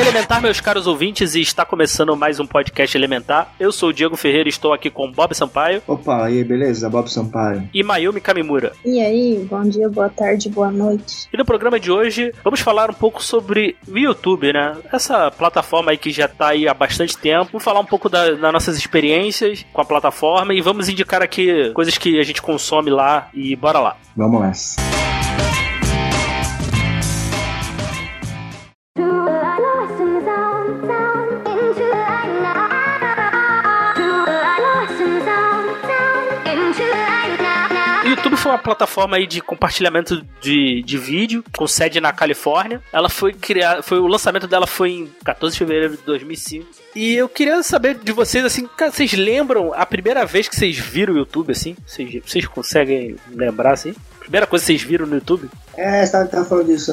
Elementar, meus caros ouvintes, e está começando mais um podcast Elementar. Eu sou o Diego Ferreira e estou aqui com Bob Sampaio Opa, e aí, beleza? Bob Sampaio. e Mayumi Kamimura. E aí, bom dia, boa tarde, boa noite. E no programa de hoje vamos falar um pouco sobre o YouTube, né? Essa plataforma aí que já está aí há bastante tempo. Vamos falar um pouco da- das nossas experiências com a plataforma e vamos indicar aqui coisas que a gente consome lá e bora lá. Vamos nessa. Uma plataforma aí de compartilhamento de, de vídeo, com sede na Califórnia. Ela foi criada, foi o lançamento dela foi em 14 de fevereiro de 2005. E eu queria saber de vocês assim, vocês lembram a primeira vez que vocês viram o YouTube assim? Vocês, vocês conseguem lembrar assim? Primeira coisa que vocês viram no YouTube? É, você tava, falando disso.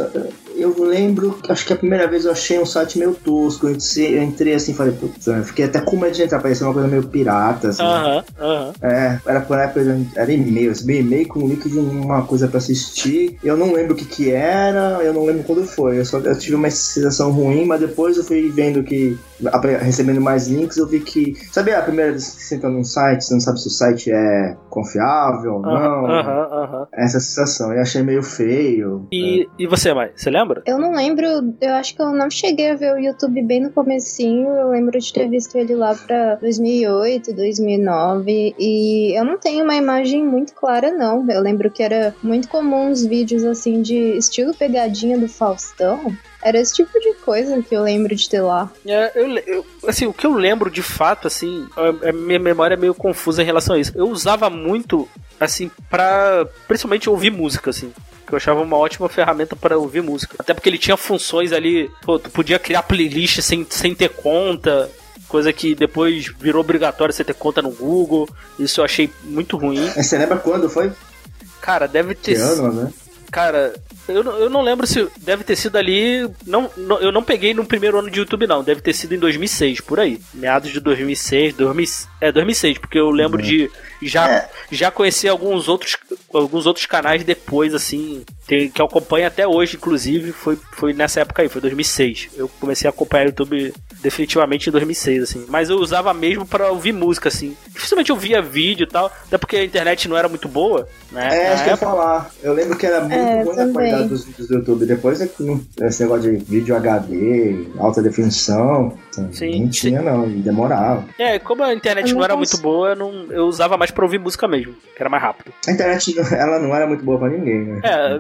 Eu lembro, acho que a primeira vez eu achei um site meio tosco. Eu entrei, assim e falei, putz, eu fiquei até com medo de entrar, parecia uma coisa meio pirata, assim. Aham, aham. É, era por época, era e-mail, recebi e-mail com um link de uma coisa pra assistir. Eu não lembro o que que era, eu não lembro quando foi. Eu só eu tive uma sensação ruim, mas depois eu fui vendo que, recebendo mais links, eu vi que. Sabe a primeira vez que você entra num site, você não sabe se o site é confiável ou não? Aham, aham. Essa sensação. Eu achei meio feio. E, e você, Mai? Você lembra? Eu não lembro, eu acho que eu não cheguei a ver o YouTube bem no comecinho, eu lembro de ter visto ele lá pra 2008, 2009, e eu não tenho uma imagem muito clara não, eu lembro que era muito comum uns vídeos assim de estilo pegadinha do Faustão, era esse tipo de coisa que eu lembro de ter lá. É, eu, eu- assim, o que eu lembro de fato, assim, a, a minha memória é meio confusa em relação a isso. Eu usava muito, assim, pra principalmente ouvir música, assim. Que eu achava uma ótima ferramenta para ouvir música. Até porque ele tinha funções ali, pô, tu podia criar playlist sem, sem ter conta. Coisa que depois virou obrigatório você ter conta no Google. Isso eu achei muito ruim. Você lembra quando foi? Cara, deve Que ter ano, né? Cara, eu, não- eu não lembro se deve ter sido ali. Não, não- eu não peguei no primeiro ano de YouTube, não. Deve ter sido em 2006, por aí. Meados de 2006, 2000, é 2006, porque eu lembro de já, É. já conhecer alguns outros, alguns outros canais depois, assim, tem- que eu acompanho até hoje, inclusive. Foi, foi nessa época aí, foi 2006. Eu comecei a acompanhar o YouTube definitivamente em 2006, assim. Mas eu usava mesmo pra ouvir música, assim. Dificilmente eu via vídeo e tal, até porque a internet não era muito boa, né? É, acho que eu ia falar. Eu lembro que era muito É, ruim a qualidade dos vídeos do YouTube. Depois é que não- esse negócio de vídeo HD, alta definição, Sim, não tinha não, e demorava. É, como a internet Eu não não era cons- muito boa, eu, não, eu usava mais pra ouvir música mesmo, que era mais rápido. A internet, ela não era muito boa pra ninguém, né? É,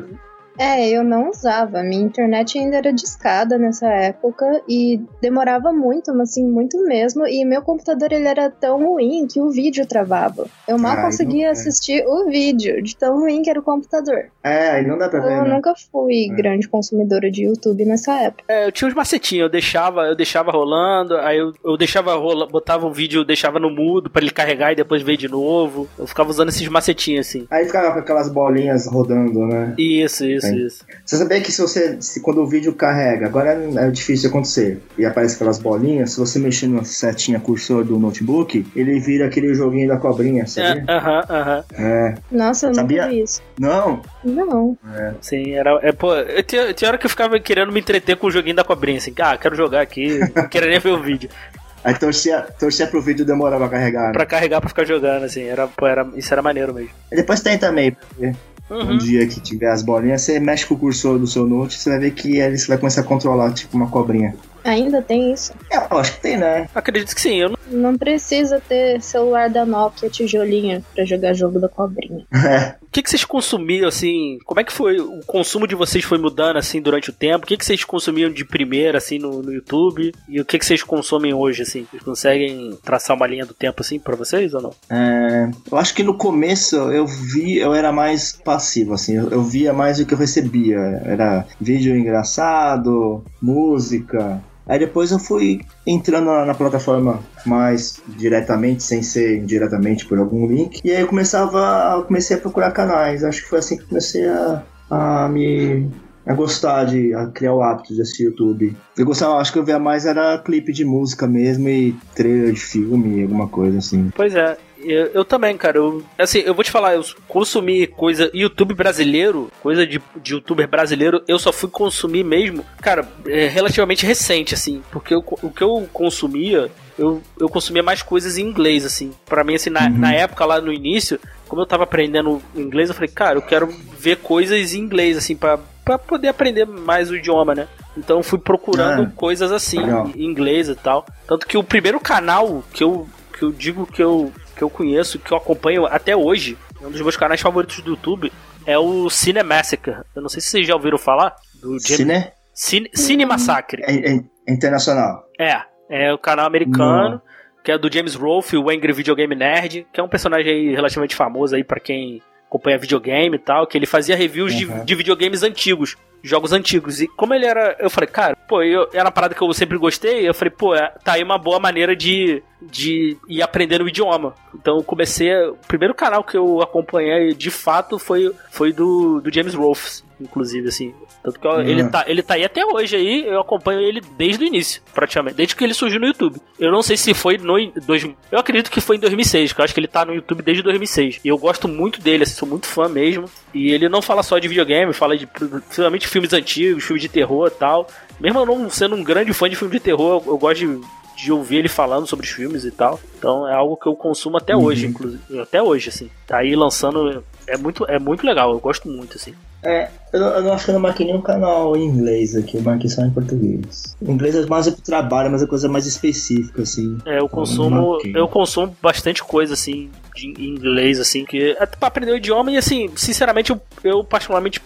É, eu não usava. Minha internet ainda era discada nessa época e demorava muito, mas assim, muito mesmo. E meu computador ele era tão ruim que o vídeo travava. Eu mal Ai, conseguia não- é. assistir o vídeo, de tão ruim que era o computador. É, aí não dá pra ver, Eu né? nunca fui É. grande consumidora de YouTube nessa época. é, eu tinha uns macetinhos, eu deixava, eu deixava rolando, aí eu, eu deixava rola, botava o vídeo, deixava no mudo pra ele carregar e depois ver de novo. Eu ficava usando esses macetinhos assim. Aí ficava com aquelas bolinhas rodando, né? Isso, isso, Sim. isso. Você sabia que se você, se quando o vídeo carrega, agora é difícil acontecer, e aparece aquelas bolinhas, se você mexer na setinha cursor do notebook, ele vira aquele joguinho da cobrinha, É, sabia? Aham, aham. É. Nossa, eu Sabia? nunca vi isso. Não, Não. Sim, era. É, pô, eu tinha, tinha hora que eu ficava querendo me entreter com o joguinho da cobrinha, assim. Ah, quero jogar aqui, não quero nem ver o vídeo. aí torcia, torcia pro vídeo demorar pra carregar. né? Pra carregar pra ficar jogando, assim. Era, pô, era, isso era maneiro mesmo. Aí Depois tem também, pra ver. Um Uhum. dia que tiver as bolinhas, você mexe com o cursor do seu note, você vai ver que ele você vai começar a controlar, tipo uma cobrinha. Ainda tem isso. É, eu acho que tem, né? Acredito que sim, eu não. Precisa ter celular da Nokia tijolinha pra jogar jogo da cobrinha. É. O que, que vocês consumiam, assim? Como é que foi? O consumo de vocês foi mudando, assim, durante o tempo? O que, que vocês consumiam de primeira, assim, no, no YouTube? E o que, que vocês consomem hoje, assim? Vocês conseguem traçar uma linha do tempo, assim, pra vocês ou não? É, eu acho que no começo eu vi, eu era mais passivo, assim, eu, eu via mais o que eu recebia. Era vídeo engraçado, música. Aí depois eu fui entrando na, na plataforma mais diretamente, sem ser diretamente por algum link. E aí eu começava, comecei a procurar canais. Acho que foi assim que comecei a, a me a gostar de a criar o hábito de assistir YouTube. Eu gostava, acho que eu via mais era clipe de música mesmo e trailer de filme, alguma coisa assim. Pois é, eu, eu, também, cara. Eu, assim, eu vou te falar, eu consumi coisa. YouTube brasileiro, coisa de, de youtuber brasileiro, eu só fui consumir mesmo, cara, é relativamente recente, assim. Porque eu, o que eu consumia, eu, eu consumia mais coisas em inglês, assim. para mim, assim, na, uhum. na época lá no início, como eu tava aprendendo inglês, eu falei, cara, eu quero ver coisas em inglês, assim, pra, pra poder aprender mais o idioma, né? Então fui procurando ah, coisas assim, legal. em inglês e tal. Tanto que o primeiro canal que eu, que eu digo que eu que eu conheço, que eu acompanho até hoje, um dos meus canais favoritos do YouTube, é o Cine Massacre. Eu não sei se vocês já ouviram falar do James... Cine? Cine, Cine Massacre. É, é, internacional. É, é o canal americano. Não. Que é do James Rolfe, o Angry Videogame Nerd, que é um personagem aí relativamente famoso aí para quem acompanha videogame e tal, que ele fazia reviews uhum. de, de videogames antigos jogos antigos. E como ele era. Eu falei, cara, pô, eu, era uma parada que eu sempre gostei. Eu falei, pô, é, tá aí uma boa maneira de, de ir aprendendo o idioma. Então eu comecei. O primeiro canal que eu acompanhei de fato foi, foi do, do James Rolfes, inclusive, assim. Tanto que eu, ele, tá, ele tá aí até hoje aí, eu acompanho ele desde o início, praticamente, desde que ele surgiu no YouTube. Eu não sei se foi no. Dois, eu acredito que foi em 2006, que eu acho que ele tá no YouTube desde 2006. E eu gosto muito dele, assim, sou muito fã mesmo. E ele não fala só de videogame, fala de principalmente filmes antigos, filmes de terror e tal. Mesmo eu não sendo um grande fã de filme de terror, eu, eu gosto de, de ouvir ele falando sobre os filmes e tal. Então é algo que eu consumo até uhum. hoje, inclusive. Até hoje, assim. Tá aí lançando. É muito, é muito legal, eu gosto muito, assim. É, eu não, eu não acho que eu não marquei nenhum canal em inglês aqui, eu marquei só em português. Em inglês é mais pro trabalho, mas é coisa mais específica, assim. É, eu consumo. Eu, eu consumo bastante coisa, assim, de, em inglês, assim, que. É pra aprender o idioma e assim, sinceramente, eu, eu particularmente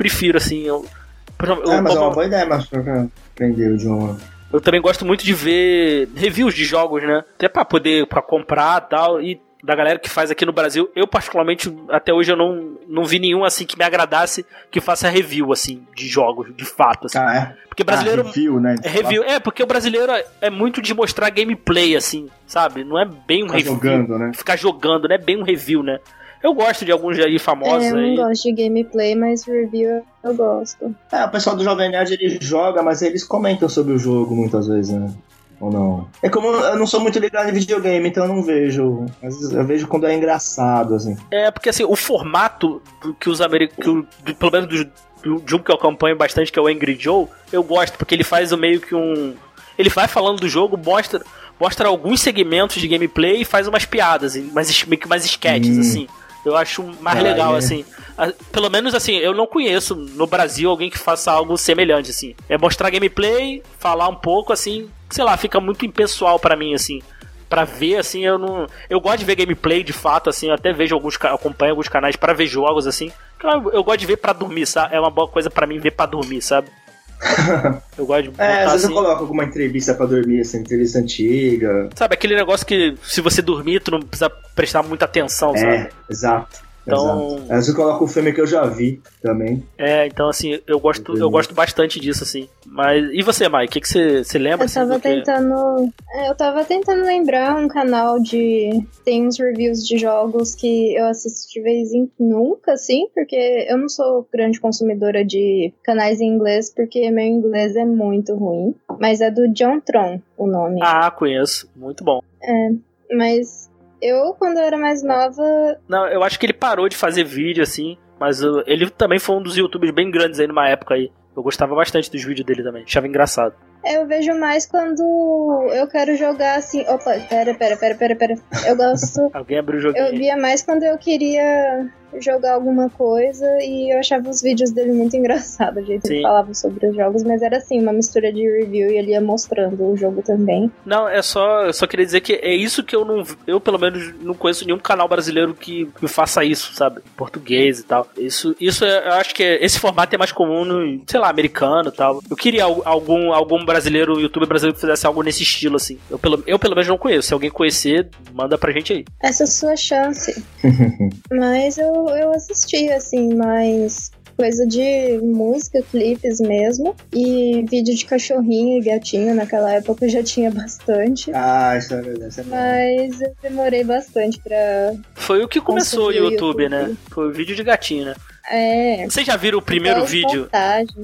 prefiro, assim. Eu, eu, é, mas é uma boa ideia, mas pra aprender o idioma. Eu também gosto muito de ver reviews de jogos, né? Até pra poder pra comprar e tal. E da galera que faz aqui no Brasil, eu particularmente, até hoje eu não, não vi nenhum assim que me agradasse que faça review, assim, de jogos, de fato, assim. Ah, é? Porque brasileiro. Ah, review, né? É review. É, porque o brasileiro é muito de mostrar gameplay, assim, sabe? Não é bem um Ficar review. jogando, né? Ficar jogando, não é bem um review, né? Eu gosto de alguns aí famosos é, eu aí. não gosto de gameplay, mas review eu gosto. É, o pessoal do Jovem Nerd ele joga, mas eles comentam sobre o jogo muitas vezes, né? Ou não? É como eu não sou muito ligado em videogame, então eu não vejo. Mas eu vejo quando é engraçado, assim. É, porque assim, o formato que os americanos. Pelo menos do, de um que eu acompanho bastante, que é o Angry Joe, eu gosto, porque ele faz o meio que um. Ele vai falando do jogo, mostra, mostra alguns segmentos de gameplay e faz umas piadas, mas meio que mais sketches, hum. assim. Eu acho mais ah, legal, é. assim. Pelo menos, assim, eu não conheço no Brasil alguém que faça algo semelhante, assim. É mostrar gameplay, falar um pouco, assim, sei lá, fica muito impessoal para mim, assim. Pra ver, assim, eu não. Eu gosto de ver gameplay de fato, assim, eu até vejo alguns. acompanho alguns canais para ver jogos, assim. Eu, eu gosto de ver para dormir, sabe? É uma boa coisa para mim ver para dormir, sabe? eu gosto de É, às vezes assim. eu coloco alguma entrevista pra dormir, assim, entrevista antiga. Sabe, aquele negócio que se você dormir, tu não precisa prestar muita atenção, é, sabe? Exato. Então, Exato. Eu coloco um filme que eu já vi também. É, então assim, eu gosto, eu gosto bastante disso, assim. Mas e você, Mai? O que, que você, você lembra? Eu assim, tava tentando. É, eu tava tentando lembrar um canal de. Tem uns reviews de jogos que eu assisto de vez em nunca, assim, porque eu não sou grande consumidora de canais em inglês, porque meu inglês é muito ruim. Mas é do John Tron o nome. Ah, conheço. Muito bom. É. Mas eu, quando eu era mais nova. Não, eu acho que ele parou de fazer vídeo assim, mas uh, ele também foi um dos youtubers bem grandes aí numa época aí. Eu gostava bastante dos vídeos dele também, achava engraçado. Eu vejo mais quando eu quero jogar assim. Opa, pera, pera, pera, pera, pera. Eu gosto. Alguém abriu o joguinho. Eu via mais quando eu queria jogar alguma coisa e eu achava os vídeos dele muito engraçados, o jeito que ele falava sobre os jogos, mas era assim, uma mistura de review e ele ia mostrando o jogo também. Não, é só, eu só queria dizer que é isso que eu não, eu pelo menos não conheço nenhum canal brasileiro que, que faça isso, sabe? Português e tal. Isso, isso é, eu acho que é, esse formato é mais comum no, sei lá, americano e tal. Eu queria algum, algum brasileiro, youtuber brasileiro que fizesse algo nesse estilo, assim. Eu pelo, eu pelo menos não conheço. Se alguém conhecer, manda pra gente aí. Essa é a sua chance. Mas eu, eu assisti, assim, mais coisa de música, clipes mesmo. E vídeo de cachorrinho e gatinho, naquela época já tinha bastante. Ah, isso é verdade. Isso é Mas eu demorei bastante pra. Foi o que começou o YouTube, YouTube, né? Foi o vídeo de gatinho, né? É. Vocês já viram o primeiro vídeo?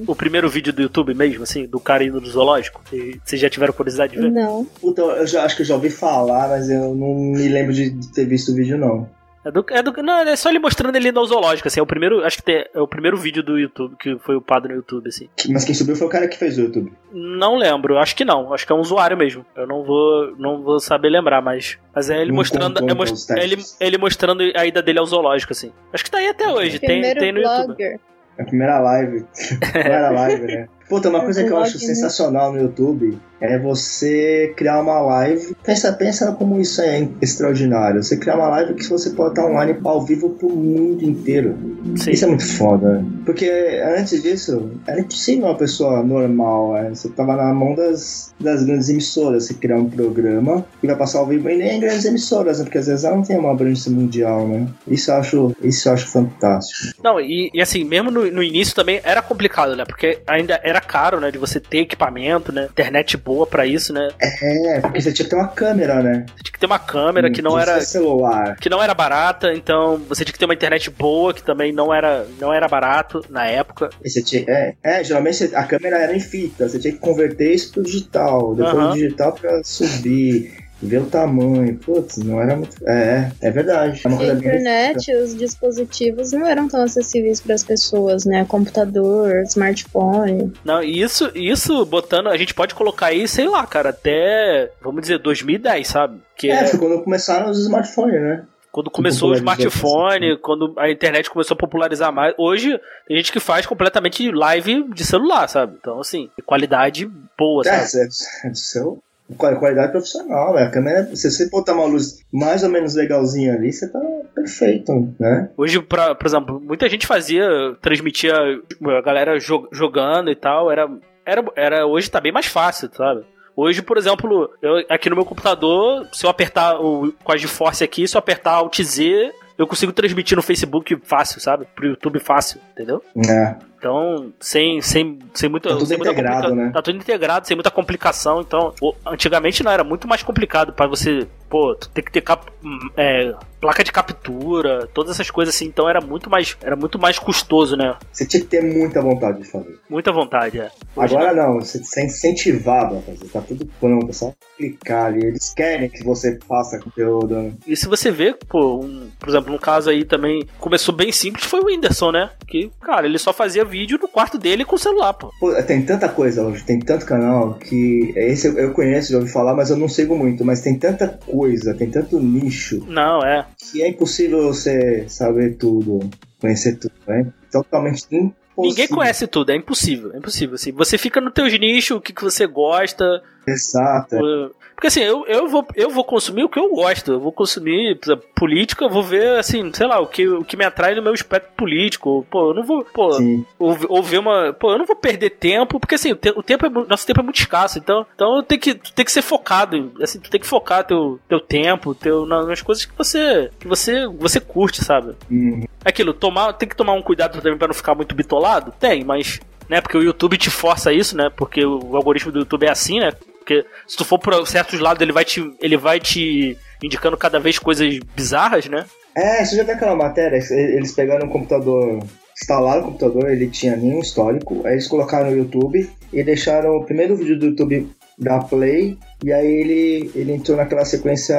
O primeiro vídeo do YouTube mesmo, assim, do cara indo no zoológico? Vocês já tiveram curiosidade de ver? Não. Puta, eu já, acho que eu já ouvi falar, mas eu não me lembro de, de ter visto o vídeo, não. É, do, é, do, não, é só ele mostrando ele indo ao zoológico, assim. É o primeiro. Acho que tem- é o primeiro vídeo do YouTube que foi upado no YouTube, assim. Mas quem subiu foi o cara que fez o YouTube. Não lembro, acho que não. Acho que é um usuário mesmo. Eu não vou, não vou saber lembrar, mas. Mas é ele Não mostrando. É, mos- os é ele, ele mostrando a ida dele ao zoológico, assim. Acho que tá aí até hoje. Tem, tem no YouTube. blogger. A primeira live. primeira live, né? Puta, uma coisa que eu acho né? sensacional no YouTube é você criar uma live. Pensa, pensa como isso é extraordinário. Você criar uma live que você pode estar online ao vivo pro mundo inteiro. Sim. Isso é muito foda. Porque antes disso, era impossível uma pessoa normal. né? Você tava na mão das, das grandes emissoras. Você criar um programa e vai passar ao vivo e nem grandes emissoras, né? Porque às vezes ela não tem uma abrangência mundial, né? Isso eu acho, isso eu acho fantástico. Não, e, e assim, mesmo no, no início também era complicado, né? Porque ainda era caro, né? De você ter equipamento, né? Internet boa pra isso, né? É, porque você tinha que ter uma câmera, né? Você tinha que ter uma câmera que não era. ser celular. Que não era barata, então você tinha que ter uma internet boa, que também não era, não era barato na época. E você tinha, é, é, geralmente a câmera era em fita, você tinha que converter isso pro digital, depois do digital pra subir, ver o tamanho. Putz, não era muito. É, é verdade. É A internet, os dispositivos não eram tão acessíveis para as pessoas, né? Computador, smartphone. Não, e isso, isso botando, a gente pode colocar aí, sei lá, cara, até, vamos dizer, 2010, sabe? Que É, é foi quando começaram os smartphones, né? quando começou o popularizou smartphone, quando a internet começou a popularizar mais. Hoje, tem gente que faz completamente live de celular, sabe? Então, assim, qualidade boa, É, sabe? é, é do seu. qual- Qualidade profissional, né? A câmera, se você botar uma luz mais ou menos legalzinha ali, você tá perfeito, né? Hoje, pra, por exemplo, muita gente fazia, transmitia a galera jo- jogando e tal, era, era, era. Hoje tá bem mais fácil, sabe? Hoje, por exemplo, eu, aqui no meu computador, se eu apertar o com a GeForce aqui, se eu apertar Alt Z, eu consigo transmitir no Facebook fácil, sabe? Pro YouTube fácil, entendeu? É. Então, sem, sem, sem muita. Tá tudo sem muita integrado, né? Tá tudo integrado, sem muita complicação. Então, antigamente não era muito mais complicado pra você, pô, tu ter que ter cap- é, placa de captura, todas essas coisas assim. Então era muito mais, era muito mais custoso, né? Você tinha que ter muita vontade de fazer. Muita vontade, é. Hoje Agora não, você você é incentivado a fazer, tá tudo pronto, é só clicar ali. Eles querem que você faça conteúdo. né? E se você vê, pô, um- por exemplo, um caso aí também começou bem simples, foi o Whindersson, né? Que, cara, ele só fazia vídeo no quarto dele com o celular, pô. Pô, tem tanta coisa hoje, tem tanto canal que. Esse eu, eu conheço, já ouvi falar, mas eu não sigo muito. Mas tem tanta coisa, tem tanto nicho, Não, é. que é impossível você saber tudo, conhecer tudo, né? Totalmente impossível. Ninguém conhece tudo, é impossível, é impossível. Assim, você fica no teu nicho, o que, que você gosta, Exato. é. Porque assim, eu, eu, vou, eu vou consumir o que eu gosto. Eu vou consumir exemplo, política, eu vou ver, assim, sei lá, o que, o que me atrai no meu espectro político. Pô, eu não vou. Pô, ou, ou ver uma. Pô, eu não vou perder tempo, porque assim, o, te- o tempo é, nosso tempo é muito escasso. Então, então tem que, tu tem que ser focado. Assim, tu tem que focar teu, teu tempo, teu, na- nas coisas que você. que você, você curte, sabe? Uhum. Aquilo, tomar, tem que tomar um cuidado também pra não ficar muito bitolado? Tem, mas. Né, porque o YouTube te força isso, né? Porque o algoritmo do YouTube é assim, né? Porque se tu for por certos lados, ele vai te, ele vai te indicando cada vez coisas bizarras, né? É, você já viu aquela matéria? Eles pegaram um computador, instalaram o computador, ele tinha nenhum histórico, aí eles colocaram no YouTube e deixaram o primeiro vídeo do YouTube dar play, e aí ele, ele entrou naquela sequência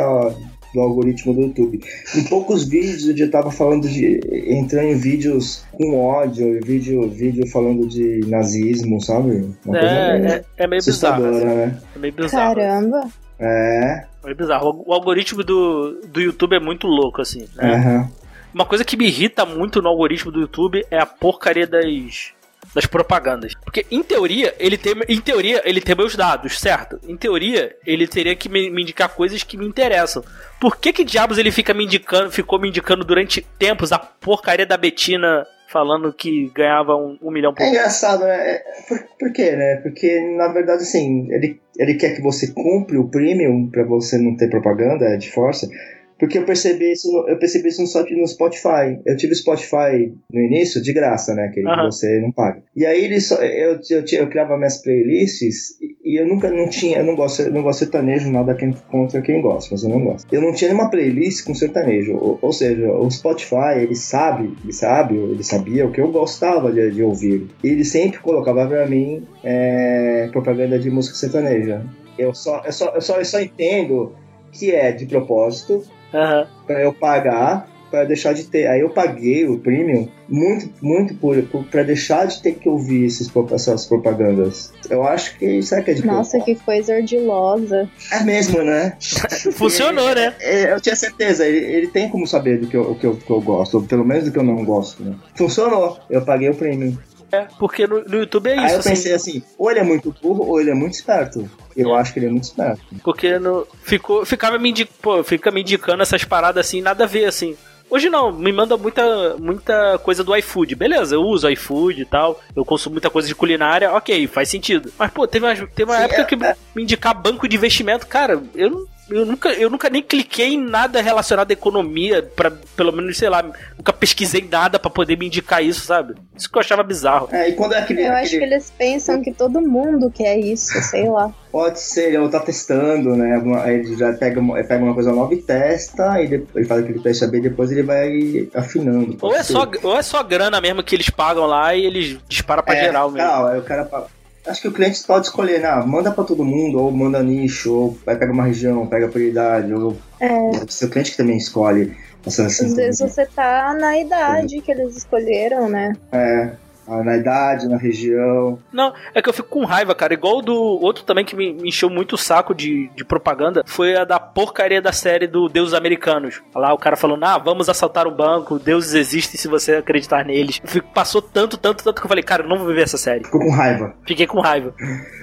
do algoritmo do YouTube. Em poucos vídeos já tava falando de. entrando em vídeos com ódio, vídeo, vídeo falando de nazismo, sabe? Uma coisa É, meio é, é meio bizarro. assim. né? É meio bizarro. Caramba. É. É meio bizarro. O, algoritmo do, do YouTube é muito louco, assim. né? aham. Uma coisa que me irrita muito no algoritmo do YouTube é a porcaria das das propagandas. Porque em teoria, ele tem em teoria, ele tem meus dados, certo? Em teoria, ele teria que me, me indicar coisas que me interessam. Por que que diabos ele fica me indicando, ficou me indicando durante tempos a porcaria da Betina falando que ganhava um, um milhão por É engraçado, né? É, Por, por quê, né? Porque, na verdade, assim, ele, ele quer que você compre o premium pra você não ter propaganda de força. Porque eu percebi isso no, eu percebi isso no, no Spotify. Eu tive o Spotify no início de graça, né? Que você não paga. E aí ele só, eu, eu, tinha- eu criava minhas playlists e, e eu nunca não tinha, eu não gosto, eu não gosto de sertanejo, nada quem, contra quem gosta, mas eu não gosto. Eu não tinha nenhuma playlist com sertanejo. Ou, ou seja, o Spotify, ele sabe, ele sabe, ele sabia o que eu gostava de, de ouvir. E ele sempre colocava pra mim é, propaganda de música sertaneja. Eu só, eu só, eu só, eu só entendo que é de propósito Aham. para eu pagar para deixar de ter. Aí eu paguei o premium muito, muito por, por para deixar de ter que ouvir esses, essas propagandas. Eu acho que isso é que é de Nossa, que coisa ardilosa. É mesmo, né? Funcionou, né? É, eu tinha certeza, ele, ele tem como saber do que eu, o que eu, que eu gosto, ou pelo menos do que eu não gosto, né? Funcionou, eu paguei o premium. É, porque no, no YouTube é Aí isso, eu assim, pensei assim, ou ele é muito burro, ou ele é muito esperto. Eu acho que ele é muito esperto. porque no, ficou, ficava me pô, fica me indicando essas paradas assim, nada a ver, assim. Hoje não, me manda muita, muita coisa do iFood. Beleza, eu uso iFood e tal. Eu consumo muita coisa de culinária, ok, faz sentido. Mas, pô, teve uma, teve uma Sim, época é- que me indicar banco de investimento, cara, eu não. Eu nunca, eu nunca nem cliquei em nada relacionado à economia, para pelo menos, sei lá, nunca pesquisei nada pra poder me indicar isso, sabe? Isso que eu achava bizarro. É, e quando é aquele. Eu acho que aquele- eles pensam que todo mundo quer isso, sei lá. Pode ser, ele tá testando, né? alguma- Ele já pega, pega uma coisa nova e testa, e depois, ele faz aquele teste bem, depois ele vai afinando. Ou é, só, ou é só grana mesmo que eles pagam lá e eles disparam pra É, geral mesmo. Não, aí o cara fala- Acho que o cliente pode escolher, né? Ah, manda pra todo mundo, ou manda nicho, ou vai pega uma região, pega prioridade, ou É, o cliente que também escolhe essas às vezes você tá na idade que eles escolheram, né? É, na idade, na região. Não, é que eu fico com raiva, cara. Igual do outro também que me, me encheu muito o saco de, de propaganda foi a da porcaria da série do Deuses Americanos. Lá o cara falando, ah, vamos assaltar um banco, deuses existem se você acreditar neles. Fico- passou tanto, tanto, tanto que eu falei, cara, eu não vou ver essa série. Ficou com raiva. Fiquei com raiva.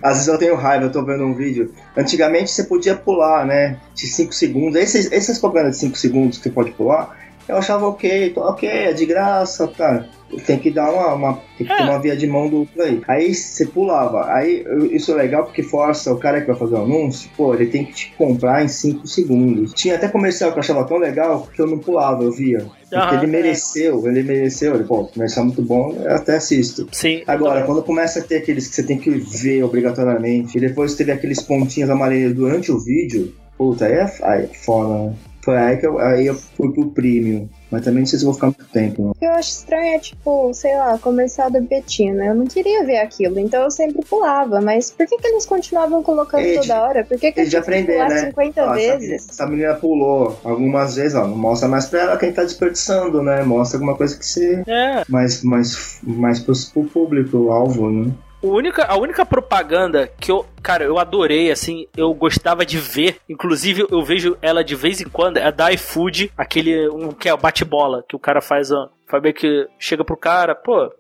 Às vezes eu tenho raiva, eu tô vendo um vídeo. Antigamente você podia pular, né? De 5 segundos. Esses, essas propagandas de 5 segundos que você pode pular, eu achava ok, ok, é de graça, tá. Tem que dar uma, uma- tem que ter É. uma via de mão dupla aí. Aí você pulava. Aí isso é legal porque força o cara que vai fazer o anúncio, pô, ele tem que te comprar em 5 segundos. Tinha até comercial que eu achava tão legal que eu não pulava, eu via. Porque Aham, ele é. mereceu, ele mereceu. Ele, pô, comercial muito bom, eu até assisto. Sim. Agora, quando começa a ter aqueles que você tem que ver obrigatoriamente, e depois teve aqueles pontinhos amarelos durante o vídeo, puta, aí é, aí é foda, né? Foi aí que eu, aí eu fui pro premium. Mas também não sei se eu vou ficar muito tempo. Não. O que eu acho estranho é, tipo, sei lá, comercial da Betina. Eu não queria ver aquilo, então eu sempre pulava. Mas por que, que eles continuavam colocando Eles- toda hora? Por que, que eu eles que aprenderam, pular né? 50 Ó, essa, menina, vezes? essa menina pulou algumas vezes, ó. Não mostra mais pra ela quem tá desperdiçando, né? Mostra alguma coisa que você. É, Mais, mais, mais pro, pro público, alvo, né? A única, a única propaganda que eu, cara, eu adorei, assim, eu gostava de ver, inclusive eu vejo ela de vez em quando, é da iFood, aquele, um que é o bate-bola, que o cara faz, ó, faz meio que chega pro cara, pô,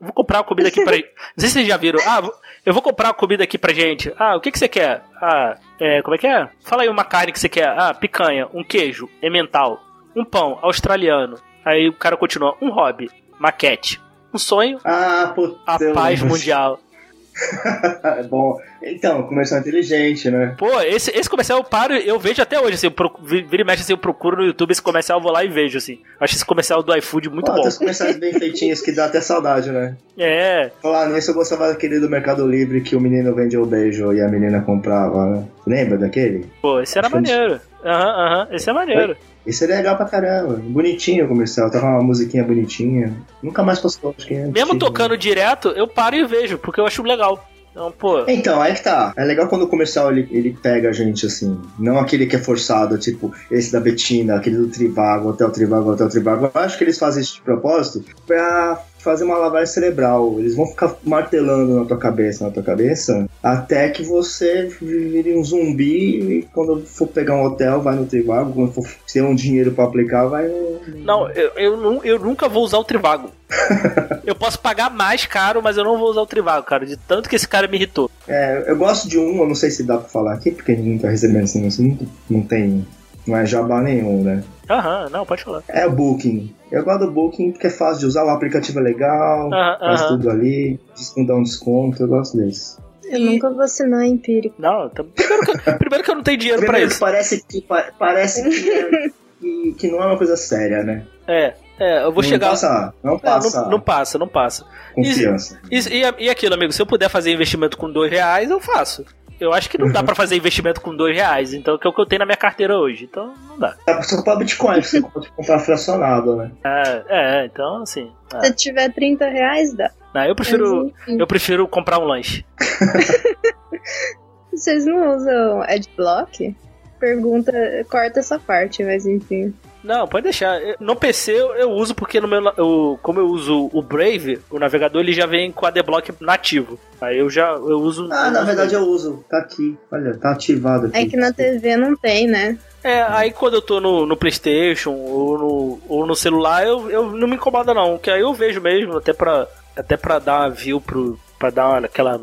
vou comprar uma comida aqui pra Não sei se vocês já viram, ah, eu vou comprar uma comida aqui pra gente, ah, o que que você quer? Ah, é, como é que é? Fala aí uma carne que você quer, ah, picanha, um queijo, emmental, um pão, australiano, aí o cara continua, um hobby, maquete, um sonho, Ah, a paz mundial. É bom. Então, comercial inteligente, né? Pô, esse, esse comercial eu paro, eu vejo até hoje, assim, eu vi- vira e mexe assim, eu procuro no YouTube esse comercial, eu vou lá e vejo, assim. Acho esse comercial do iFood muito Pô, bom. tem comerciais bem feitinhos que dá até saudade, né? É, Falar nisso, eu gostava daquele do Mercado Livre que o menino vendia o beijo e a menina comprava, né? Lembra daquele? pô, esse era Acho maneiro. Aham, aham, esse é maneiro. Esse é legal pra caramba. Bonitinho o comercial, tava uma musiquinha bonitinha. Nunca mais postou, acho que é Mesmo tocando direto, eu paro e vejo, porque eu acho legal. Então, pô, Então, aí que tá. É legal quando o comercial ele, ele pega a gente assim. Não aquele que é forçado, tipo esse da Betina, aquele do Trivago, Hotel Trivago, Hotel Trivago. Eu acho que eles fazem isso de propósito pra fazer uma lavagem cerebral. Eles vão ficar martelando na tua cabeça, na tua cabeça, até que você vire um zumbi e quando for pegar um hotel, vai no Trivago. Quando for ter um dinheiro pra aplicar, vai no. não, eu, eu, eu nunca vou usar o Trivago. eu posso pagar mais caro, mas eu não vou usar o Trivago, cara, de tanto que esse cara me irritou. É, eu gosto de um, eu não sei se dá pra falar aqui, porque ninguém tá recebendo assim, assim, não tem. Não é jabá nenhum, né? Aham, não, pode falar. É o Booking. Eu gosto do Booking porque é fácil de usar, o aplicativo é legal, Aham, faz aham. tudo ali, diz que dá um desconto, eu gosto desse. Eu nunca vou assinar empírico. Não, tá- primeiro, que, primeiro que eu não tenho dinheiro pra Primeiro, isso. Parece que, pa- parece que é, que, que não é uma coisa séria, né? É, é, eu vou não chegar. Passa, não Não, passa não, não passa, não passa. confiança. E, e, e aquilo, amigo, se eu puder fazer investimento com dois reais, eu faço. Eu acho que não Uhum. dá pra fazer investimento com dois reais, então que é o que eu tenho na minha carteira hoje. Então não dá. Dá pra você comprar Bitcoin, você pode comprar fracionado, né? É, é então assim. é. Se tiver 30 reais, dá. Não, eu prefiro. Mas. Eu prefiro comprar um lanche. Vocês não usam Adblock? Pergunta, corta essa parte, mas enfim. Não, pode deixar. No PC eu, eu uso porque no meu, eu, como eu uso o Brave, o navegador ele já vem com a adblock nativo. Aí eu já eu uso. Ah, na verdade eu uso. Tá aqui. Olha, tá ativado aqui. É que na TV não tem, né? É, aí quando eu tô no, no PlayStation ou no, ou no celular, eu, eu não me incomoda não, que aí eu vejo mesmo, até pra, até pra dar uma view pro. pra dar uma, aquela,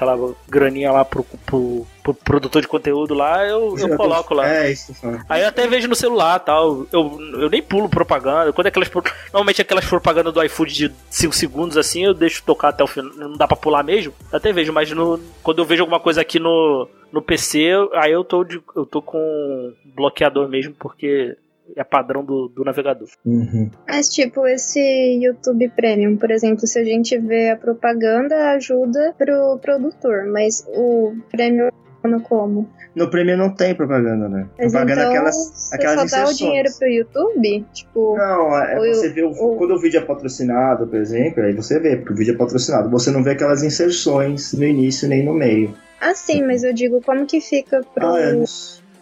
aquela graninha lá pro, pro, pro produtor de conteúdo lá, eu, eu coloco lá. É, isso. Aí eu até vejo no celular tal. Eu, eu nem pulo propaganda. Quando é aquelas. Normalmente aquelas propagandas do iFood de 5 segundos assim, eu deixo tocar até o final. Não dá pra pular mesmo. Eu até vejo, mas no, quando eu vejo alguma coisa aqui no, no PC, aí eu tô, de, eu tô com bloqueador mesmo, porque é padrão do, do navegador. Uhum. Mas, tipo, esse YouTube Premium, por exemplo, se a gente vê a propaganda, ajuda pro produtor, mas o Premium funciona como? No Premium não tem propaganda, né? Mas propaganda então, aquelas, você aquelas só dá o dinheiro pro YouTube? Tipo, Não, é eu- você vê o, ou- quando o vídeo é patrocinado, por exemplo, aí você vê, porque o vídeo é patrocinado. Você não vê aquelas inserções no início nem no meio. ah, sim, mas eu digo, como que fica pro Ah, não,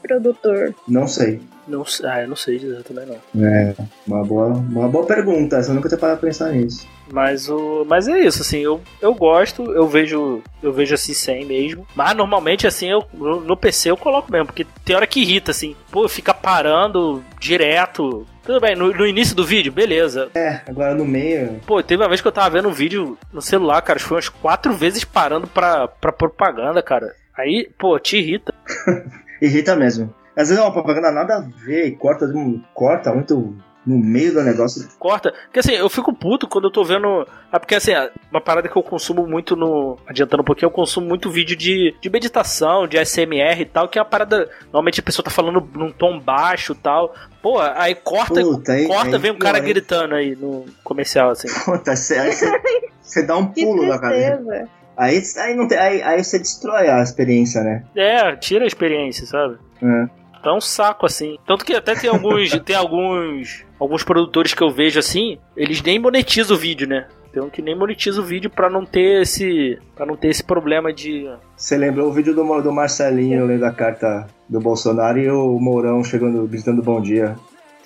produtor? não sei. Não, ah, eu não sei dizer também não. É, uma boa, uma boa pergunta. Eu nunca tinha parado pra pensar nisso. Mas o. Mas é isso, assim, eu, eu gosto, eu vejo. Eu vejo assim sem mesmo. Mas normalmente assim, eu no, no PC eu coloco mesmo, porque tem hora que irrita, assim. Pô, fica parando direto. Tudo bem, no, no início do vídeo, beleza. É, agora no meio. Pô, teve uma vez que eu tava vendo um vídeo no celular, cara, foi umas quatro vezes parando pra, pra propaganda, cara. Aí, pô, te irrita. Irrita mesmo. Às vezes é uma propaganda nada a ver e corta, um- corta muito no meio do negócio. Corta. Porque assim, eu fico puto quando eu tô vendo. Ah, porque assim, uma parada que eu consumo muito no. Adiantando um pouquinho, eu consumo muito vídeo de, de meditação, de SMR e tal, que é uma parada. Normalmente a pessoa tá falando num tom baixo e tal. Pô, aí corta, Puta, aí- corta, aí vem um cara gritando aí no comercial, assim. Puta, cê- aí você, você dá um pulo na cabeça. Aí, aí, não tem, aí, aí você destrói a experiência, né? É, tira a experiência, sabe? É. Então é um saco, assim. Tanto que até tem alguns. tem alguns. Alguns produtores que eu vejo assim, eles nem monetizam o vídeo, né? Tem um que nem monetiza o vídeo pra não ter esse. para não ter esse problema de. Você lembrou o vídeo do, do Marcelinho lendo a carta do Bolsonaro e o Mourão chegando, gritando bom dia.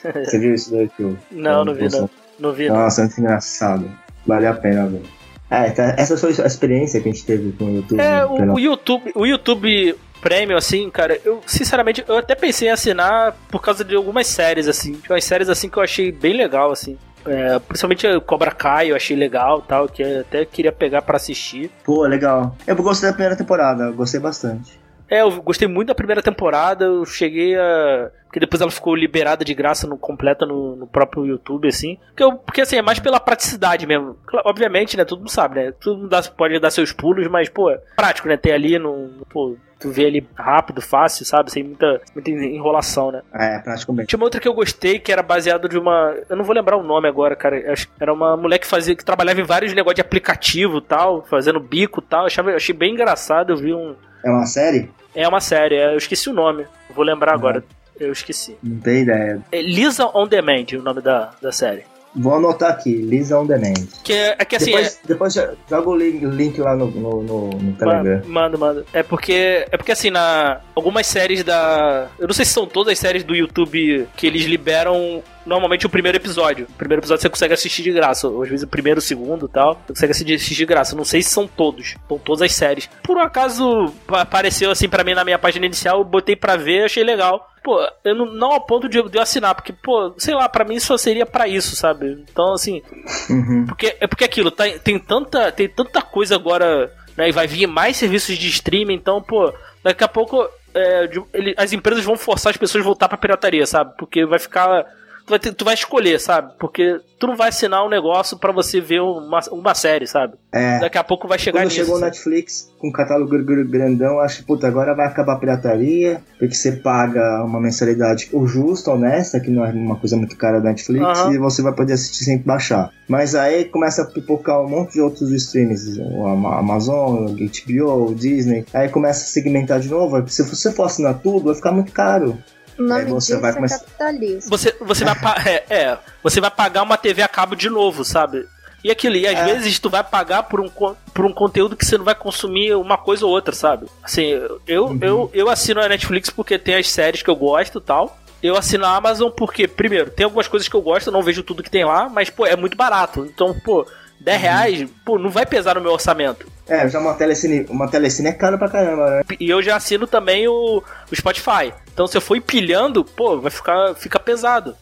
Você viu isso daí? Que o- Não, não vi não. Não vi não. Nossa, muito engraçado. Vale a pena ver. É, tá, essa foi a experiência que a gente teve com o YouTube. É, né? o, o YouTube. O YouTube Premium, assim, cara, eu sinceramente eu até pensei em assinar por causa de algumas séries, assim. Tinha umas séries assim que eu achei bem legal, assim. É, principalmente a Cobra Kai, eu achei legal tal, que eu até queria pegar pra assistir. Pô, legal. Eu gostei da primeira temporada, eu gostei bastante. É, eu gostei muito da primeira temporada, eu cheguei a. Porque depois ela ficou liberada de graça no completa no, no próprio YouTube, assim. Porque, eu, porque assim, é mais pela praticidade mesmo. Obviamente, né? Todo mundo sabe, né? Todo mundo dá- pode dar seus pulos, mas, pô, é prático, né? Ter ali no. Pô, tu vê ali rápido, fácil, sabe? Sem muita, muita enrolação, né? É, praticamente. Tinha uma outra que eu gostei, que era baseado de uma. Eu não vou lembrar o nome agora, cara. Era uma mulher que fazia, que trabalhava em vários negócios de aplicativo e tal, fazendo bico e tal. Eu achava, eu achei bem engraçado. Eu vi um. É uma série? É uma série, é, eu esqueci o nome. Vou lembrar agora. Eu esqueci. Não tenho ideia. É Lisa on Demand, o nome da, da série. Vou anotar aqui, Lisa on Demand. Que é, é que assim. depois depois jo- joga o link, link lá no, no, no, no é, Telegram. manda, manda. É porque. É porque assim, na. Algumas séries da. Eu não sei se são todas as séries do YouTube que eles liberam. Normalmente o primeiro episódio. O primeiro episódio você consegue assistir de graça. Ou às vezes o primeiro, o segundo e tal. Você consegue assistir de graça. Não sei se são todos. São todas as séries. Por um acaso pa- apareceu assim pra mim na minha página inicial. Eu botei pra ver, achei legal. Pô, eu não, não ao ponto de, de eu assinar, porque, pô, sei lá, pra mim só seria pra isso, sabe? Então, assim, Uhum. porque é porque aquilo, tá, tem, tanta, tem tanta coisa agora, né? E vai vir mais serviços de streaming, então, pô, daqui a pouco é, de- ele- as empresas vão forçar as pessoas a voltar pra pirataria, sabe? Porque vai ficar. Tu vai, ter- tu vai escolher, sabe? Porque tu não vai assinar um negócio pra você ver uma, uma série, sabe? É. Daqui a pouco vai chegar Quando nisso. chegou o? Netflix com um catálogo gr- gr- grandão, acho que, puta, agora vai acabar a pirataria, porque você paga uma mensalidade justa, honesta, que não é uma coisa muito cara da Netflix, Aham. e você vai poder assistir sem baixar. Mas aí começa a pipocar um monte de outros streams, o Ama- Amazon, o HBO, o Disney, aí começa a segmentar de novo, se você for assinar tudo, vai ficar muito caro. O nome você disso vai é começar- capitalismo. Você, você vai é, é, você vai pagar uma TV a cabo de novo, sabe? E aquilo, e às É. vezes tu vai pagar por um, por um conteúdo que você não vai consumir uma coisa ou outra, sabe? Assim, eu, Uhum. eu, eu assino a Netflix porque tem as séries que eu gosto e tal. Eu assino a Amazon porque, primeiro, tem algumas coisas que eu gosto, eu não vejo tudo que tem lá, mas, pô, é muito barato. Então, pô, 10 Uhum. reais, pô, não vai pesar no meu orçamento. É, já uma telecine, uma telecine é caro pra caramba, né? E eu já assino também o, o Spotify. Então, se eu for empilhando, pô, vai ficar fica pesado.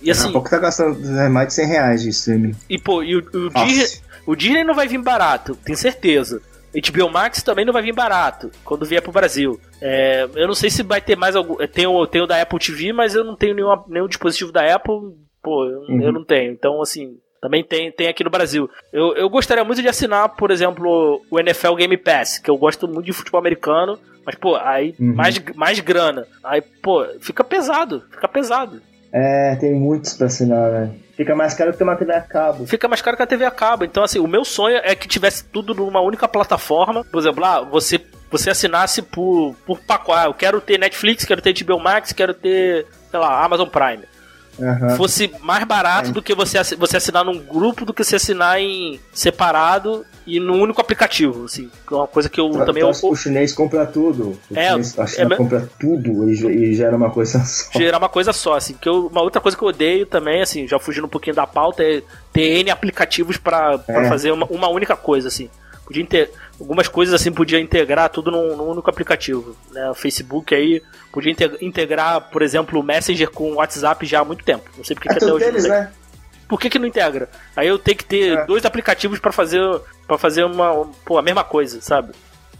E Daqui assim, a pouco tá gastando né, mais de 100 reais de streaming. e pô, e o, o. Disney, o Disney não vai vir barato, tenho certeza. HBO Max também não vai vir barato quando vier pro Brasil. É, eu não sei se vai ter mais algum. Tem o, tem o da Apple TV, mas eu não tenho nenhuma, nenhum dispositivo da Apple. Pô, eu, Uhum. eu não tenho. Então, assim, também tem, tem aqui no Brasil. Eu, eu gostaria muito de assinar, por exemplo, o NFL Game Pass, que eu gosto muito de futebol americano. Mas, pô, aí Uhum. mais, mais grana. Aí, pô, fica pesado. Fica pesado. É, tem muitos pra assinar, né? Fica mais caro que ter uma TV a cabo. fica mais caro que a TV a cabo. Então, assim, o meu sonho é que tivesse tudo numa única plataforma. Por exemplo, ah, você, você assinasse por, por pacote. Ah, eu quero ter Netflix, quero ter HBO Max, quero ter, sei lá, Amazon Prime. Aham. Fosse mais barato É. do que você, você assinar num grupo do que você assinar em separado e num único aplicativo, assim. É uma coisa que eu Tra- também... traz- eu- o chinês compra tudo. O É, chinês, a é China me- compra tudo e, e gera uma coisa só. gerar uma coisa só, assim. Que eu- uma outra coisa que eu odeio também, assim, já fugindo um pouquinho da pauta, é ter N aplicativos pra, pra É. fazer uma, uma única coisa, assim. Podia inte- algumas coisas assim podia integrar tudo num, num único aplicativo. Né? O Facebook aí podia inte- integrar, por exemplo, o Messenger com o WhatsApp já há muito tempo. Não sei porque É que até hoje não deles, tem. né? Por que, que não integra? Aí eu tenho que ter É. dois aplicativos pra fazer para fazer uma pô, a mesma coisa, sabe?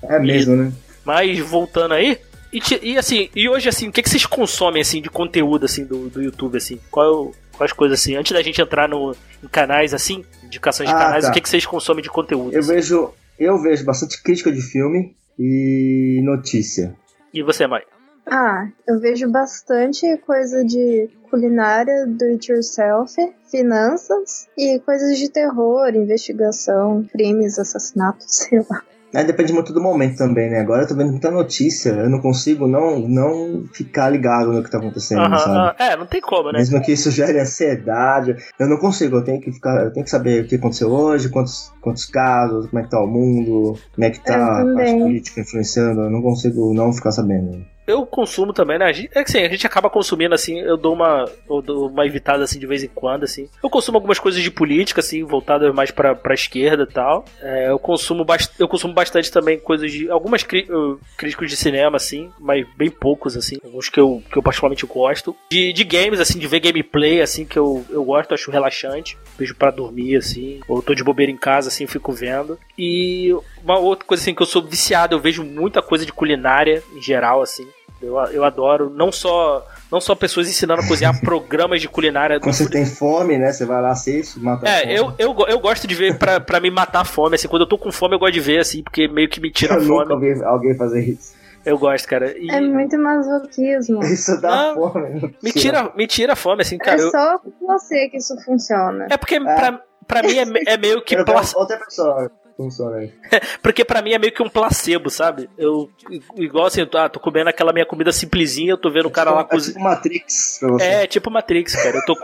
É mesmo, né? Mas voltando aí, e, e, assim, e hoje assim, o que, que vocês consomem assim de conteúdo assim do, do YouTube assim? Qual quais coisas assim? Antes da gente entrar no em canais assim, indicações de Ah, canais, tá. o que, que vocês consomem de conteúdo? Eu assim? vejo, eu vejo bastante crítica de filme e notícia. E você, Mai? Ah, eu vejo bastante coisa de culinária, do it yourself, finanças e coisas de terror, investigação, crimes, assassinatos, sei lá. É, depende muito do momento também, né? Agora eu tô vendo muita notícia, eu não consigo não, não ficar ligado no que tá acontecendo, Aham, sabe? aham. é, não tem como, né? Mesmo que isso gere ansiedade, eu não consigo, eu tenho que ficar, eu tenho que saber o que aconteceu hoje, quantos, quantos casos, como é que tá o mundo, como é que tá a parte política influenciando, eu não consigo não ficar sabendo. Eu consumo também, né? É que assim, a gente acaba consumindo assim, eu dou uma eu dou uma evitada assim de vez em quando assim. Eu consumo algumas coisas de política assim, voltadas mais pra, pra esquerda e tal. É, eu consumo eu consumo bastante também coisas de algumas críticos de cinema assim, mas bem poucos assim, alguns que eu que eu particularmente gosto. De, de games assim, de ver gameplay assim que eu, eu gosto, acho relaxante. Vejo pra dormir assim, ou tô de bobeira em casa assim, fico vendo. E uma outra coisa assim que eu sou viciado, eu vejo muita coisa de culinária em geral assim. Eu, eu adoro não só não só pessoas ensinando a cozinhar programas de culinária. Quando você tem fome, né? Você vai lá, assiste, mata a É, fome. eu, eu, eu gosto de ver pra, pra me matar a fome, assim, quando eu tô com fome eu gosto de ver, assim, porque meio que me tira a Eu nunca fome. vi alguém fazer isso. Eu gosto, cara. E É muito masoquismo. Isso dá Não, fome. me tira, me tira a fome, assim, cara. é eu- só com você que isso funciona. É porque pra, pra mim é, é meio que plac- outra pessoa funciona aí. porque pra mim é meio que um placebo, sabe? Eu igual assim, ah, tô comendo aquela minha comida simplesinha, eu tô vendo o cara lá é cozinhando. tipo Matrix pra você. É, tipo Matrix, cara. Eu tô,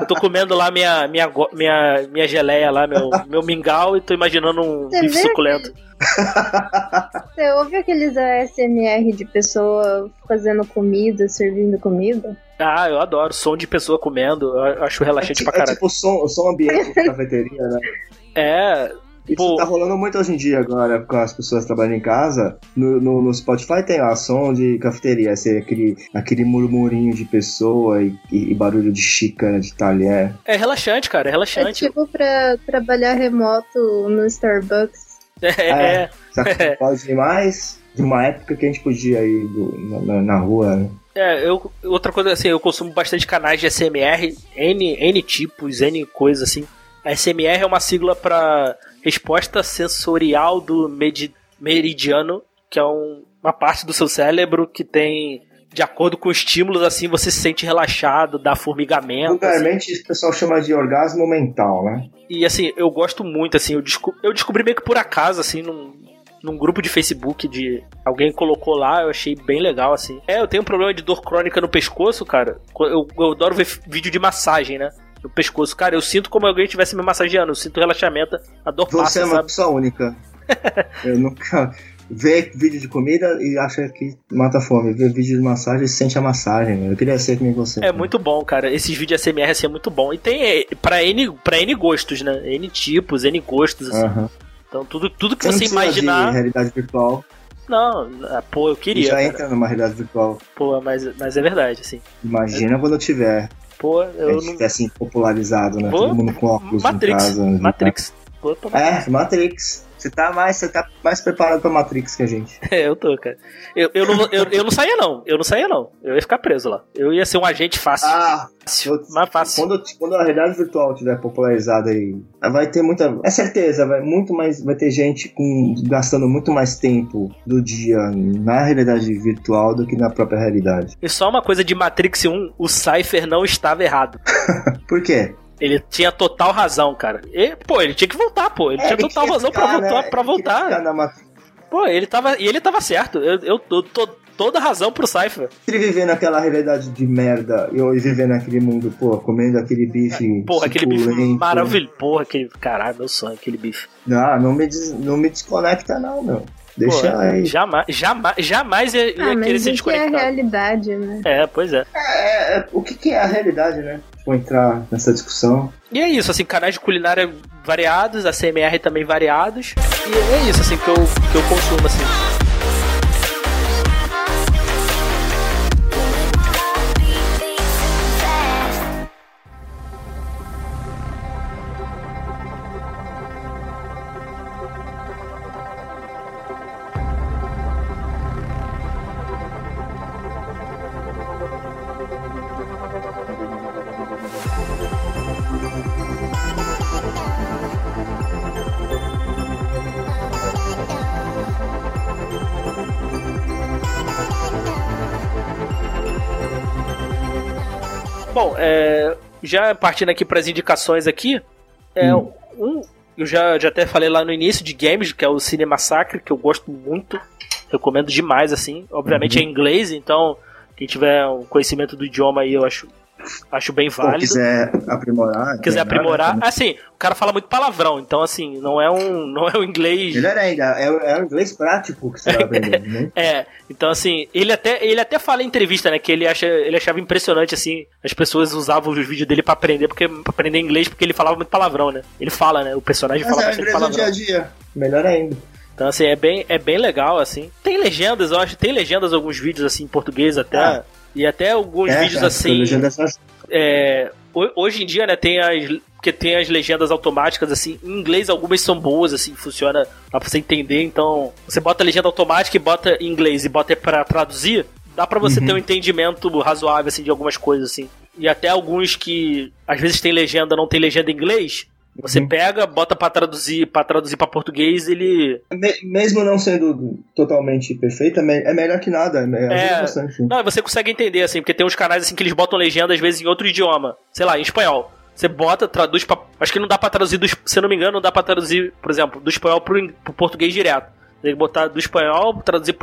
eu tô comendo lá minha, minha, minha, minha geleia lá, meu, meu mingau, e tô imaginando um Você bife suculento. Você ouve aqueles ASMR de pessoa fazendo comida, servindo comida? Ah, eu adoro. Som de pessoa comendo, eu acho É, relaxante tipo, pra é caralho. tipo o som, o som ambiente da cafeteria, né? É, Isso Pô. tá rolando muito hoje em dia agora, com as pessoas trabalhando em casa. No, no, no Spotify tem lá som de cafeteria, assim, aquele, aquele murmurinho de pessoa e, e- e barulho de xícara, de talher. é relaxante, cara, é É relaxante. tipo pra trabalhar remoto no Starbucks. É, É. Sabe o que pode ir mais? De uma época que a gente podia ir do- na, na- rua É, eu, outra coisa assim, eu consumo bastante canais de SMR, N, N tipos, N coisas assim. A SMR é uma sigla para resposta sensorial do meridiano, que é um- uma parte do seu cérebro que tem, de acordo com estímulos, assim, você se sente relaxado, dá formigamento. assim. Vulgarmente, o pessoal chama de orgasmo mental, né? E assim, eu gosto muito, assim, eu, desco- eu descobri meio que por acaso, assim, num, num grupo de Facebook de. Alguém colocou lá, eu achei bem legal, assim. É, eu tenho um problema de dor crônica no pescoço, cara. Eu, eu adoro ver vídeo de massagem, né? No pescoço. Cara, eu sinto como alguém estivesse me massageando, eu sinto relaxamento, a dor Você passa, é uma sabe? pessoa única. Eu nunca vê vídeo de comida e acha que mata a fome. Vê vídeo de massagem e sente a massagem. meu. Eu queria ser que nem você. É muito bom, cara. Esses vídeos SMR assim é muito bom. E tem é, pra N, pra N gostos, né? N tipos, N gostos, assim. Aham. Então tudo, tudo que Você não você imaginar. de realidade virtual. Não, ah, pô, eu E queria. já cara. entra numa realidade virtual. Pô, mas, mas é verdade, assim. Imagina quando eu tiver. Pô, Eu eu não. tiver assim popularizado, né? Pô, Todo mundo com óculos Matrix. em casa. né? Matrix. Pô, É, Matrix. Você tá mais, você tá mais preparado pra Matrix que a gente. É, eu tô, cara. Eu, eu, não, eu, eu não saía, não. Eu não saía, não. Eu ia ficar preso lá. Eu ia ser um agente fácil. Ah, fácil. eu- mais fácil. quando, quando a realidade virtual tiver popularizada aí, vai ter muita. É certeza, vai muito mais. Vai ter gente com, gastando muito mais tempo do dia na realidade virtual do que na própria realidade. E só uma coisa de Matrix 1, o Cypher não estava errado. Por quê? Ele tinha total razão, cara. E, pô, ele tinha que voltar, pô. Ele É, tinha ele total razão pra ficar, voltar, né? pra voltar. Pô, ele tava. E ele tava certo. Eu, eu tô, tô toda razão pro Cypher. Ele viver naquela realidade de merda e eu viver naquele mundo, pô, comendo aquele bife. Porra, aquele bife maravilhoso. Porra, aquele. Caralho, meu sonho, aquele bife. Não, não me, des- não me desconecta, não, meu. Deixa Pô, aí. Jamais, jamais, jamais ia, ia Ah, querer mas se o que é a desconectar. realidade, né? É, pois é. É, é, o que, que é a realidade, né? Vou entrar nessa discussão. E é isso, assim, canais de culinária variados, a CMR também variados. E é isso, assim, que eu, que eu consumo, assim. Bom, é, já partindo aqui para as indicações aqui, é Hum. um, eu já, já até falei lá no início de games, que é o Cine Massacre, que eu gosto muito, recomendo demais, assim. Obviamente Uhum. é em inglês, então quem tiver um conhecimento do idioma aí eu acho, acho bem válido. quiser aprimorar. quiser aprimorar. Assim, o cara fala muito palavrão, então assim, não é um, não é um inglês. Melhor ainda, é, o- é o inglês prático que você vai aprender, né? É, então assim, ele até, ele até fala em entrevista, né, que ele, acha, ele achava impressionante, assim, as pessoas usavam os vídeos dele pra aprender, porque, pra aprender inglês, porque ele falava muito palavrão, né? Ele fala, né, o personagem Mas fala é bastante inglês do dia palavrão. a dia. Melhor ainda. Então assim, é bem, é bem legal, assim. Tem legendas, eu acho, tem legendas alguns vídeos, assim, em português até, Ah. E até alguns É, vídeos, assim... legenda só- é, ho- hoje em dia, né, tem as. Porque tem as legendas automáticas, assim, em inglês algumas são boas, assim, funciona pra você entender, então. Você bota a legenda automática e bota em inglês e bota pra traduzir, dá pra você Uhum. ter um entendimento razoável, assim, de algumas coisas, assim. E até alguns que às vezes tem legenda, não tem legenda em inglês. Você Uhum. pega, bota pra traduzir, para traduzir para português, ele Me- mesmo não sendo totalmente perfeito, é, é melhor que nada. É, ajuda É. bastante. Não, você consegue entender, assim, porque tem uns canais assim que eles botam legenda às vezes em outro idioma. Sei lá, em espanhol. Você bota, traduz pra. Acho que não dá pra traduzir, do, se não me engano, não dá pra traduzir, por exemplo, do espanhol pro, pro português direto. Tem que botar do espanhol, traduzir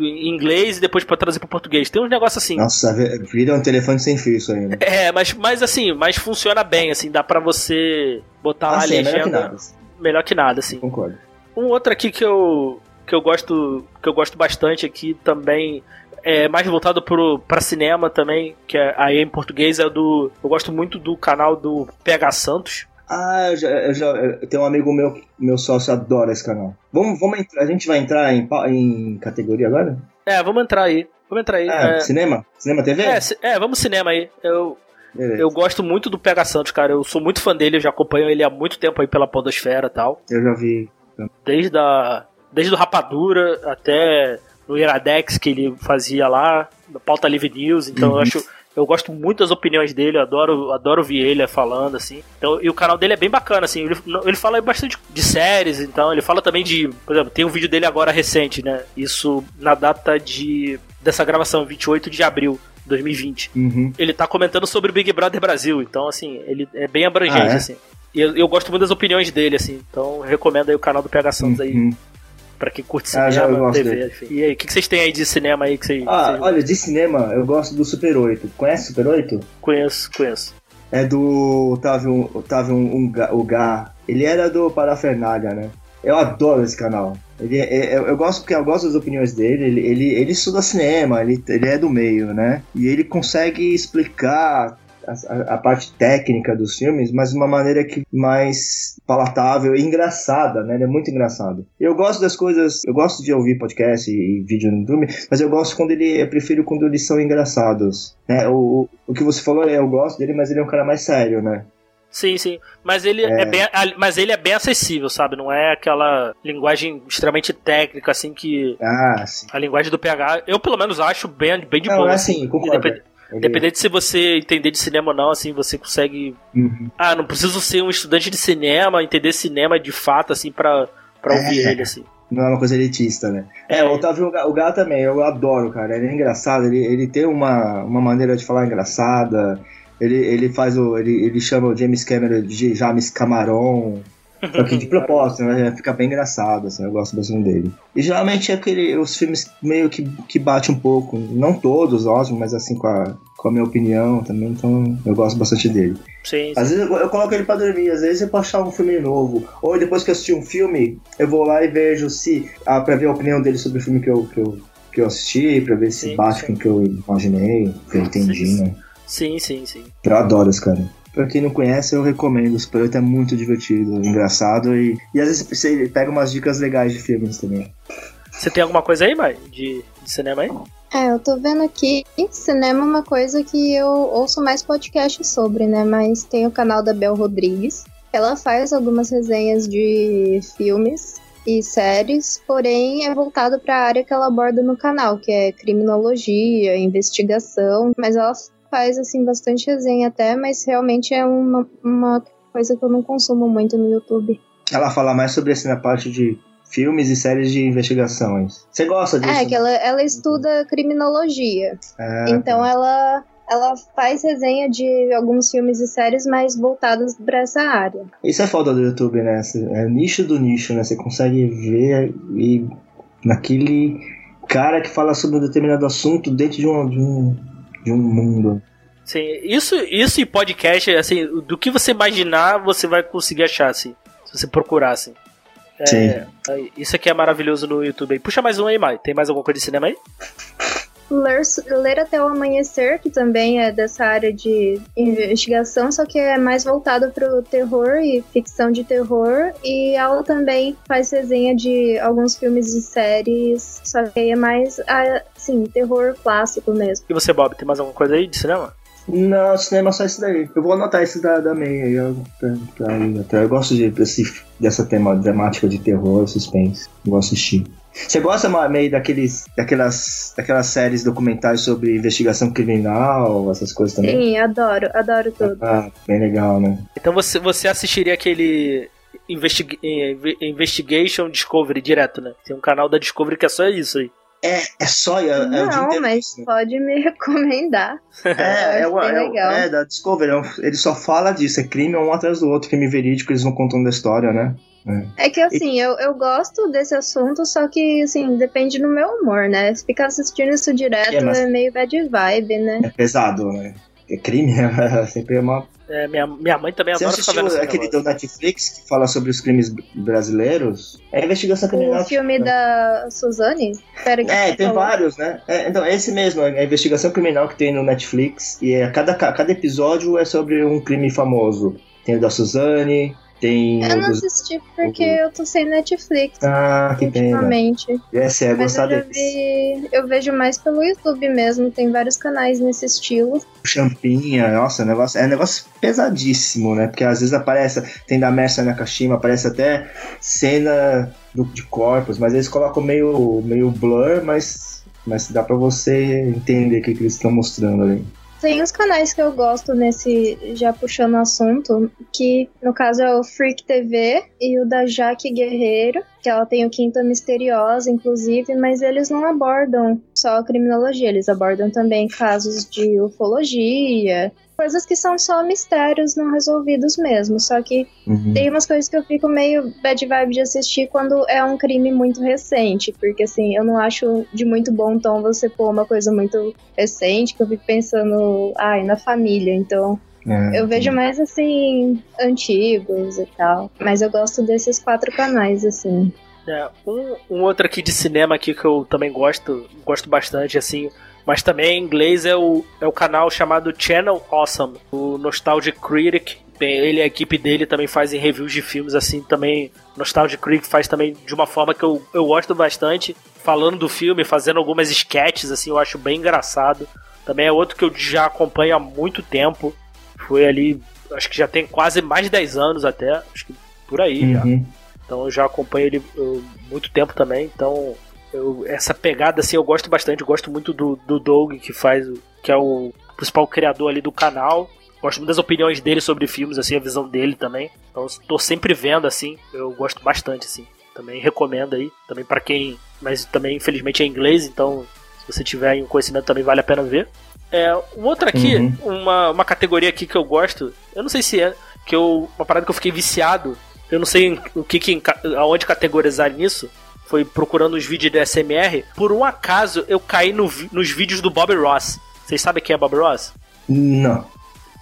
em inglês e depois pra traduzir pro português. Tem uns negócios assim. Nossa, vi- vira um telefone sem fio isso aí, né? É, mas, mas assim, mas funciona bem, assim, dá pra você botar lá Ah, a sim, é melhor que legenda. nada. melhor que nada, assim. Concordo. Um outro aqui que eu que eu gosto que eu gosto bastante aqui também é mais voltado para cinema também, que é aí em português é do eu gosto muito do canal do PH Santos. Ah, eu já, eu já eu tenho um amigo meu, meu sócio adora esse canal. Vamos, vamos entrar, a gente vai entrar em, em categoria agora? É, vamos entrar aí. Vamos entrar aí. É, É, cinema? Cinema TV? é, é, vamos cinema aí. Eu, Beleza. eu gosto muito do PH Santos, cara. Eu sou muito fã dele, eu já acompanho ele há muito tempo aí pela Podosfera e tal. Eu já vi. Desde a desde o Rapadura até no Iradex que ele fazia lá, na Pauta Livre News, então Uhum. eu acho. Eu gosto muito das opiniões dele, adoro, adoro ouvir ele falando, assim. Então, e o canal dele é bem bacana, assim. Ele, ele fala bastante de séries, então. Ele fala também de. Por exemplo, tem um vídeo dele agora recente, né? Isso na data de. dessa gravação, 28 de abril de 2020 Uhum. ele tá comentando sobre o Big Brother Brasil, então assim, ele é bem abrangente, Ah, é? assim. E eu, eu gosto muito das opiniões dele, assim, então recomendo aí o canal do PH Santos aí, Pra quem curte Ah, já eu cinema, gosto TV, enfim. E aí, o que, que vocês têm aí de cinema aí que vocês, Ah, vocês olha, de cinema eu gosto do Super 8. Conhece Super 8? conheço, conheço. É do Otávio, Otávio Unga-. Ele era do Parafernália, né? Eu adoro esse canal. Ele, é- é- eu gosto porque eu gosto das opiniões dele. Ele, ele, ele estuda cinema, ele, ele é do meio, né? E ele consegue explicar a, a- parte técnica dos filmes, mas de uma maneira que mais palatável e engraçada, né? Ele é muito engraçado. Eu gosto das coisas, eu gosto de ouvir podcast e, e vídeo no YouTube, mas eu gosto quando ele, eu prefiro quando eles são engraçados. Né? O, o, que você falou, eu gosto dele, mas ele é um cara mais sério, né? Sim, sim. Mas ele é. É. bem, a- mas ele é bem acessível, sabe? Não é aquela linguagem extremamente técnica, assim, que. Ah, sim. A linguagem do PH, eu pelo menos acho bem, bem de Não, boa. é assim. assim, concordo. Independ- Independente se você entender de cinema ou não, assim, você consegue Uhum. Ah, não preciso ser um estudante de cinema, entender cinema de fato, assim, pra, pra ouvir É. ele, assim. Não é uma coisa elitista, né? É, o Otávio o Gá também, eu adoro, cara. Ele é engraçado, ele, ele tem uma, uma maneira de falar engraçada. Ele, ele faz o. Ele, ele chama o James Cameron de James Cameron. Só que de propósito, né? Fica bem engraçado, assim, eu gosto bastante dele. E geralmente é aquele, os filmes meio que, que bate um pouco. Não todos, óbvio, mas assim, com a, com a minha opinião também, então eu gosto bastante dele. Sim, sim. Às vezes eu, eu coloco ele pra dormir, às vezes eu posso achar um filme novo. Ou depois que eu assisti um filme, eu vou lá e vejo se. Ah, pra ver a opinião dele sobre o filme que eu, que eu, que eu assisti, pra ver se Sim, bate sim. com o que eu imaginei, que eu entendi, Sim, né? Sim, sim, sim. Eu adoro esse cara. Pra quem não conhece, eu recomendo. O Super 8 é muito divertido, engraçado e, e às vezes você pega umas dicas legais de filmes também. Você tem alguma coisa aí, Mai, de, de cinema aí? É, eu tô vendo aqui, cinema é uma coisa que eu ouço mais podcast sobre, né? Mas tem o canal da Bel Rodrigues. Ela faz algumas resenhas de filmes e séries, porém é voltado para a área que ela aborda no canal, que é criminologia, investigação, mas ela faz assim bastante resenha até, mas realmente é uma, uma coisa que eu não consumo muito no YouTube. Ela fala mais sobre assim, na parte de filmes e séries de investigações. Você gosta disso? É, que ela, ela estuda criminologia. É, Então ela, ela faz resenha de alguns filmes e séries mais voltados para essa área. Isso é foda do YouTube, né? É nicho do nicho, né? Você consegue ver e naquele cara que fala sobre um determinado assunto dentro de um, de um, de um mundo. Sim, isso, isso e podcast, assim, do que você imaginar, você vai conseguir achar, assim, se você procurar, assim. É, Sim. aí, Isso aqui é maravilhoso no YouTube aí. Puxa mais um aí, Mai. Tem mais alguma coisa de cinema aí? Ler, Ler até o amanhecer, que também é dessa área de investigação, só que é mais voltado para o terror e ficção de terror. E ela também faz resenha de alguns filmes e séries, só que aí é mais, assim, terror clássico mesmo. E você, Bob, tem mais alguma coisa aí de cinema? Não, cinema é só isso daí. Eu vou anotar esse da, da meia aí. Eu, até. eu gosto de, desse, dessa tema temática de terror, suspense. Eu gosto de assistir. Você gosta meio daqueles, daquelas, daquelas séries documentais sobre investigação criminal, essas coisas também? Sim, adoro, adoro tudo. Ah, bem legal, né? Então você, você assistiria aquele Investi- Inve- Investigation Discovery direto, né? Tem um canal da Discovery que é só isso aí. É, é só. É, é o dia Não, inteiro mas pode me recomendar. É, é, é, o- legal. é da Discovery. é Ele só fala disso. É crime um atrás do outro, crime verídico, eles vão contando a história, né? É que assim, eu, eu gosto desse assunto, só que assim, depende do meu humor, né? Se ficar assistindo isso direto É, mas- é meio bad vibe, né? É pesado, né? É crime, é sempre uma. É, minha, minha mãe também Você adora ficar assistiu vendo esse aquele negócio. do Netflix que fala sobre os crimes brasileiros? É investigação criminal. O filme da Suzane? Pera que É, tem falou. vários, né? É, então, é esse mesmo, é a investigação criminal que tem no Netflix. E é, cada, cada episódio é sobre um crime famoso. Tem o da Suzane, Tem. Eu não assisti porque eu tô sem Netflix Ah, que pena. ultimamente. Essa é Mas gostar eu vi. Eu vejo mais pelo YouTube mesmo. Tem vários canais nesse estilo. Champinha, nossa, é um negócio, é um negócio pesadíssimo, né? Porque às vezes aparece, tem da Mersa Nakashima, aparece até cena do- de corpos, mas eles colocam meio, meio blur, mas, mas dá pra você entender o que, que eles estão mostrando ali. Tem uns canais que eu gosto nesse, já puxando o assunto, que no caso é o Freak TV e o da Jaque Guerreiro, que ela tem o Quinta Misteriosa, inclusive, mas eles não abordam só a criminologia, eles abordam também casos de ufologia, coisas que são só mistérios não resolvidos mesmo, só que Uhum. tem umas coisas que eu fico meio bad vibe de assistir quando é um crime muito recente, porque assim, eu não acho de muito bom tom você pôr uma coisa muito recente, que eu fico pensando, ai, na família, então É, eu vejo mais assim, antigos e tal, mas eu gosto desses quatro canais, assim. É, um, um outro aqui de cinema aqui que eu também gosto, gosto bastante, assim, mas também em inglês é o, é o canal chamado Channel Awesome, o Nostalgic Critic. Bem, ele e a equipe dele também fazem reviews de filmes, assim, também. Nostalgic Critic faz também de uma forma que eu, eu gosto bastante, falando do filme, fazendo algumas sketches, assim, eu acho bem engraçado. Também é outro que eu já acompanho há muito tempo. Foi ali, acho que já tem quase mais de 10 anos até, acho que por aí já. Uhum. Então eu já acompanho ele há muito tempo também. Então eu- essa pegada assim eu gosto bastante. Eu gosto muito do, do Doug que faz, que é o principal criador ali do canal. Gosto muito das opiniões dele sobre filmes, assim, a visão dele também. Então estou sempre vendo assim. Eu gosto bastante assim. Também recomendo aí, também para quem, mas também infelizmente é inglês, então se você tiver um conhecimento também vale a pena ver. É, um outro aqui, Uhum. uma, uma categoria aqui que eu gosto, eu não sei se é, que eu, uma parada que eu fiquei viciado, eu não sei o que, que aonde categorizar nisso, foi procurando os vídeos do SMR, por um acaso eu caí no nos vídeos do Bob Ross. Vocês sabem quem é Bob Ross? Não.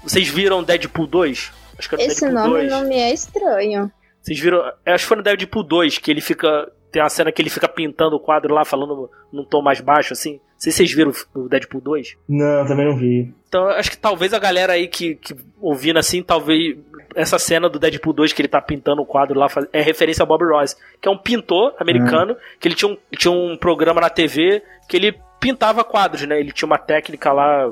Vocês viram Deadpool 2? Acho que era Esse Deadpool nome 2. não me é estranho. Vocês viram? eu Acho que foi no Deadpool 2 que ele fica. Tem uma cena que ele fica pintando o quadro lá, falando num tom mais baixo, assim. Não sei se vocês viram o Deadpool 2. Não, também não vi. Então, acho que talvez a galera aí que, que ouvindo assim, talvez essa cena do Deadpool 2 que ele tá pintando o quadro lá é referência ao Bob Ross, que é um pintor americano, que ele tinha um, tinha um programa na TV que ele pintava quadros, né? Ele tinha uma técnica lá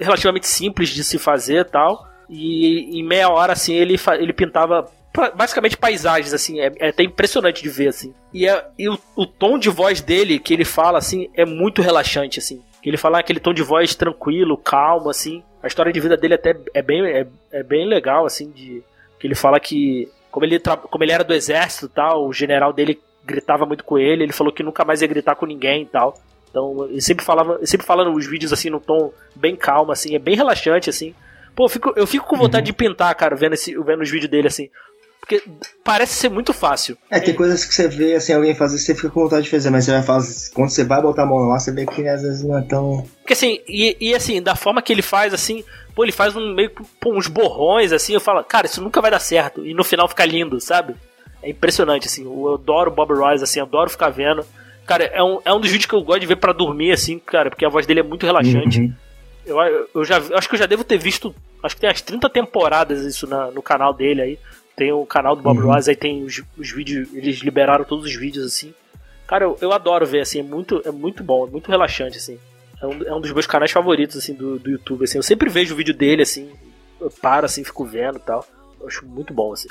relativamente simples de se fazer e tal. E em meia hora, assim, ele, ele pintava basicamente paisagens, assim, é, é até impressionante de ver, assim. E, é- e o, o tom de voz dele, que ele fala, assim, é muito relaxante, assim. Que ele fala aquele tom de voz tranquilo, calmo, assim. A história de vida dele até é bem, é, é bem legal, assim, de que ele fala que como ele, como ele era do exército tal, o general dele gritava muito com ele, ele falou que nunca mais ia gritar com ninguém e tal. Então, ele sempre falava, ele sempre fala nos vídeos assim, num tom bem calmo, assim, é bem relaxante, assim. Pô, eu fico, eu fico com vontade de pintar, cara, vendo, esse, vendo os vídeos dele, assim. Porque parece ser muito fácil. É, tem coisas que você vê assim, alguém fazer, você fica com vontade de fazer, mas você vai fazer. Quando você vai botar a mão lá, você vê que às vezes não é tão. Porque assim, e, e assim, da forma que ele faz, assim, pô, ele faz um meio pô, uns borrões, assim, eu falo, cara, isso nunca vai dar certo. E no final fica lindo, sabe? É impressionante, assim. Eu adoro o Bob Ross, assim, adoro ficar vendo. Cara, é um, é um dos vídeos que eu gosto de ver pra dormir, assim, cara, porque a voz dele é muito relaxante. Uhum. Eu, eu já eu acho que eu já devo ter visto. Acho que tem umas 30 temporadas isso na- no canal dele aí. Tem o canal do Bob Uhum. Ross, aí tem os, os vídeos. Eles liberaram todos os vídeos assim. Cara, eu, eu adoro ver, assim, é muito, é muito bom, é muito relaxante, assim. É um, é um dos meus canais favoritos, assim, do, do YouTube, assim. Eu sempre vejo o vídeo dele, assim, eu paro, assim, fico vendo e tal. Eu acho muito bom, assim.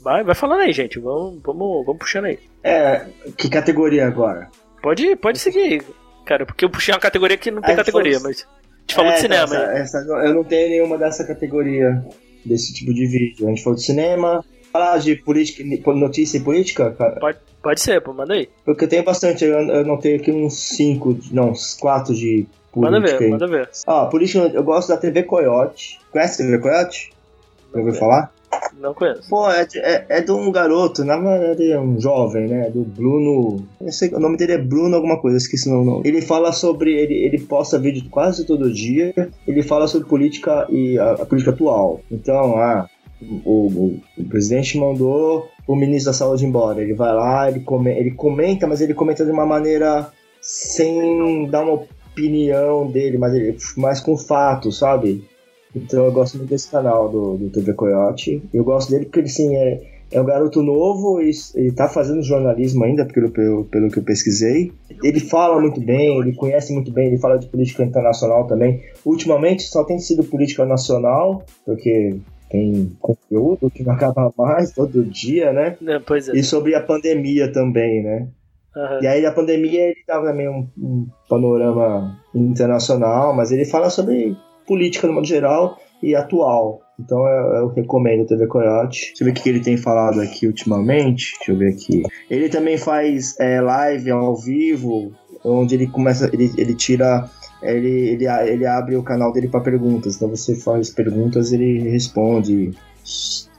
Vai, vai falando aí, gente. Vamos, vamos, vamos puxando aí. É, que categoria agora? Pode, pode seguir, cara, porque eu puxei uma categoria que não tem categoria, mas. A gente falou É, de cinema, então, essa, essa- eu não tenho nenhuma dessa categoria, desse tipo de vídeo. A gente falou de cinema. Falar de política, notícia e política, cara, Pode, pode ser, pô, manda aí. porque eu tenho bastante. Eu, tenho aqui uns 5, não, uns 4 de política. Manda ver, aí. manda ver. Ó, política, eu gosto da TV Coyote. Conhece a TV Coyote? Já ouviu falar? Não conheço. Pô, é, é, é de um garoto, na verdade é um jovem, né? Do Bruno. Sei, o nome dele é Bruno alguma coisa, esqueci o nome. Ele fala sobre. Ele, ele posta vídeo quase todo dia. Ele fala sobre política e a, a política atual. Então, ah, o, o- o presidente mandou o ministro da saúde embora. Ele vai lá, ele, come, ele comenta, mas ele comenta de uma maneira sem dar uma opinião dele, mas ele, mais com fatos, sabe? Então eu gosto muito desse canal do, do TV Coyote. Eu gosto dele porque ele, assim, é, É um garoto novo e ele tá fazendo jornalismo ainda, pelo, pelo, pelo que eu pesquisei. Ele fala muito bem, ele conhece muito bem, ele fala de política internacional também. Ultimamente só tem sido política nacional, porque tem conteúdo que não acaba mais todo dia, né? É, pois é. E sobre a pandemia também, né? Aham. E aí a pandemia ele dá também um, um panorama internacional, mas ele fala sobre política no modo geral e atual. Então eu, eu recomendo o TV Coyote. Deixa eu ver o que ele tem falado aqui ultimamente. Deixa eu ver aqui. Ele também faz é, live ao vivo, onde ele começa, ele, ele tira. Ele, ele, ele abre o canal dele para perguntas. Então você faz perguntas ele responde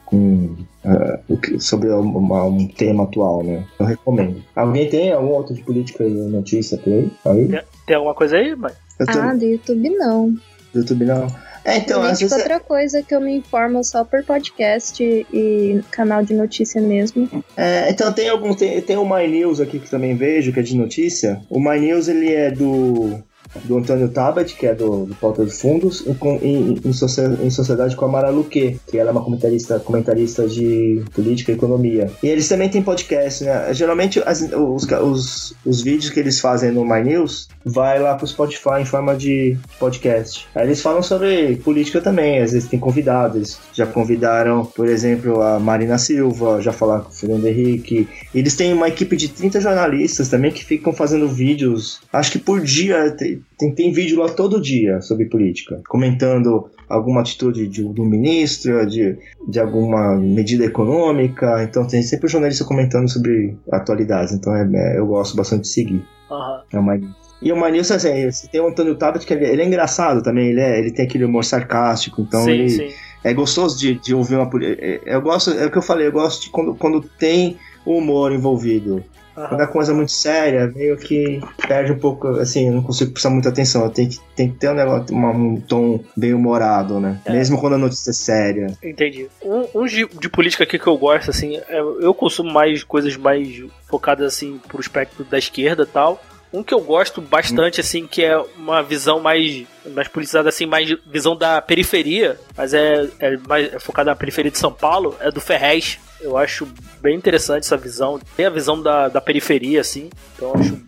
com, é, que- sobre uma- um tema atual, né? Eu recomendo. Alguém tem algum outro de política e notícia por aí? aí? Tem, tem alguma coisa aí, mãe? Tô Ah, do YouTube não. YouTube não. É, então, Também, às tipo, vezes. outra coisa que eu me informo só por podcast e canal de notícia mesmo. É, então tem alguns. Tem, tem o My News aqui que também vejo, que é de notícia. O My News ele é do. Do Antônio Tabet, que é do, do Pauta dos Fundos, em, em, socie- em sociedade com a Mara Luque, que ela é uma comentarista, comentarista de política e economia. E eles também têm podcast, né? Geralmente as- os, os, os vídeos que eles fazem no My News vai lá pro Spotify em forma de podcast. Aí eles falam sobre política também, às vezes tem convidados. Já convidaram, por exemplo, a Marina Silva, já falaram com o Fernando Henrique. Eles têm uma equipe de 30 jornalistas também que ficam fazendo vídeos, acho que por dia, tem, tem, vídeo lá todo dia sobre política, comentando alguma atitude de, do ministro, de, de alguma medida econômica. Então tem sempre jornalista comentando sobre atualidades. Então é- é- eu gosto bastante de seguir. Aham. É uma... E o Manilson, assim, você tem o Antônio Tabet, que ele, ele é engraçado também, ele, é, ele tem aquele humor sarcástico, então sim, ele, sim. é gostoso de, de ouvir uma é- é- Eu gosto, é o que eu falei, eu gosto de quando, quando tem humor envolvido. Quando é coisa muito séria, meio que perde um pouco, assim, eu não consigo prestar muita atenção. Tem que, tem que ter um, negócio, uma- um tom bem humorado, né? É. Mesmo quando a notícia é séria. Entendi. Um, um de, de política aqui que eu gosto, assim, é- eu consumo mais coisas mais focadas, assim, pro espectro da esquerda e tal. Um que eu gosto bastante, assim, que é uma visão mais, mais politizada, assim, mais visão da periferia, mas é, é mais é focada na periferia de São Paulo, é do Ferrez. Eu acho bem interessante essa visão. Tem a visão da, da periferia, assim, então acho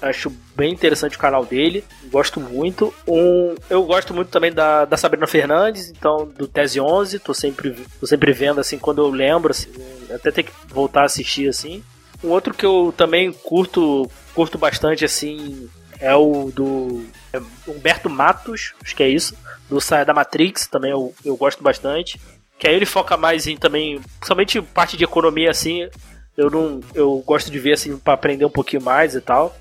Acho bem interessante o canal dele. Gosto muito. Um, eu gosto muito também da, da Sabrina Fernandes, então do Tese 11. Tô sempre, tô sempre vendo assim quando eu lembro. Assim, até ter que voltar a assistir assim. Um outro que eu também curto, curto bastante assim é o do é, Humberto Matos, acho que é isso, do Saia da Matrix, também eu, eu gosto bastante. Que aí ele foca mais em também, principalmente parte de economia assim. Eu não, eu gosto de ver assim para aprender um pouquinho mais e tal.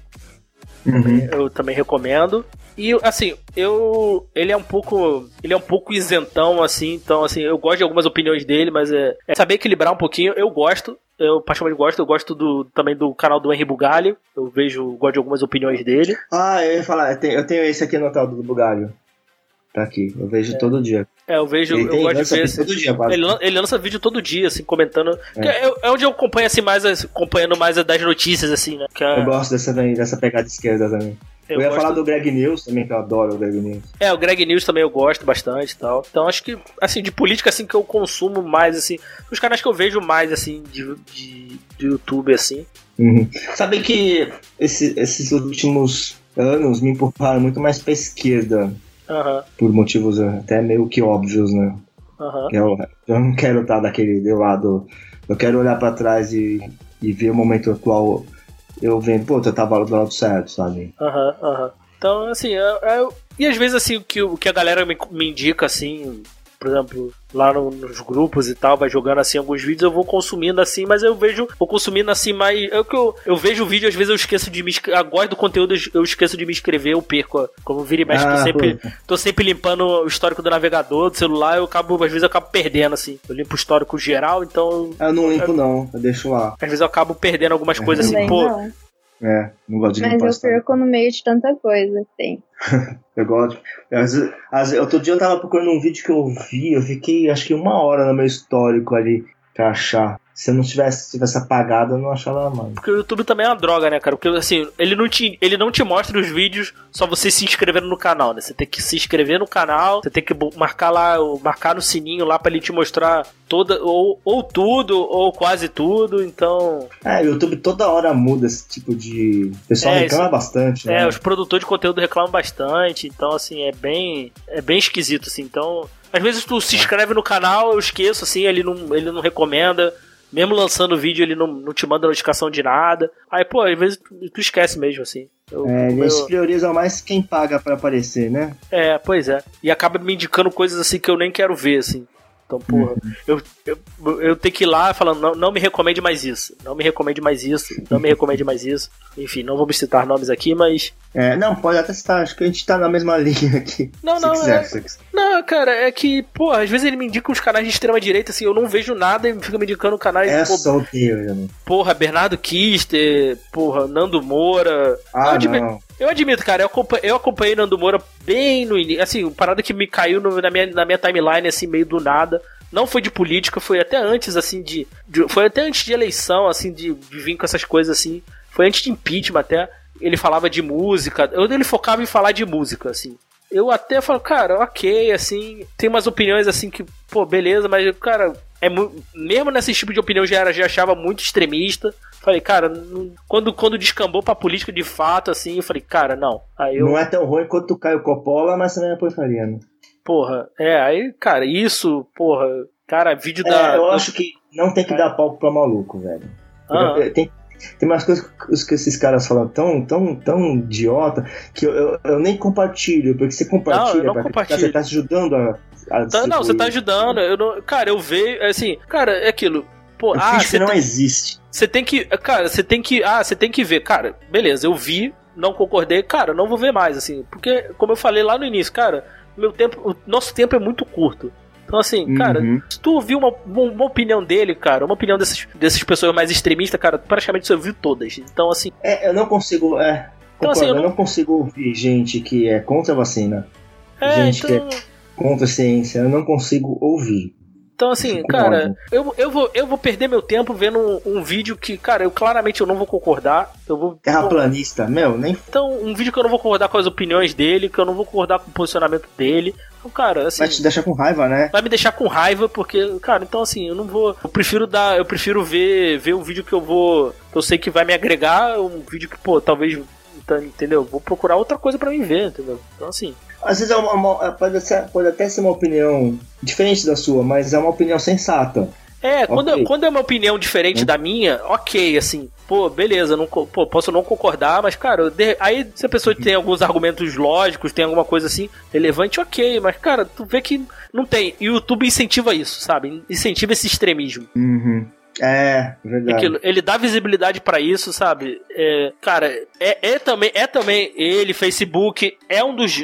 Uhum. Eu também recomendo. E assim, eu ele é um pouco, ele é um pouco isentão assim, então assim, eu gosto de algumas opiniões dele, mas é, é saber equilibrar um pouquinho. Eu gosto, eu particularmente gosto, eu gosto do também do canal do Henry Bugalho. Eu vejo, gosto de algumas opiniões dele. Ah, eu ia falar, eu tenho, eu tenho esse aqui anotado do Bugalho. Tá aqui, eu vejo todo dia. É, eu vejo, Ele eu tem, gosto de ver assim, todo dia, ele, ele lança vídeo todo dia, assim, comentando. que É. é onde eu acompanho assim mais, acompanhando mais as das notícias, assim, né? É- Eu gosto dessa, dessa pegada esquerda também. Eu, ia gosto- falar do Greg News também, que eu adoro o Greg News. É, o Greg News também eu gosto bastante e tal. Então acho que, assim, de política, assim, que eu consumo mais, assim, os canais que eu vejo mais, assim, de, de, de YouTube, assim. Uhum. Sabe que esse- esses últimos anos me empurraram muito mais pra esquerda, Aham, por motivos até meio que óbvios, né? aham. Eu, eu não quero estar daquele do lado. Eu quero olhar pra trás e, e ver o momento atual. Eu vendo, pô, eu tava do lado certo, sabe? Aham, aham. Então, assim, eu, eu- e às vezes, assim, o que, o que a galera me, me indica, assim, por exemplo, lá no- nos grupos e tal, vai jogando, assim, alguns vídeos, eu vou consumindo, assim, mas eu vejo, vou consumindo, assim, mais... É o que eu, eu vejo o vídeo, às vezes eu esqueço de me... Eu gosto do conteúdo, eu esqueço de me inscrever, eu perco. Como vira e mexe, Ah, tô, sempre, pô. tô sempre limpando o histórico do navegador, do celular, eu acabo, às vezes eu acabo perdendo, assim. Eu limpo o histórico geral, então... Eu não limpo, não, eu deixo lá. Às vezes eu acabo perdendo algumas coisas, assim, Também pô... não. É, não gosto de Mas limpar. eu perco no meio de tanta coisa tem. Eu gosto. Às às outro dia eu tava procurando um vídeo que eu vi, eu fiquei acho que uma hora no meu histórico ali. pra achar. Se eu não tivesse, tivesse apagado, eu não achava mais. Porque o YouTube também é uma droga, né, cara? Porque assim, ele não te, ele não te mostra os vídeos só você se inscrevendo no canal, né? Você tem que se inscrever no canal, você tem que marcar lá, marcar no sininho lá para ele te mostrar toda, ou, ou tudo, ou quase tudo, então. É, o YouTube toda hora muda esse tipo de. O pessoal É, reclama isso- bastante, né? É, os produtores de conteúdo reclamam bastante, então assim, é bem é bem esquisito assim. Então, às vezes tu se inscreve no canal, eu esqueço assim, ele não ele não recomenda. Mesmo lançando vídeo, ele não, não te manda notificação de nada. Aí, pô, às vezes tu, tu esquece mesmo, assim. Eu- É, eles eu- priorizam mais quem paga pra aparecer, né? é, pois é. E acaba me indicando coisas assim que eu nem quero ver, assim. Então, porra, eu, eu, eu tenho que ir lá falando, não, não me recomende mais isso. Não me recomende mais isso. Não me recomende mais isso. Enfim, não vamos citar nomes aqui, mas. É, não, pode até estar, acho que a gente tá na mesma linha aqui. Não, não, quiser, é-. Não, cara, é que, pô, às vezes ele me indica uns canais de extrema direita, assim, eu não vejo nada e fica me indicando canais, É pô, só o que eu, né? porra, Bernardo Kister, porra, Nando Moura. Ah, admi- não. Eu admito, cara, eu acompanhei, eu acompanhei Nando Moura bem no início, assim, uma parada que me caiu no- na, minha, na minha timeline, assim, meio do nada. Não foi de política, foi até antes, assim, de. de- foi até antes de eleição, assim, de, de vir com essas coisas assim. Foi antes de impeachment até. Ele falava de música. eu- Ele focava em falar de música, assim. Eu até falo, cara, ok, assim. Tem umas opiniões assim que, pô, beleza, mas, cara, é mesmo nesse tipo de opinião já, era, já achava muito extremista. Falei, cara, não- quando, quando descambou pra política de fato, assim, eu falei, cara, não. Aí eu. Não é tão ruim quanto o Caio Coppola, mas também é porcaria, né? Porra, é, aí, cara, isso, porra, cara, vídeo É, da. eu acho que não tem que dar palco pra maluco, velho. Ah. Tem, tem umas coisas que esses caras falam tão, tão, tão idiota que eu, eu, eu nem compartilho, porque você compartilha, Não, eu não compartilho. você tá ajudando a. a Tá, não, você tá ajudando. Eu não, cara, eu vejo, assim, cara, é aquilo. Pô, Eu ah, que você não existe. Você tem que. Cara, você tem que. Ah, você tem que ver. Cara, beleza, eu vi, não concordei, cara, não vou ver mais, assim. Porque, como eu falei lá no início, cara, meu tempo. O nosso tempo é muito curto. Então, assim, cara, Uhum. se tu ouviu uma, uma, opinião dele, cara, uma opinião dessas, dessas pessoas mais extremistas, cara, praticamente você ouviu todas. Então, assim, É, eu não consigo. É, Então, assim, eu eu, não- não... consigo ouvir gente que é contra a vacina, é, Gente então. contra a ciência, eu não consigo ouvir. Então, assim, cara, eu, eu, vou, eu vou perder meu tempo vendo um, um vídeo que, cara, eu claramente eu não vou concordar. Eu vou. Terraplanista, meu, nem. Então, um vídeo que eu não vou concordar com as opiniões dele, que eu não vou concordar com o posicionamento dele. Então, cara, assim. Vai te deixar com raiva, né? vai me deixar com raiva, porque, cara, então assim, eu não vou. Eu prefiro dar. Eu prefiro ver, ver um vídeo que eu vou. Que eu sei que vai me agregar, um vídeo que, pô, talvez. tá, Entendeu? Vou procurar outra coisa pra mim ver, entendeu? Então assim. Às vezes é uma, uma- pode, ser- pode até ser uma opinião diferente da sua, mas é uma opinião sensata. É, quando, Ok. quando é uma opinião diferente Hum. da minha, ok, assim, pô, beleza, não, pô, posso não concordar, mas, cara, de- aí se a pessoa tem alguns argumentos lógicos, tem alguma coisa assim, relevante, ok, mas, cara, tu vê que não tem. E o YouTube incentiva isso, sabe? Incentiva esse extremismo. Uhum. É, verdade. Aquilo, ele dá visibilidade pra isso, sabe? É, cara, é, é também, é também ele, Facebook, é um dos.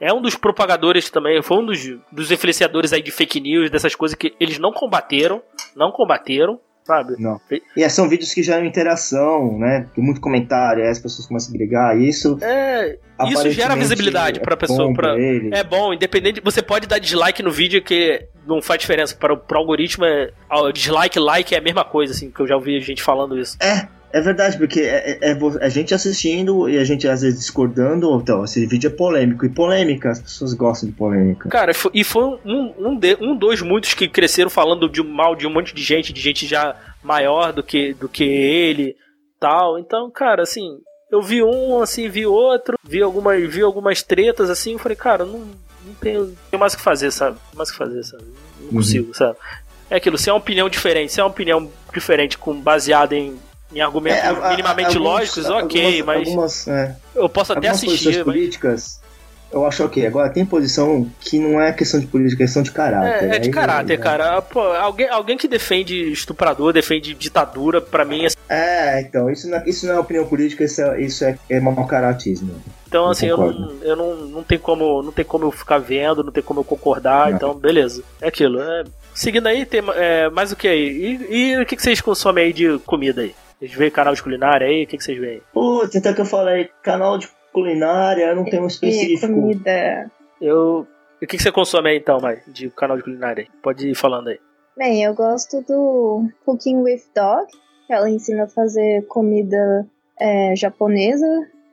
É um dos propagadores também, foi um dos, dos influenciadores aí de fake news, dessas coisas que eles não combateram, não combateram, sabe? Não. E é, são vídeos que geram interação, né? Tem muito comentário, aí as pessoas começam a brigar, e isso. É, isso gera visibilidade pra é pessoa. bom Pra, ele. é bom, independente. Você pode dar dislike no vídeo que não faz diferença. Para o pro algoritmo, é, ó, dislike, like é a mesma coisa, assim, que eu já ouvi gente falando isso. É, é verdade, porque é, é, é a gente assistindo e a gente às vezes discordando, então, esse vídeo é polêmico. E polêmica, as pessoas gostam de polêmica. Cara, e foi um, um, de, um dos muitos que cresceram falando de um mal de um monte de gente, de gente já maior do que, do que ele tal. Então, cara, assim, eu vi um, assim, vi outro, vi algumas, vi algumas tretas, assim, eu falei, cara, não, não tenho, não tenho mais o que fazer, sabe? Não tenho mais o que fazer, sabe? Não Uhum. consigo, sabe? É aquilo, se é uma opinião diferente, se é uma opinião diferente, com baseada em, em argumentos É, a- minimamente alguns- lógicos, ok, algumas- mas Algumas, é, eu posso até assistir, mas... políticas, eu acho ok. Agora, tem posição que não é questão de política, é questão de caráter. É, é de Aí, caráter, né? cara. Pô, alguém, alguém que defende estuprador, defende ditadura, pra mim, assim, É, então, isso não, é- isso não é opinião política, isso é, isso é, é mau caratismo. então assim, eu não, eu não, não tem como, não tem como eu ficar vendo, não tem como eu concordar, Não. então beleza. É aquilo. é. Seguindo aí, tem é, mais o que aí? E, e o que, que vocês consomem aí de comida aí? Vocês veem canal de culinária aí? O que, que vocês veem? Putz, então que eu falei, canal de culinária, eu não tenho um específico. comida. Eu. E o que, que você consome aí então, Mai? De canal de culinária aí? Pode ir falando aí. Bem, eu gosto do Cooking with Dog, que ela ensina a fazer comida é, japonesa,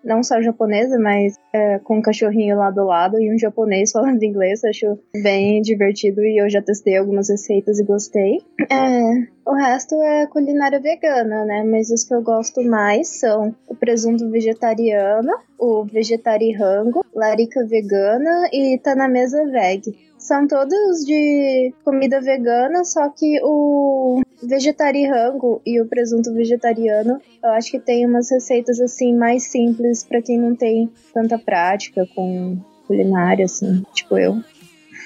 não só japonesa, mas é, com um cachorrinho lá do lado e um japonês falando inglês. Acho bem divertido e eu já testei algumas receitas e gostei. É, o resto é culinária vegana, né? Mas os que eu gosto mais são o presunto vegetariano, o vegetarirango, larica vegana e tá na mesa veg. São todos de comida vegana, só que o vegetarirango e o presunto vegetariano, eu acho que tem umas receitas assim mais simples para quem não tem tanta prática com culinária assim, tipo eu.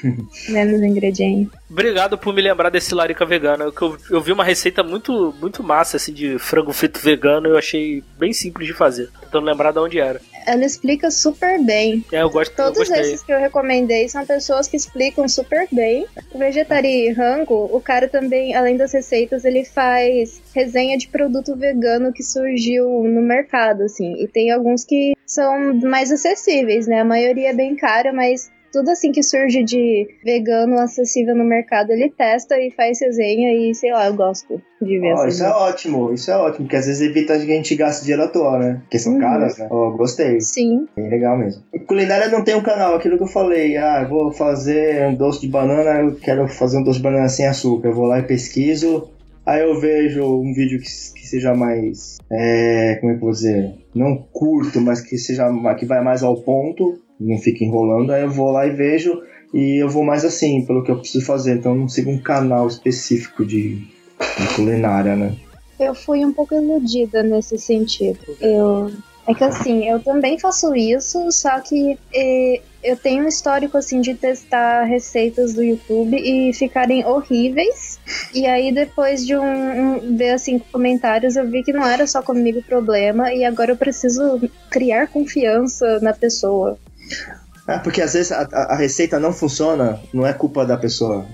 Menos ingredientes. Obrigado por me lembrar desse larica vegana. Eu, eu vi uma receita muito, muito massa, assim, de frango frito vegano. Eu achei bem simples de fazer. Tentando lembrar de onde era. Ela explica super bem. É, eu gosto Todos eu esses que eu recomendei são pessoas que explicam super bem. O Vegetari Rango, o cara também, além das receitas, ele faz resenha de produto vegano que surgiu no mercado, assim. E tem alguns que são mais acessíveis, né? A maioria é bem cara, mas tudo assim que surge de vegano acessível no mercado, ele testa e faz resenha e sei lá, eu gosto de ver oh, Isso é ótimo, isso é ótimo, porque às vezes evita que a gente gaste dinheiro à toa, né? Porque são uhum. caras, né? Oh, gostei. Sim. Bem legal mesmo. Culinária não tem um canal, aquilo que eu falei, ah, eu vou fazer um doce de banana, eu quero fazer um doce de banana sem açúcar. Eu vou lá e pesquiso, aí eu vejo um vídeo que, que seja mais, é, como é que eu vou dizer, não curto, mas que seja, que vai mais ao ponto não fica enrolando, aí eu vou lá e vejo e eu vou mais assim, pelo que eu preciso fazer, então eu não sigo um canal específico de, de culinária, né? Eu fui um pouco iludida nesse sentido. Eu é que assim, eu também faço isso, só que e, eu tenho um histórico assim de testar receitas do YouTube e ficarem horríveis. E aí depois de um, um ver assim comentários, eu vi que não era só comigo o problema e agora eu preciso criar confiança na pessoa. É, porque às vezes a, a, receita não funciona, não é culpa da pessoa.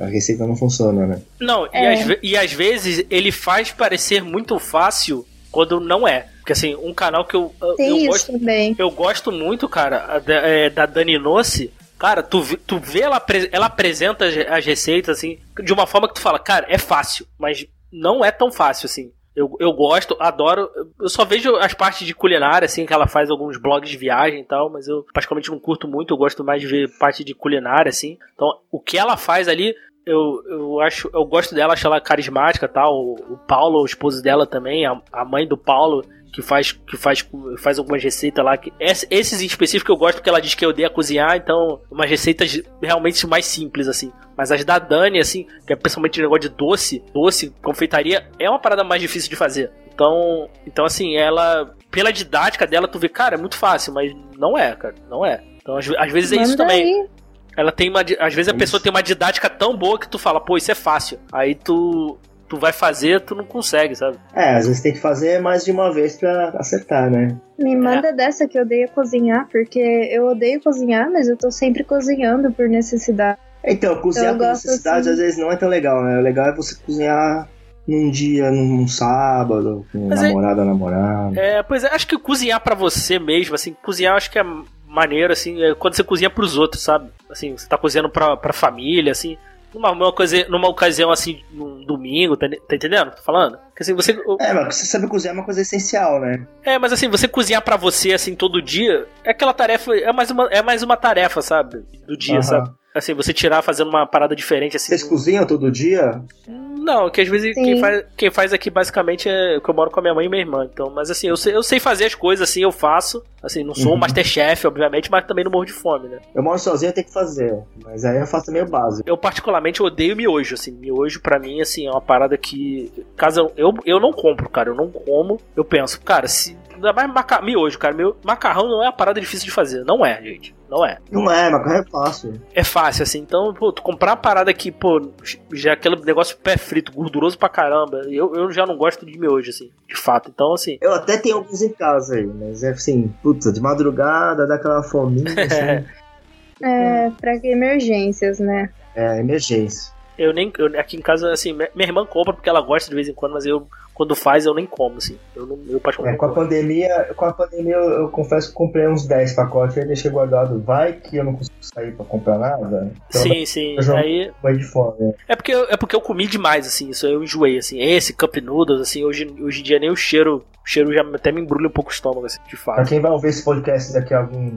A receita não funciona, né? Não, é. e, às, e às vezes ele faz parecer muito fácil quando não é. Porque assim, um canal que eu, eu, eu gosto, também. eu gosto muito, cara, da, é, da Dani Nossi. Cara, tu, tu vê ela, ela apresenta as receitas assim, de uma forma que tu fala, cara, é fácil, mas não é tão fácil assim. Eu, eu gosto, adoro. Eu só vejo as partes de culinária, assim, que ela faz alguns blogs de viagem e tal, mas eu particularmente não curto muito, eu gosto mais de ver parte de culinária, assim. Então, o que ela faz ali, eu, eu acho, eu gosto dela, acho ela carismática tal. O, o Paulo, o esposo dela também, a, a mãe do Paulo, que faz que faz, faz algumas receitas lá. Que, esses em específico eu gosto porque ela diz que eu odeio cozinhar, então umas receitas realmente mais simples, assim. Mas as da Dani, assim, que é principalmente o negócio de doce, doce, confeitaria, é uma parada mais difícil de fazer. Então, então assim, ela, pela didática dela, tu vê, cara, é muito fácil, mas não é, cara, não é. Então, às, às vezes é isso também. Aí. Ela tem uma. Às vezes a pessoa tem uma didática tão boa que tu fala, pô, isso é fácil. Aí tu tu vai fazer, tu não consegue, sabe? É, às vezes tem que fazer mais de uma vez pra acertar, né? Me manda é. dessa que eu odeio cozinhar, porque eu odeio cozinhar, mas eu tô sempre cozinhando por necessidade. Então, cozinhar por necessidade assim. às vezes não é tão legal, né? O legal é você cozinhar num dia, num sábado, com é- namorada, é, namorado. É, pois é, acho que cozinhar para você mesmo, assim, cozinhar acho que é maneiro, assim, é quando você cozinha pros outros, sabe? Assim, você tá cozinhando pra, pra família, assim numa, uma coisa, numa ocasião assim, num domingo, tá, tá entendendo? Tô falando? Que, assim, você, é, mas você sabe cozinhar é uma coisa essencial, né? É, mas assim, você cozinhar para você assim todo dia, é aquela tarefa, é mais uma, é mais uma tarefa, sabe? Do dia, uhum. sabe? Assim, você tirar fazendo uma parada diferente assim. Vocês cozinham todo dia? Não, que às vezes quem faz, quem faz aqui basicamente é que eu moro com a minha mãe e minha irmã. Então, mas assim, eu sei, eu sei fazer as coisas assim, eu faço. Assim, não sou uhum. um Masterchef, obviamente, mas também não morro de fome, né? Eu moro sozinho, eu tenho que fazer. Mas aí eu faço meio básico. Eu particularmente odeio miojo, assim. Miojo pra mim, assim, é uma parada que. Caso eu, eu não compro, cara. Eu não como. Eu penso, cara, se. Ainda mais maca... miojo, cara. Meu macarrão não é uma parada difícil de fazer. Não é, gente. Não é. Não é, macarrão é fácil. É fácil, assim. Então, pô, tu comprar uma parada que, pô, já é aquele negócio pé frito, gorduroso pra caramba. Eu, eu já não gosto de miojo, assim, de fato. Então, assim. Eu até tenho alguns em casa aí, mas é assim, puta, de madrugada, dá aquela fominha, assim. é, pra emergências, né? É, emergência. Eu nem. Eu, aqui em casa, assim, minha irmã compra porque ela gosta de vez em quando, mas eu quando faz eu nem como, assim. Eu, não, eu É, particularmente com a como. pandemia, com a pandemia eu, eu confesso que comprei uns 10 pacotes e deixei guardado. Vai que eu não consigo sair pra comprar nada. Então Sim, sim. Aí, vai de fome. é porque, eu- é porque eu comi demais, assim, isso eu enjoei, assim. Esse Cup Noodles, assim, hoje, hoje em dia nem o cheiro, o cheiro já até me embrulha um pouco o estômago, assim, de Pra fato. quem vai ouvir esse podcast daqui a algum.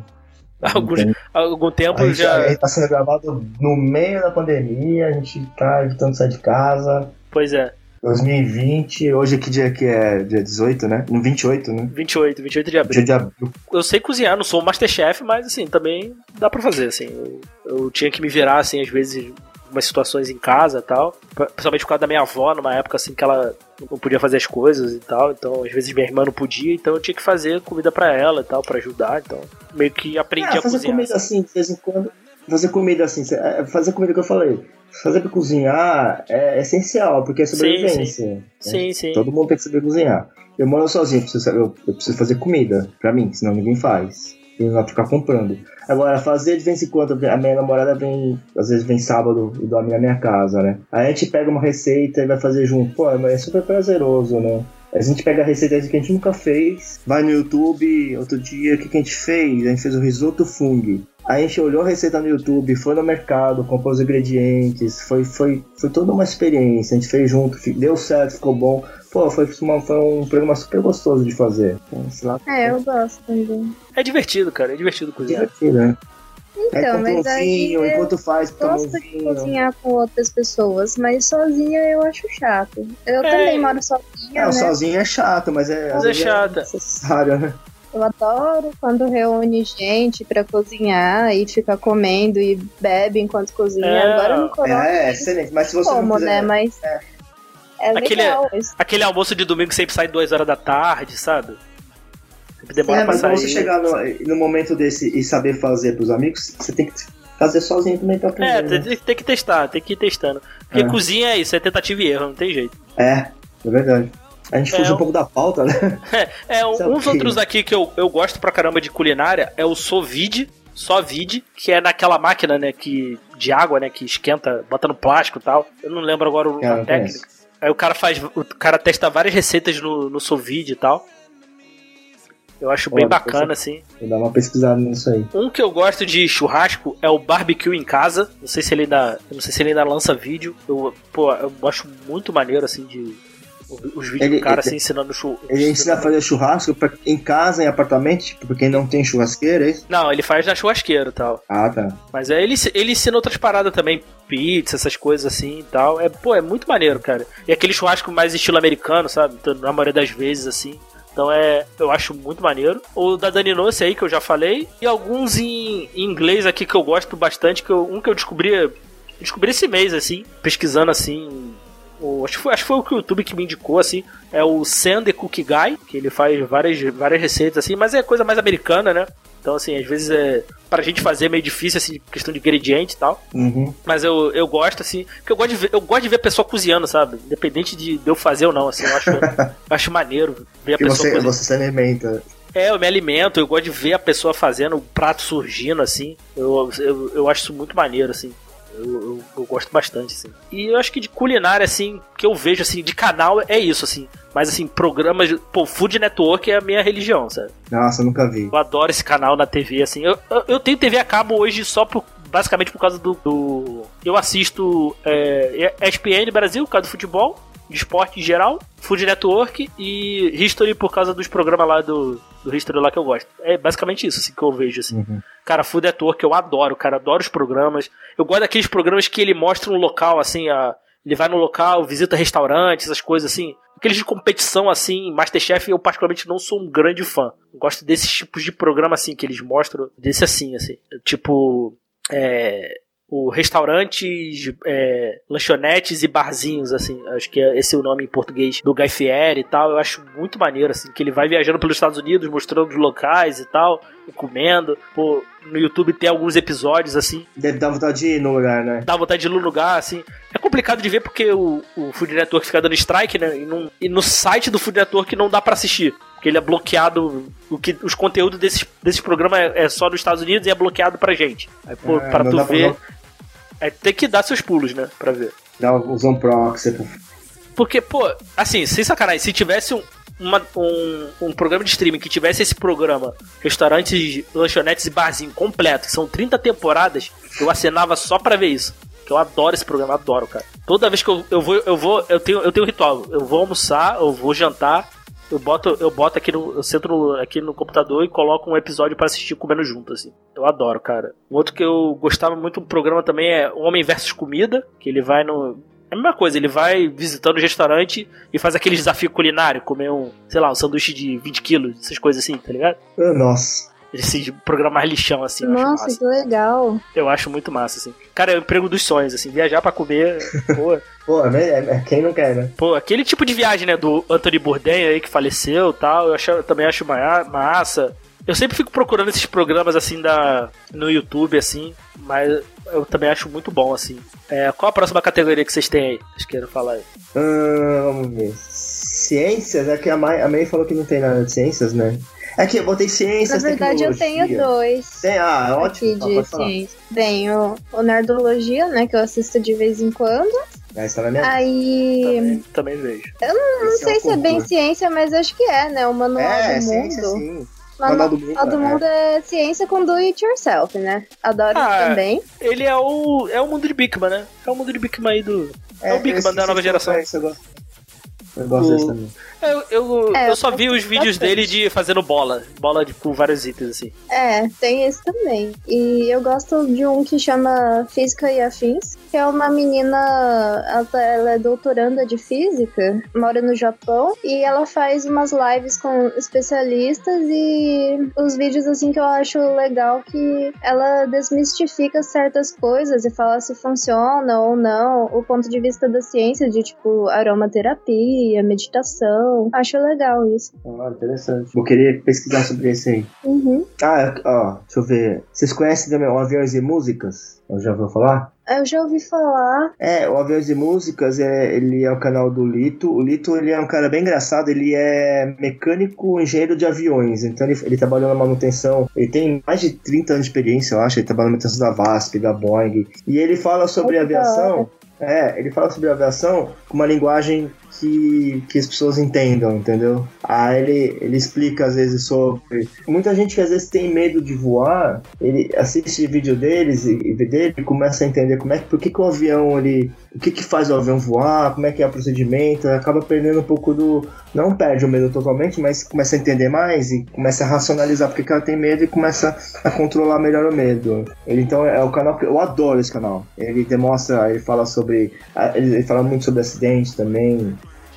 Alguns, algum tempo a gente, já. a gente tá sendo gravado no meio da pandemia, a gente tá evitando sair de casa. Pois é, 2020, hoje que dia que é? Dia 18, né? No 28, né? 28, 28 de abril. Dia de abril. eu sei cozinhar, não sou Masterchef, mas assim, também dá pra fazer, assim. Eu, eu tinha que me virar, assim, às vezes, umas situações em casa e tal. Principalmente por causa da minha avó, numa época assim que ela não podia fazer as coisas e tal. Então, às vezes minha irmã não podia, então eu tinha que fazer comida pra ela e tal, pra ajudar. Então, meio que aprendi Ah, a fazer cozinhar. comida assim, de vez em quando. Fazer comida assim, é, fazer comida que eu falei. Fazer pra cozinhar é essencial, porque é sobrevivência. né? Sim, sim. Todo mundo tem que saber cozinhar. Eu moro sozinho, preciso saber- eu, eu preciso fazer comida pra mim, senão ninguém faz. E não vai ficar comprando. Agora, fazer de vez em quando, a minha namorada vem, às vezes vem sábado e dorme na minha casa, né? Aí a gente pega uma receita e vai fazer junto. Pô, é super prazeroso, né? A gente pega a receita que a gente nunca fez, vai no YouTube, outro dia, o que, que a gente fez? A gente fez o risoto fungi. Aí a gente olhou a receita no YouTube, foi no mercado, comprou os ingredientes, foi, foi, foi toda uma experiência, a gente fez junto, deu certo, ficou bom. Pô, foi, uma- foi um programa super gostoso de fazer. Então, sei lá, É, eu gosto também. É divertido, cara, é divertido cozinhar. divertido, né? aí Então, um mas aí vinho, eu enquanto faz, um gosto de cozinhar com outras pessoas, mas sozinha eu acho chato. Eu É. também moro sozinha, É, o né? sozinho é chato, mas é, Mas é vezes chata. necessário, né? Eu adoro quando reúne gente pra cozinhar e fica comendo e bebe enquanto cozinha. É. Agora no corona É, é excelente, mas se você não como, quiser... né? Mas É. é, Aquele- Aquele almoço de domingo sempre sai duas horas da tarde, sabe? Sempre demora É, pra mas pra sair. você chegar no, no momento desse e saber fazer pros amigos, você tem que fazer sozinho também pra aprender. É, né? tem, tem que testar, tem que ir testando. Porque É. cozinha é isso, é tentativa e erro, não tem jeito. É, é verdade. A gente É, fugiu um pouco da pauta, né? É, Sabe uns que- outros aqui que eu, eu gosto pra caramba de culinária é o Sovide, só vide, que é naquela máquina, né, que de água, né, que esquenta, bota no plástico e tal. Eu não lembro agora o- Cara, a não técnica. Aí o cara faz, o cara testa várias receitas no, no Sovide e tal. Eu acho bem bacana, assim. Vou dar uma pesquisada nisso aí. Um que eu gosto de churrasco é o barbecue em casa. Não sei se ele ainda, não sei se ele ainda lança vídeo. Eu, pô, eu acho muito maneiro assim de os vídeos Ele- do cara ele- assim ensinando chu- Ele ensina a fazer churrasco pra, em casa, em apartamento, tipo, pra quem não tem churrasqueira, é isso? Não, ele faz na churrasqueira e tal. Ah, tá. Mas aí ele, ele ensina outras paradas também, pizza, essas coisas assim e tal. É, pô, é muito maneiro, cara. E aquele churrasco mais estilo americano, sabe? Então, Na maioria das vezes, assim. Então é, eu acho muito maneiro. O da Dani Noce aí que eu já falei. E alguns em, em inglês aqui que eu gosto bastante. Que eu- um que eu descobri, descobri esse mês, assim, pesquisando assim. O, acho, que foi, acho que foi o que o YouTube que me indicou, assim. É o Sam the Cookie Guy, que ele faz várias, várias receitas, assim, mas é coisa mais americana, né? Então, assim, às vezes é. Pra gente fazer é meio difícil, assim, questão de ingrediente e tal. Uhum. Mas eu, eu gosto, assim, porque eu gosto de ver, eu gosto de ver a pessoa cozinhando, sabe? Independente de, de eu fazer ou não, assim, eu acho, eu acho maneiro ver a pessoa você, cozinhando. você se alimenta. É, eu me alimento, eu gosto de ver a pessoa fazendo o prato surgindo, assim. Eu, eu, eu acho isso muito maneiro, assim. Eu, eu, eu gosto bastante, assim. E eu acho que de culinária, assim, que eu vejo, assim, de canal é isso, assim. Mas, assim, programas. Pô, Food Network é a minha religião, sabe? Nossa, eu nunca vi. Eu adoro esse canal na TV, assim. Eu, eu, eu tenho TV a cabo hoje só por. Basicamente por causa do. do- eu assisto é, ESPN Brasil, por causa do futebol, de esporte em geral, Food Network e History por causa dos programas lá do, do History lá que eu gosto. É basicamente isso assim, que eu vejo, assim. Uhum. Cara, Food Network eu adoro, cara, adoro os programas. Eu gosto daqueles programas que ele mostra um local, assim, a, ele vai no local, visita restaurantes, essas coisas assim. Aqueles de competição, assim, Masterchef, eu particularmente não sou um grande fã. Eu gosto desses tipos de programa, assim, que eles mostram, desse assim, assim. Tipo, é, o restaurantes, é, lanchonetes e barzinhos, assim. Acho que é- esse é o nome em português do Guy Fieri e tal. Eu acho muito maneiro, assim, que ele vai viajando pelos Estados Unidos, mostrando os locais e tal, e comendo. Pô, no YouTube tem alguns episódios, assim, Deve dar vontade de ir no lugar, né? dá vontade de ir no lugar, assim. É complicado de ver porque o, o Food Network fica dando strike, né? E, não- e no site do Food Network não dá pra assistir. Porque ele é bloqueado. O que, os conteúdos desses, desses programas é, é só nos Estados Unidos e é bloqueado pra gente. Aí, pô, É, pra tu pra ver. não- É, tem que dar seus pulos, né? Pra ver. Dá usar um proxy. Porque, pô, assim, sem sacanagem, se tivesse um, uma- um, um programa de streaming que tivesse esse programa, restaurantes, lanchonetes e barzinho completo, que são 30 temporadas, eu assinava só pra ver isso. Que eu adoro esse programa, adoro, cara. Toda vez que eu, eu vou, eu vou, eu tenho, eu tenho um ritual. Eu vou almoçar, eu vou jantar, eu boto, eu boto aqui no, eu sento no- aqui no computador e coloco um episódio pra assistir comendo junto, assim. Eu adoro, cara. Um outro que eu gostava muito do programa também é Homem versus Comida, que ele vai no é a mesma coisa, ele vai visitando o restaurante e faz aquele desafio culinário, comer um, sei lá, um sanduíche de 20 quilos, essas coisas assim, tá ligado? Ah, Nossa. Esse programa mais lixão, assim, eu acho Nossa, massa. que legal. Eu acho muito massa, assim. Cara, é o emprego dos sonhos, assim, viajar pra comer, pô. Pô, é, é- quem não quer, né? Pô, aquele tipo de viagem, né, do Anthony Bourdain aí que faleceu e tal, eu, acho, eu também acho ma- massa. Eu sempre fico procurando esses programas assim da no YouTube assim, mas eu também acho muito bom assim. É, qual a próxima categoria que vocês têm aí? Vocês querem falar aí? Ah, vamos ver. Ciências, é que a May, a May falou que não tem nada de ciências, né? É que eu botei Na ciências, verdade, eu tenho dois. Tem, ah, é ótimo. Aqui Ah, de falar. ciência. Tenho o Nerdologia, né? Que eu assisto de vez em quando. Essa tá na minha Aí. Também, também vejo. Não sei se é bem ciência, mas acho que é, né? O Manual É, do ciência Mundo. sim. Manual Manual do Mundo, do é. Mundo é ciência com do it yourself, né? Adoro Ah, isso também. Ele é o é o mundo de Bigman, né? É o mundo de Bigman aí do É o Big esse- Man da nova geração. Eu gosto. Desse também. Eu, eu, É, eu só vi os vídeos bastante. dele de fazendo bola. Bola de, com vários itens, assim. É, tem esse também. E eu gosto de um que chama Física e Afins, que é uma menina, ela, ela é doutoranda de física, mora no Japão, e ela faz umas lives com especialistas e os vídeos assim que eu acho legal que ela desmistifica certas coisas e fala se funciona ou não, o ponto de vista da ciência de tipo aromaterapia, meditação. Acho legal isso. Ah, interessante. Vou querer pesquisar sobre esse aí. Uhum. Ah, ó, deixa eu ver. Vocês conhecem também o Aviões e Músicas? Eu já ouviu falar? Eu já ouvi falar. É, o Aviões e Músicas, é, ele é o canal do Lito. O Lito, ele é um cara bem engraçado, ele é mecânico engenheiro de aviões. Então ele, ele trabalhou na manutenção, ele tem mais de 30 anos de experiência, eu acho. Ele trabalha na manutenção da VASP, da Boeing. E ele fala sobre aviação... É, ele fala sobre aviação com uma linguagem que, que as pessoas entendam, entendeu? Aí ele, ele explica às vezes sobre. Muita gente que às vezes tem medo de voar, ele assiste vídeo deles e, vê dele e começa a entender como é por que, que o avião ele. O que, que faz o avião voar, como é que é o procedimento, acaba perdendo um pouco do. Não perde o medo totalmente, mas começa a entender mais e começa a racionalizar porque que ela tem medo e começa a controlar melhor o medo. Ele então é o canal que eu adoro esse canal. Ele demonstra, ele fala sobre. Ele fala muito sobre acidentes também.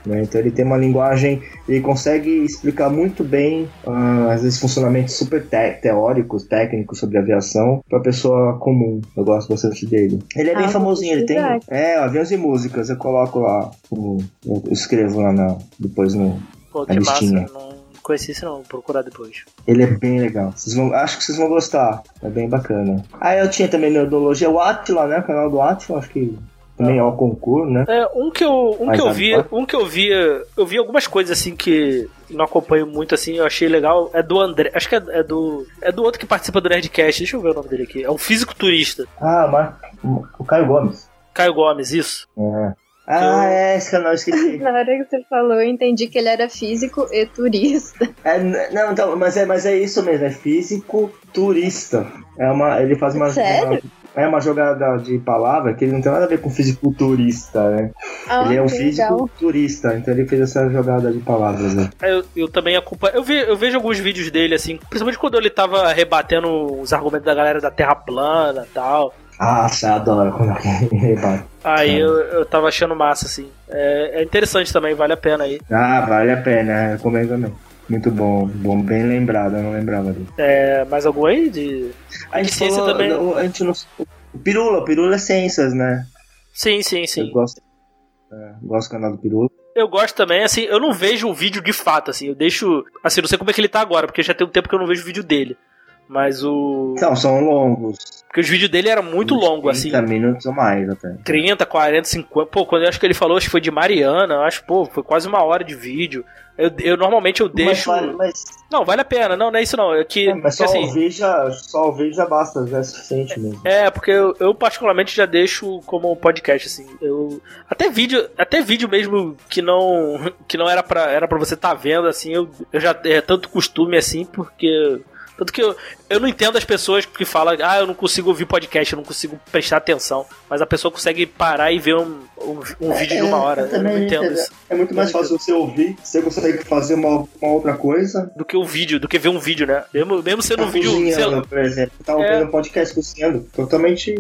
Né? Então ele tem uma linguagem, ele consegue explicar muito bem, ah, às vezes, funcionamentos super te- teóricos, técnicos sobre aviação para pessoa comum. Eu gosto bastante dele. Ele é Ah, bem famosinho, ele tem. É, aviões e músicas, eu coloco lá. o- Eu escrevo lá na, depois no. Pô, A que massa. listinha. Não conheci esse não, vou procurar depois. Ele é bem legal. Vocês vão, acho que vocês vão gostar. É bem bacana. Ah, eu tinha também Neurologia, o Atila, né? O canal do Atila, acho que também é o concurso, né? É, um que eu, um que eu tá? um que eu via, eu vi algumas coisas assim que não acompanho muito assim, eu achei legal, é do André, acho que é, é do é do outro que participa do Nerdcast, deixa eu ver o nome dele aqui. É um físico turista, Ah, mas o Caio Gomes. Caio Gomes, isso. É. Ah, é, esse canal eu esqueci. Na hora que você falou, eu entendi que ele era físico e turista. É, não, então, mas é, mas é isso mesmo, é físico turista. É uma, ele faz uma, Sério? Uma- é uma jogada de palavra que ele não tem nada a ver com fisiculturista, né? Ah, ele é um que físico legal. turista, então ele fez essa jogada de palavras, né? Eu, eu também acompanho, eu, ve- eu vejo alguns vídeos dele assim, principalmente quando ele tava rebatendo os argumentos da galera da Terra plana e tal. Ah, você adora quando alguém rebate. Aí Sim. eu, eu tava achando massa, assim. É, é interessante também, vale a pena aí. Ah, vale a pena, recomendo também. Muito bom, bom, bem lembrado, eu não lembrava disso. É, mais algum aí de. A gente falou, também. o- a gente não, o Pirula, o Pirula é ciências, né? Sim, sim, Eu sim. gosto, é, gosto do canal do Pirula. Eu gosto também, assim, eu não vejo o vídeo de fato, assim, eu deixo. Assim, não sei como é que ele tá agora, porque já tem um tempo que eu não vejo o vídeo dele. Mas o. Não, são longos. Porque os vídeos dele eram muito longos, assim. 30 minutos ou mais até. 30, 40, 50. Pô, quando eu acho que ele falou, acho que foi de Mariana, eu acho, pô, foi quase uma hora de vídeo. Eu, eu normalmente eu deixo. Mas, vale- mas, Não, vale a pena. Não, não é isso não. É que, é, mas só, assim, ouvir já, só ouvir já basta, já é suficiente mesmo. É, porque eu, eu particularmente já deixo como podcast, assim. Eu. Até vídeo, até vídeo mesmo que não. Que não era pra, era pra você estar vendo, assim, eu, eu já é tanto costume assim, porque. Tanto que eu, eu não entendo as pessoas que falam, ah, eu não consigo ouvir podcast, eu não consigo prestar atenção. Mas a pessoa consegue parar e ver um, um, um vídeo de uma hora. Eu, não entendo isso. É muito mais Eu fácil você ouvir, você consegue fazer uma, uma outra coisa. Do que o vídeo, do que ver um vídeo, né? Mesmo, mesmo sendo um Tá vídeo. sei lá, cozinhando, por exemplo. Tá É. ouvindo um podcast cozinhando. Totalmente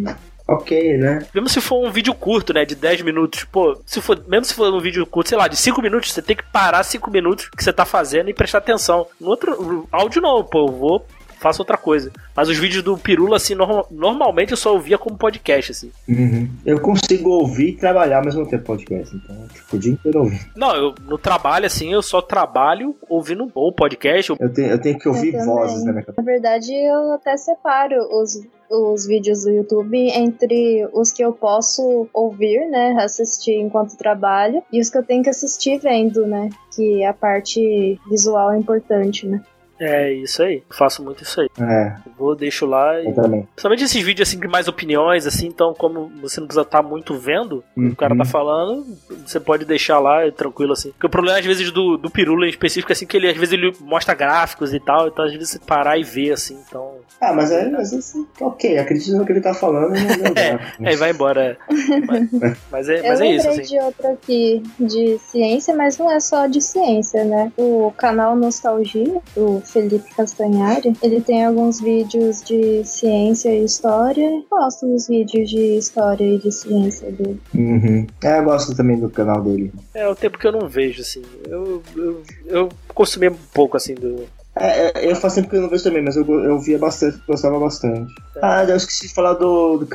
ok, né? Mesmo se for um vídeo curto, né, de 10 minutos, pô, se for, mesmo se for um vídeo curto, sei lá, de 5 minutos, você tem que parar 5 minutos que você tá fazendo e prestar atenção. No outro áudio não, pô, eu vou faço outra coisa. Mas os vídeos do Pirula assim, norma- normalmente eu só ouvia como podcast assim. Uhum. Eu consigo ouvir e trabalhar ao mesmo tempo podcast. Então, tipo, o dia inteiro ouvindo. Não, eu no trabalho assim, eu só trabalho ouvindo ou podcast, ou Eu tenho, eu tenho que ouvir também. vozes na minha cabeça. Na verdade, eu até separo os, os vídeos do YouTube entre os que eu posso ouvir, né, assistir enquanto trabalho, e os que eu tenho que assistir vendo, né, que a parte visual é importante, né. É isso aí. Eu faço muito isso aí. É, Eu vou deixo lá e eu também. Principalmente esses vídeos assim de mais opiniões, assim, então como você não precisa estar muito vendo o que o cara tá Uhum. falando, você pode deixar lá é tranquilo assim. Porque o problema às vezes do, do Pirula em específico, assim, que ele às vezes ele mostra gráficos e tal, então às vezes você parar e ver, assim, então. Ah, mas é, mas isso, ok, acredito no que ele tá falando. É. Aí vai embora. é. Mas, mas é, eu mas é lembrei isso, assim. de outro aqui de ciência, mas não é só de ciência, né? O canal Nostalgia, do Felipe Castanhari, ele tem alguns vídeos de ciência e história. Eu Gosto dos vídeos de história e de ciência dele. Uhum. É, eu gosto também do canal dele. É o tempo que eu não vejo, assim. Eu, eu, eu consumi um pouco, assim, do. É, é, eu faço tempo que eu não vejo também, mas eu, eu via bastante, gostava bastante. É. Ah, eu esqueci de falar do, do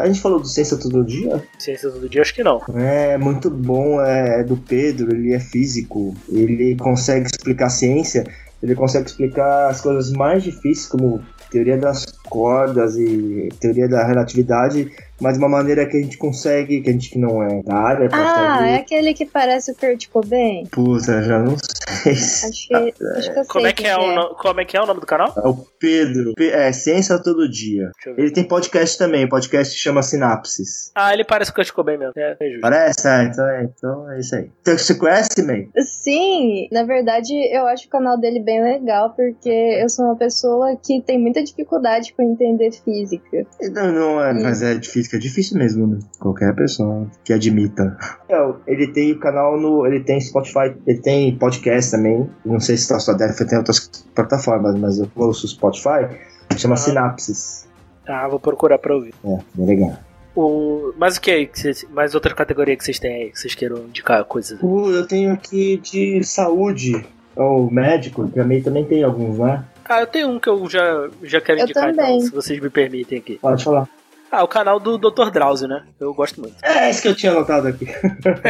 A gente falou do Ciência Todo Dia? Ciência todo dia, acho que não. É muito bom, é do Pedro, ele é físico, ele consegue explicar ciência, ele consegue explicar as coisas mais difíceis, como teoria das cordas e teoria da relatividade, mas de uma maneira que a gente consegue, que a gente que não é da área, Ah, consegue. é aquele que parece o Kurt Cobain? Puta, já não sei. se- Acho que, acho que eu sei Como é que é, o, no- como é que é o nome do canal? É o Pedro. Pe- É, Ciência Todo Dia. Ele tem podcast também, o podcast chama Sinapses. Ah, ele parece o Kurt Cobain mesmo. É, é. Parece? Ah, então é, então é isso aí. Então, você conhece, man? Sim, na verdade eu acho o canal dele bem legal, porque eu sou uma pessoa que tem muita dificuldade com entender física. Não, não é, Hum. mas é difícil, é difícil mesmo, né? Qualquer pessoa que admita. É, ele tem o canal no. Ele tem Spotify, ele tem podcast também. Não sei se tá só deve ter outras plataformas, mas eu ouço o Spotify. Chama Aham. Sinapses. Ah, vou procurar pra ouvir. É, bem legal. O... Mas o que aí? que vocês- Mais outra categoria que vocês têm aí? Que vocês queiram indicar coisas? Uh, eu tenho aqui de saúde. O médico, também, também tem alguns, né? Ah, eu tenho um que eu já, já quero Eu indicar, também. então, se vocês me permitem aqui. Pode falar. Ah, o canal do Dr. Drauzio, né? Eu gosto muito. É esse que eu tinha anotado aqui.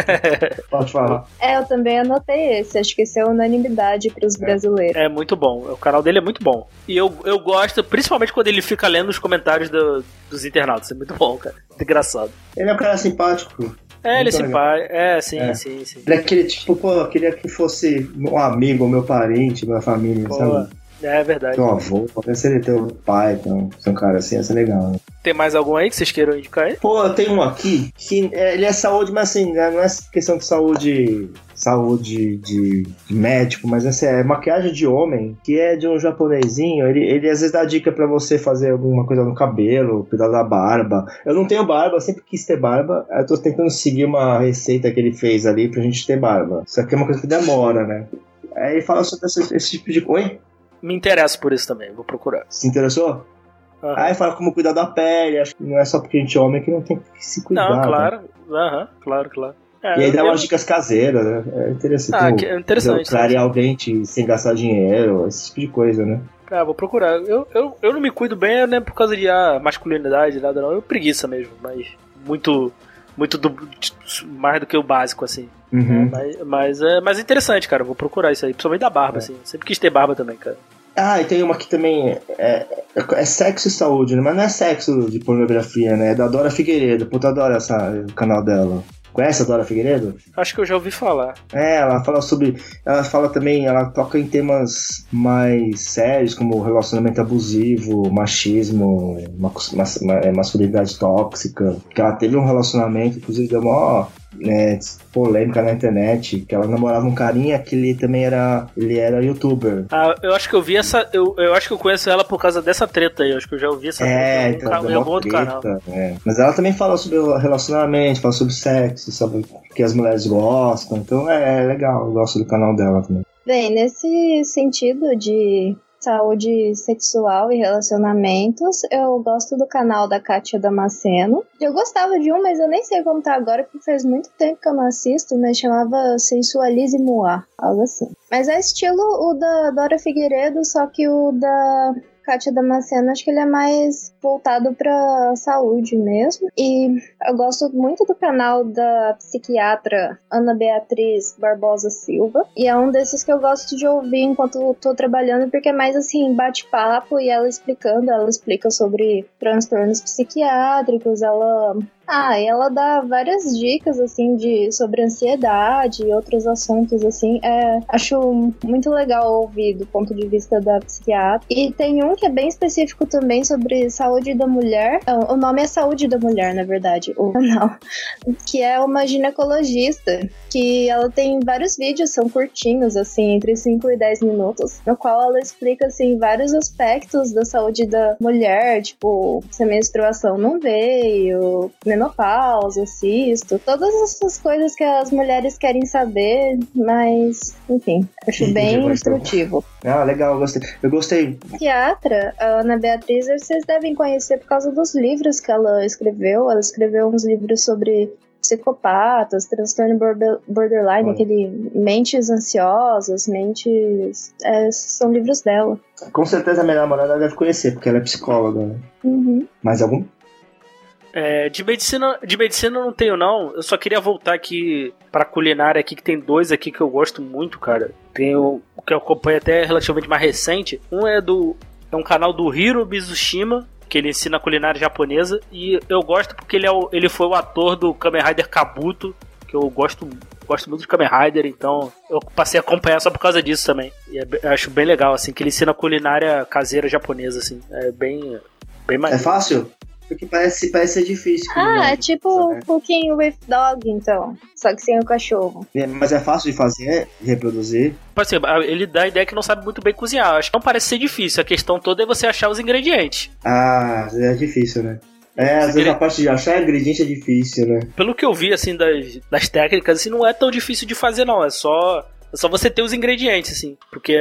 Pode falar. É, eu também anotei esse, acho que esse é unanimidade pros brasileiros. É muito bom. O canal dele é muito bom. E eu, eu gosto, principalmente quando ele fica lendo os comentários do- dos internautas. É muito bom, cara. Muito engraçado. Ele é um cara simpático. É, ele é simpático. É, sim, É. sim, sim. Ele é aquele tipo, pô, eu queria que fosse um amigo, meu parente, minha família, Pô, sabe? É verdade. Teu avô, pode ser teu pai, então, ser um cara assim, ia ser legal. Né? Tem mais algum aí que vocês queiram indicar aí? Pô, tenho um aqui que é, ele é saúde, mas assim, né, não é questão de saúde. Saúde de, de médico, mas essa é maquiagem de homem, que é de um japonesinho. Ele, ele às vezes dá dica pra você fazer alguma coisa no cabelo, cuidar da barba. Eu não tenho barba, sempre quis ter barba. Eu tô tentando seguir uma receita que ele fez ali pra gente ter barba. Só que é uma coisa que demora, né? Aí ele fala sobre esse, esse tipo de coisa. Me interesso por isso também, vou procurar. Se interessou? Aham. Aí fala como cuidar da pele. Acho que não é só porque a gente é homem que não tem que se cuidar. Não, né? claro. Aham, claro, claro. É, E aí dá eu- umas dicas caseiras, né? É interessante. Ah, que- é interessante. Clarear o dente sem gastar dinheiro, esse tipo de coisa, né? Ah, vou procurar. Eu, eu, eu não me cuido bem, não é por causa de ah, masculinidade, nada não. Eu preguiça mesmo, mas muito. Muito do, mais do que o básico, assim. Uhum. Mas, mas, é, mas é interessante, cara. eu Vou procurar isso aí. Principalmente da barba, É. assim. Sempre quis ter barba também, cara. Ah, e tem uma que também é, é, é sexo e saúde, né? mas não é sexo de pornografia, né? É da Dora Figueiredo. Puta, adoro essa, o canal dela. Conhece a Dora Figueiredo? Acho que eu já ouvi falar. É, ela fala sobre. Ela fala também, ela toca em temas mais sérios, como relacionamento abusivo, machismo, mas, mas, masculinidade tóxica. Que ela teve um relacionamento, inclusive deu uma né, polêmica na internet, que ela namorava um carinha que ele também era, ele era youtuber. Ah, eu acho que eu vi essa, eu, eu acho que eu conheço ela por causa dessa treta aí, eu acho que eu já ouvi essa é, treta então, em algum outro canal. É. Mas ela também fala sobre relacionamento, fala sobre sexo, sobre o que as mulheres gostam, então é, é legal, eu gosto do canal dela também. Bem, nesse sentido de saúde sexual e relacionamentos. Eu gosto do canal da Kátia Damasceno. Eu gostava de um, mas eu nem sei como tá agora, porque faz muito tempo que eu não assisto, mas chamava Sensualize Moar, algo assim. Mas é estilo o da Dora Figueiredo, só que o da Kátia Damasceno, acho que ele é mais voltado para saúde mesmo. E eu gosto muito do canal da psiquiatra Ana Beatriz Barbosa Silva. E é um desses que eu gosto de ouvir enquanto tô trabalhando, porque é mais assim, bate-papo e ela explicando, ela explica sobre transtornos psiquiátricos, ela ah, ela dá várias dicas assim de sobre ansiedade e outros assuntos assim. É, acho muito legal ouvir do ponto de vista da psiquiatra. E tem um que é bem específico também sobre saúde da mulher. O nome é Saúde da Mulher, na verdade, o canal. Que é uma ginecologista que ela tem vários vídeos, são curtinhos assim, entre 5 e 10 minutos, no qual ela explica assim vários aspectos da saúde da mulher, tipo, se a menstruação não veio, né, menopausa, cisto, todas essas coisas que as mulheres querem saber, mas, enfim, acho bem instrutivo. Ah, legal, eu gostei. Eu gostei. Psiquiatra, a Ana Beatriz, vocês devem conhecer por causa dos livros que ela escreveu. Ela escreveu uns livros sobre psicopatas, transtorno borderline, aquele mentes ansiosas, mentes. É, são livros dela. Com certeza a minha namorada deve conhecer, porque ela é psicóloga, né? Uhum. Mais algum? É, de medicina, de medicina eu não tenho não. Eu só queria voltar aqui para culinária aqui que tem dois aqui que eu gosto muito, cara. Tem o que eu acompanho até relativamente mais recente. Um é do é um canal do Hiro Mizushima, que ele ensina culinária japonesa e eu gosto porque ele é o, ele foi o ator do Kamen Rider Kabuto, que eu gosto gosto muito de Kamen Rider, então eu passei a acompanhar só por causa disso também. E é, eu acho bem legal assim que ele ensina culinária caseira japonesa assim. É bem bem mais É fácil? Porque parece, parece ser difícil. Ah, é tipo um pouquinho with dog, então. Só que sem o cachorro. É, mas é fácil de fazer, de reproduzir. Pode ser, ele dá a ideia que não sabe muito bem cozinhar. Acho que não parece ser difícil. A questão toda é você achar os ingredientes. Ah, é difícil, né? É, às vezes a parte de achar ingrediente é difícil, né? Pelo que eu vi, assim, das, das técnicas, assim, não é tão difícil de fazer, não. É só é só você ter os ingredientes, assim. Porque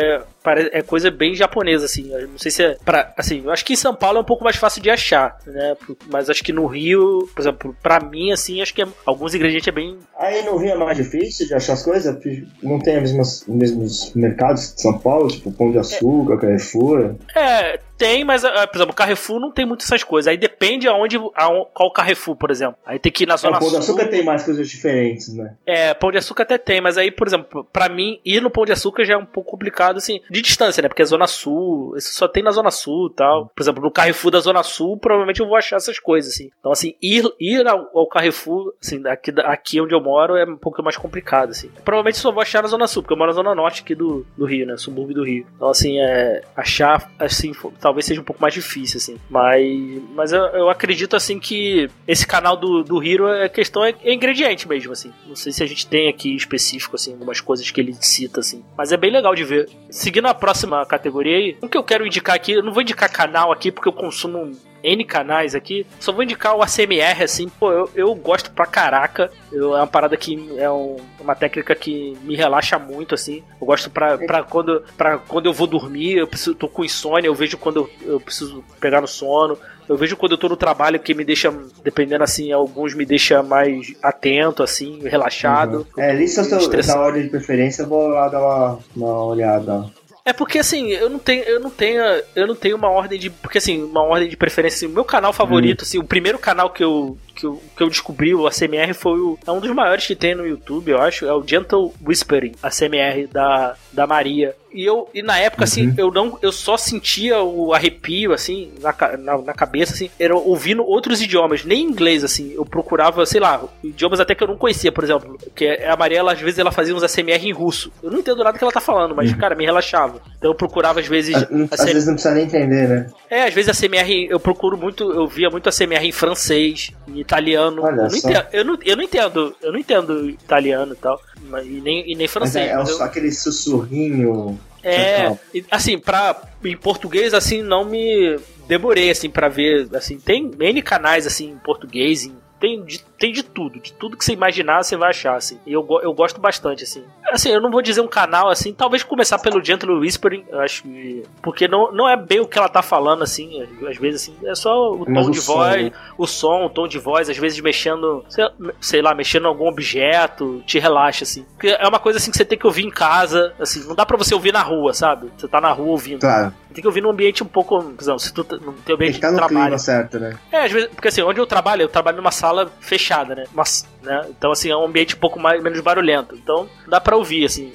é, é coisa bem japonesa, assim. Eu não sei se é. Pra, assim, eu acho que em São Paulo é um pouco mais fácil de achar, né? Mas acho que no Rio, por exemplo, pra mim, assim, acho que é, alguns ingredientes é bem. Aí no Rio é mais difícil de achar as coisas? Não tem os mesmos, mercados de São Paulo, tipo Pão de Açúcar, é. Carrefour? É, tem, mas, ah, por exemplo, o Carrefour não tem muito essas coisas. Aí depende aonde, aonde qual Carrefour, por exemplo. Aí tem que ir na Zona é, Pão de Açúcar tem mais coisas diferentes, né? É, Pão de Açúcar até tem, mas aí, por exemplo, pra mim, ir no Pão de Açúcar já é um pouco complicado, assim, de distância, né? Porque é Zona Sul, isso só tem na Zona Sul e tal. Por exemplo, no Carrefour da Zona Sul, provavelmente eu vou achar essas coisas, assim. Então, assim, ir, ir ao, Carrefour, assim, aqui, aqui onde eu moro é um pouco mais complicado, assim. Provavelmente só vou achar na Zona Sul, porque eu moro na Zona Norte aqui do, do Rio, né? Subúrbio do Rio. Então, assim, é, achar, assim, talvez seja um pouco mais difícil assim. Mas, mas eu, eu acredito, assim, que esse canal do, do Hiro, a questão é, é, ingrediente mesmo, assim. Não sei se a gente tem aqui específico, assim, algumas coisas que ele cita, assim. Mas é bem legal de ver. Seguindo a próxima categoria aí, o que eu quero indicar aqui, eu não vou indicar canal aqui porque eu consumo N canais aqui. Só vou indicar o ACMR, assim, pô, eu, eu gosto pra caraca. Eu, é uma parada que é um, uma técnica que me relaxa muito, assim. Eu gosto pra, pra, quando, pra quando eu vou dormir, eu preciso, tô com insônia, eu vejo quando eu, eu preciso pegar no sono. Eu vejo quando eu tô no trabalho que me deixa, dependendo assim, alguns me deixa mais atento, assim, relaxado. Uhum. É, lista da ordem de preferência, eu vou lá dar uma, uma olhada. É porque assim, eu não tenho, eu não tenho, eu não tenho uma ordem de, porque assim, uma ordem de preferência, assim, o meu canal favorito, hum. assim, o primeiro canal que eu que eu, que eu descobri, o ACMR foi o, é um dos maiores que tem no YouTube, eu acho. É o Gentle Whispering, ACMR da, da Maria. E eu e na época, assim, eu não eu só sentia o arrepio, assim, na, na, na cabeça, assim, era ouvindo outros idiomas, nem inglês, assim. Eu procurava, sei lá, idiomas até que eu não conhecia, por exemplo. Que a Maria, ela, às vezes, ela fazia uns ACMR em russo. Eu não entendo nada que ela tá falando, mas, cara, me relaxava. Então eu procurava, às vezes. Às, vezes não precisa nem entender, né? é, às vezes a CMR eu procuro muito, eu via muito a CMR em francês, em italiano. Eu, não entendo, eu, não, eu não entendo, eu não entendo italiano e tal, mas- e nem, e nem Mas francês. é, é mas só eu- aquele sussurrinho. é, assim, pra, em português, assim, não me demorei, assim, pra ver, assim, tem N canais, assim, em português, em- tem de, tem de tudo, de tudo que você imaginar, você vai achar, assim, e eu, eu gosto bastante, assim. Assim, eu não vou dizer um canal, assim, talvez começar pelo Gentle Whispering, eu acho que, porque não, não é bem o que ela tá falando, assim, às vezes, assim, é só o Mas tom o de som, voz, né? o som, o tom de voz, às vezes mexendo, sei, sei lá, mexendo em algum objeto, te relaxa, assim. Porque é uma coisa assim que você tem que ouvir em casa, assim, não dá pra você ouvir na rua, sabe? Você tá na rua ouvindo. Claro, Tem que ouvir num ambiente um pouco, por exemplo, se tu tá- teu tem ambiente estar de trabalho. clima certo, né? É, às vezes, porque assim, onde eu trabalho, eu trabalho numa sala fechada, né? Mas, né? Então, assim, é um ambiente um pouco mais, menos barulhento. Então, dá pra ouvir, assim,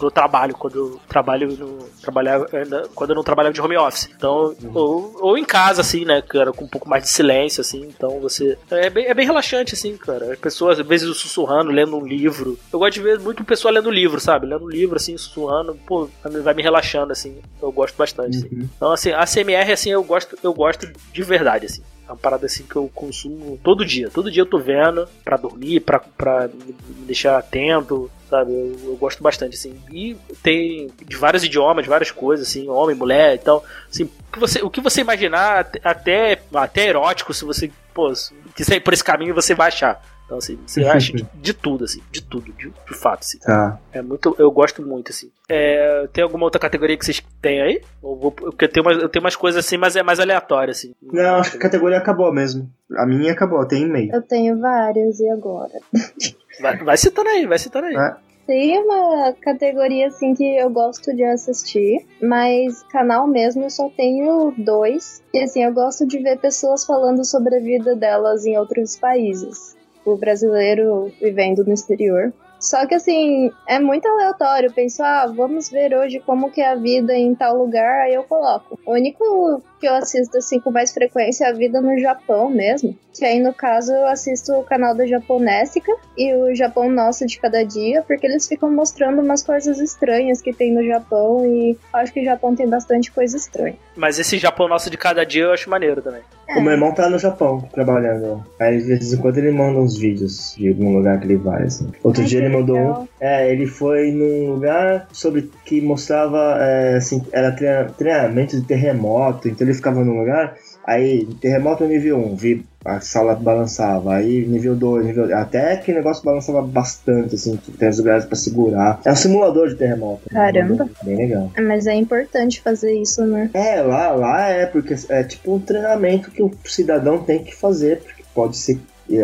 no trabalho, quando eu trabalho no. Trabalhava, ainda, quando eu não trabalhava de home office. Então, ou, ou em casa, assim, né, cara, com um pouco mais de silêncio, assim. Então, você. É bem, é bem relaxante, assim, cara. As pessoas, às vezes, sussurrando, lendo um livro. Eu gosto de ver muito pessoa lendo livro, sabe? Lendo um livro, assim, sussurrando, pô, vai me relaxando, assim. Eu gosto bastante, assim. Uhum. Então, assim, a CMR, assim, eu gosto, eu gosto de verdade, assim. É uma parada assim que eu consumo todo dia. Todo dia eu tô vendo pra dormir, pra, pra me deixar atento, sabe? Eu, eu gosto bastante, assim. E tem de vários idiomas, várias coisas, assim, homem, mulher e tal. Assim, o que você, o que você imaginar, até- até, erótico, se você, pô, se por esse caminho, você vai achar. Então, assim, você acha de, de tudo, assim, de tudo, de, de fato, assim. Tá. É muito, eu gosto muito, assim. É, tem alguma outra categoria que vocês têm aí? Ou vou- Porque eu tenho umas, eu tenho umas coisas assim, mas é mais aleatório, assim. Não, acho que a categoria acabou mesmo. A minha acabou, tem e-mail. Eu tenho várias, e agora? Vai, vai citando aí, vai citando aí. Ah. Tem uma categoria assim que eu gosto de assistir, mas canal mesmo eu só tenho dois. E assim, eu gosto de ver pessoas falando sobre a vida delas em outros países. O brasileiro vivendo no exterior. Só que assim, é muito aleatório. Penso, ah, vamos ver hoje como que é a vida em tal lugar, aí eu coloco. O único que eu assisto assim com mais frequência é a vida no Japão mesmo. Que aí no caso eu assisto o canal da Japonésica e o Japão Nosso de Cada Dia, porque eles ficam mostrando umas coisas estranhas que tem no Japão e acho que o Japão tem bastante coisa estranha. Mas esse Japão nosso de cada dia eu acho maneiro também. É. O meu irmão tá no Japão trabalhando. Aí de vez em quando ele manda uns vídeos de algum lugar que ele vai. Assim. Outro Ai, dia ele mandou legal. um. É, ele foi num lugar sobre que mostrava é, assim, era treina- treinamento de terremoto. Então ele ficava num lugar. Aí, terremoto nível 1, vi a sala balançava. Aí, nível 2, nível. Até que o negócio balançava bastante, assim, tem os lugares pra segurar. É um simulador de terremoto. Caramba. Bem legal. Mas é importante fazer isso, né? É, lá, lá é, porque é tipo um treinamento que o cidadão tem que fazer, porque pode ser.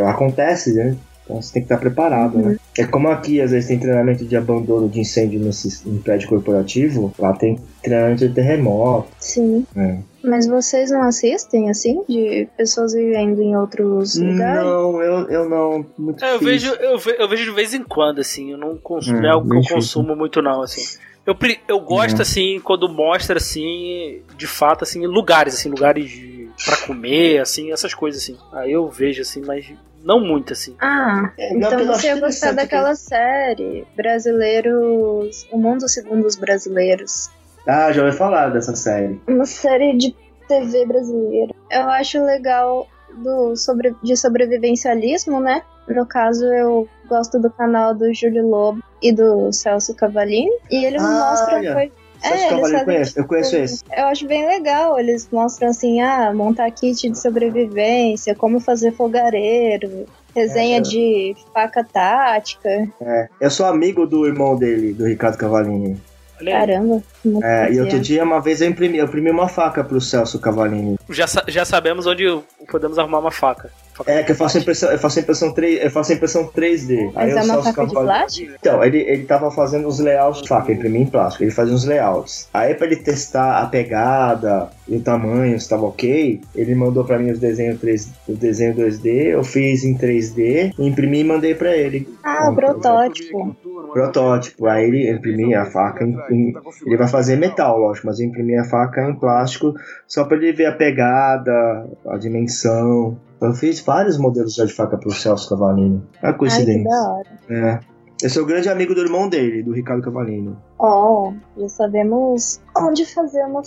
Acontece, né? Então você tem que estar preparado, né? É como aqui, às vezes, tem treinamento de abandono de incêndio no, no prédio corporativo, lá tem treinamento de terremoto. Sim. É. Mas vocês não assistem, assim, de pessoas vivendo em outros lugares? Não, eu, eu não. Muito É, eu, vejo, eu, ve- eu vejo de vez em quando, assim. Eu não consumo, Hum, não é algo que eu difícil. consumo muito, não, assim. Eu, eu gosto, Uhum. assim, quando mostra, assim, de fato, assim, lugares, assim, lugares de, pra comer, assim, essas coisas, assim. Aí eu vejo, assim, mas não muito, assim. Ah, É, então você ia gostar interessante daquela série Brasileiros... O Mundo Segundo os Brasileiros. que- Ah, já ouvi falar dessa série. Uma série de TV brasileira. Eu acho legal do sobre, de sobrevivencialismo, né? No caso, eu gosto do canal do Júlio Lobo e do Celso Cavalini. E eles Ah, mostram olha. coisas. É, eu fazem, conheço, eu conheço tipo, esse. Eu acho bem legal. Eles mostram assim, ah, montar kit de sobrevivência, como fazer fogareiro, resenha É. de faca tática. É, eu sou amigo do irmão dele, do Ricardo Cavalini. Caramba. É, e outro dia, uma vez eu imprimi, eu imprimi uma faca pro Celso Cavalini. Já, sa- já sabemos onde podemos arrumar uma faca. É, que eu faço impressão, eu faço impressão 3, eu faço impressão 3D. Mas Aí é eu uma faca de fazendo- plástico? Então, ele, ele tava fazendo os layouts de faca, imprimir em plástico. Ele fazia uns layouts. Aí, pra ele testar a pegada e o tamanho, se tava ok, ele mandou pra mim os desenhos 3, o desenho 2D, eu fiz em 3D, imprimi e mandei pra ele. Ah, Um protótipo. Protótipo. Aí ele imprimia a faca em, em- Ele vai fazer metal, lógico, mas eu imprimi a faca em plástico só pra ele ver a pegada, a dimensão. Eu fiz vários modelos já de faca pro Celso Cavalini. É Ai, que coincidência. da hora. É. Eu sou grande amigo do irmão dele, do Ricardo Cavalini. Ó, já sabemos onde fazer uma,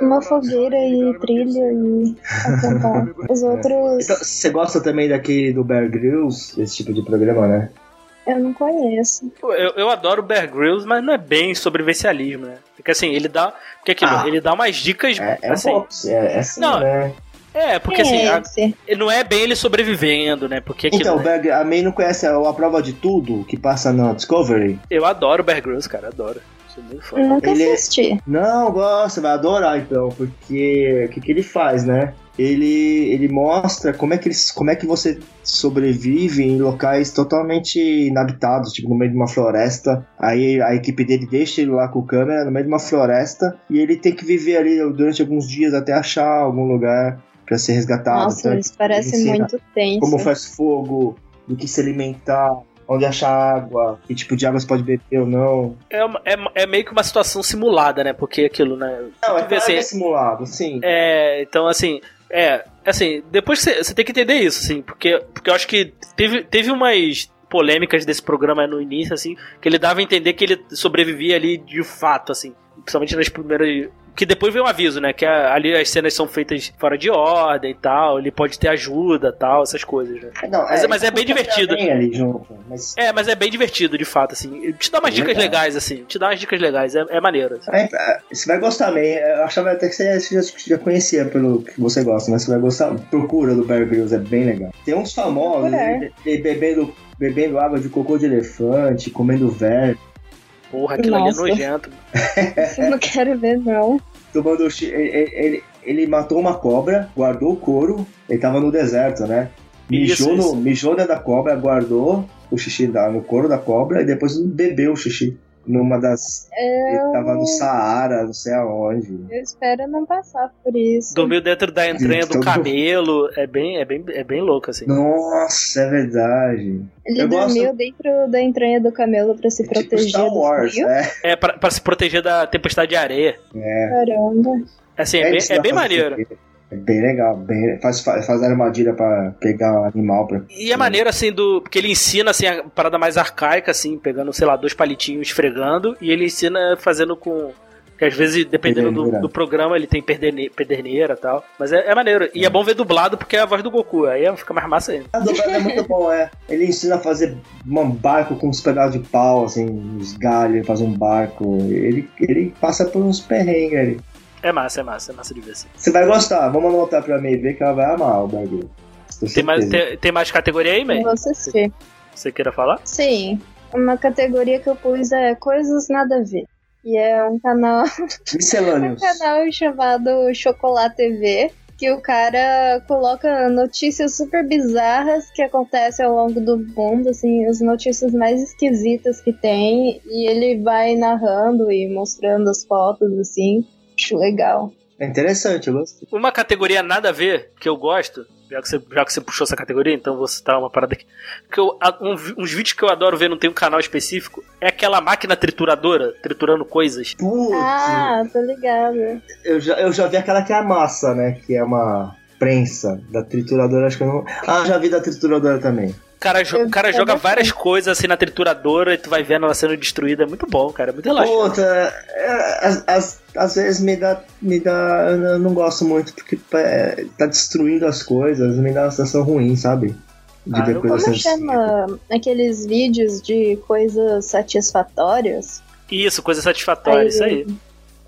uma fogueira e trilha e acampar. Os outros Então, você gosta também daquele do Bear Grylls, desse tipo de programa, né? eu não conheço. Eu, eu adoro o Bear Grylls, mas não é bem sobrevivencialismo, né? Porque assim, ele dá. Porque aquilo, Ah. ele dá umas dicas. É, é assim, um pouco. É, é assim, Não, né? É, porque assim, é a- não é bem ele sobrevivendo, né? Porque Então? Bear Grylls, a May não conhece a, a prova de tudo que passa na Discovery? eu adoro o Bear Grylls, cara, adoro. Muito fã. Nunca Ele é- assisti. Não, gosta, vai adorar então, porque o que, que ele faz, né? Ele, ele mostra como é, que eles, como é que você sobrevive em locais totalmente inabitados, tipo no meio de uma floresta. Aí a equipe dele deixa ele lá com câmera no meio de uma floresta e ele tem que viver ali durante alguns dias até achar algum lugar pra ser resgatado. Nossa, Então, isso parece ensina muito tenso. Como faz fogo, do que se alimentar, onde achar água, que tipo de água você pode beber ou não. É, uma- é, é meio que uma situação simulada, né? Porque aquilo, né? Não, é que é assim, simulado, sim. É, então assim, é, assim, depois você você tem que entender isso, assim, porque, porque eu acho que teve, teve umas polêmicas desse programa no início, assim, que ele dava a entender que ele sobrevivia ali de fato, assim, principalmente nas primeiras. Que depois veio um aviso, né? Que a- ali as cenas são feitas fora de ordem e tal, ele pode ter ajuda tal, essas coisas, né? Não, Mas- mas é bem divertido. Bem ali junto, mas É, mas é bem divertido, de fato, assim. Te dá umas É dicas legal. legais, assim. Te dá umas dicas legais, é, é maneiro. assim. É, é, você vai gostar bem. Eu achava até que você já, já conhecia pelo que você gosta, mas você vai gostar. Procura do Bear Grylls, é bem legal. Tem uns famosos, bebendo, bebendo água de cocô de elefante, comendo verme, Porra, aquilo ali é Nossa. nojento. Eu não quero ver, não. tomando. Ele, ele, ele matou uma cobra, guardou o couro, ele tava no deserto, né? Isso, Mijou, isso. No, mijou dentro da cobra, guardou o xixi da- no couro da cobra e depois bebeu o xixi. Numa das. Ele tava no Saara, não sei aonde. Eu espero não passar por isso. Dormiu dentro da entranha do camelo. É bem, é bem, é bem louco, assim. Nossa, é verdade. Ele eu gosto- dormiu dentro da entranha do camelo pra se Tipo proteger Star do Wars, frio. é. É pra, pra se proteger da tempestade de areia. Caramba. Assim, é, bem, isso é bem maneiro. É bem legal. Bem, faz, faz faz armadilha pra pegar o animal. Pra... E é maneiro, assim, do. Porque ele ensina, assim, a parada mais arcaica, assim, pegando, sei lá, dois palitinhos esfregando. E ele ensina fazendo com. Que às vezes, dependendo do, do programa, ele tem perderne- pederneira e tal. Mas é, é maneiro. E é bom ver dublado porque é a voz do Goku. Aí fica mais massa ainda. A dublagem é muito bom, é. Ele ensina a fazer um barco com uns pedaços de pau, assim, uns galhos, fazer um barco. Ele, ele passa por uns perrengues ali. É massa, é massa, é massa de ver, assim. Você vai gostar, vamos anotar pra mim ver que ela vai amar o bagulho. Tem mais, tem, tem mais categoria aí, man? vou assistir. Você queira falar? Sim. Uma categoria que eu pus é Coisas Nada a Ver. E é um canal, um Miscelâneos. canal chamado Chocolate TV. Que o cara coloca notícias super bizarras que acontecem ao longo do mundo, assim, as notícias mais esquisitas que tem, e ele vai narrando e mostrando as fotos, assim. Acho legal. É interessante, eu gostei. Uma categoria nada a ver, que eu gosto, já que você, já que você puxou essa categoria, então vou citar uma parada aqui. Que eu, um uns vídeos que eu adoro ver, não tem um canal específico, é aquela máquina trituradora, triturando coisas. Putz, Ah, tô ligada. eu, já, eu já vi aquela que é a massa, né? Que é uma prensa da trituradora, acho que eu não. Ah, já vi da trituradora também. O cara, jo- o cara eu joga várias coisas assim na trituradora e tu vai vendo ela sendo destruída. É muito bom, cara. É muito relaxante. Puta, é, às, vezes me dá. Me dá. Eu não gosto muito porque é, tá destruindo as coisas, me dá uma sensação ruim, sabe? De Ah, ver coisas Como assim. chama aqueles vídeos de coisas satisfatórias? Isso, coisa satisfatória, Aí- isso aí.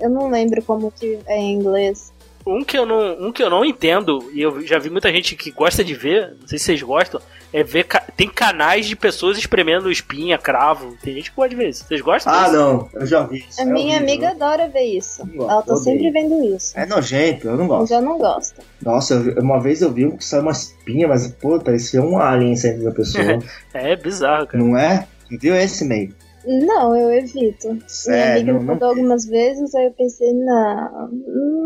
Eu não lembro como que é em inglês. Um que, eu não, um que eu não entendo, e eu já vi muita gente que gosta de ver, não sei se vocês gostam, é ver. Tem canais de pessoas espremendo espinha, cravo. Tem gente que pode ver isso. Vocês gostam Ah, disso? não, eu já vi isso. A é minha horrível. amiga adora ver isso. Ela tá sempre vendo isso. É nojento, eu não gosto. eu não gosto. Nossa, eu uma vez eu vi um que saiu uma espinha, mas pô, parecia um alien saindo da pessoa. É bizarro, cara. não é? Viu esse meio? Não, eu evito. Minha É, amiga não, me não, mandou algumas vezes, aí eu pensei, não,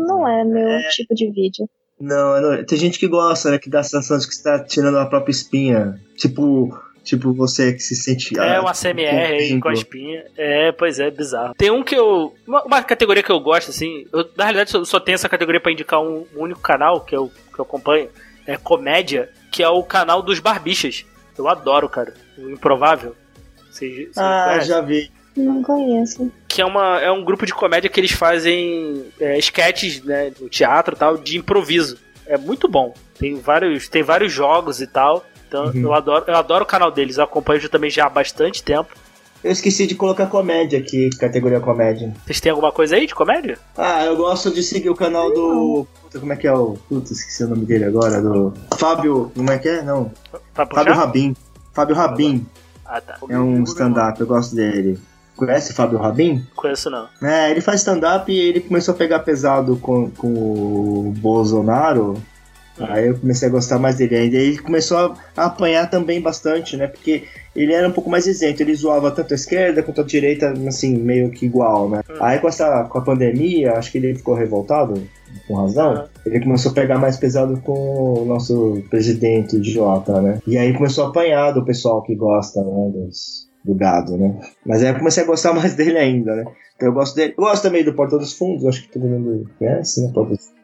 não é meu tipo de vídeo. não, é no- tem gente que gosta, né? Que dá a sensação de que você tá tirando a própria espinha. Tipo, tipo você que se sente. É ah, uma CMR aí pinto. com a espinha. É, pois é, bizarro. Tem um que eu. Uma, uma categoria que eu gosto, assim. Eu, na realidade, só, só tenho essa categoria pra indicar um, um único canal que eu, que eu acompanho. É comédia, que é o canal dos Barbichas. Eu adoro, cara. O Improvável. Vocês, Ah, já vi. Não conheço. que é, uma, é um grupo de comédia que eles fazem é, sketches né, no teatro e tal, de improviso. É muito bom. Tem vários, tem vários jogos e tal. Então Uhum. eu, adoro, eu adoro o canal deles. Eu acompanho já também já há bastante tempo. Eu esqueci de colocar comédia aqui, categoria comédia. Vocês têm alguma coisa aí de comédia? Ah, eu gosto de seguir o canal do. Puta, como é que é o. Puta, esqueci o nome dele agora. Do. Fábio. Como é que é? Não. Puxar? Fábio Rabin. Fábio Rabin. Ah, tá. É um stand-up, eu gosto dele. Conhece Fábio Rabin? Conheço não. É, ele faz stand-up e ele começou a pegar pesado com, com o Bolsonaro. Aí eu comecei a gostar mais dele. Aí ele começou a, a apanhar também bastante, né? Porque ele era um pouco mais isento. Ele zoava tanto a esquerda quanto a direita, assim, meio que igual, né? Hum. Aí com, essa, com a pandemia, acho que ele ficou revoltado, com razão. Ele começou a pegar mais pesado com o nosso presidente idiota, né? E aí começou a apanhar do pessoal que gosta, né? Dos, do gado, né? Mas aí eu comecei a gostar mais dele ainda, né? Então eu gosto dele. Eu gosto também do Porta dos Fundos, acho que todo mundo conhece, né? Porta dos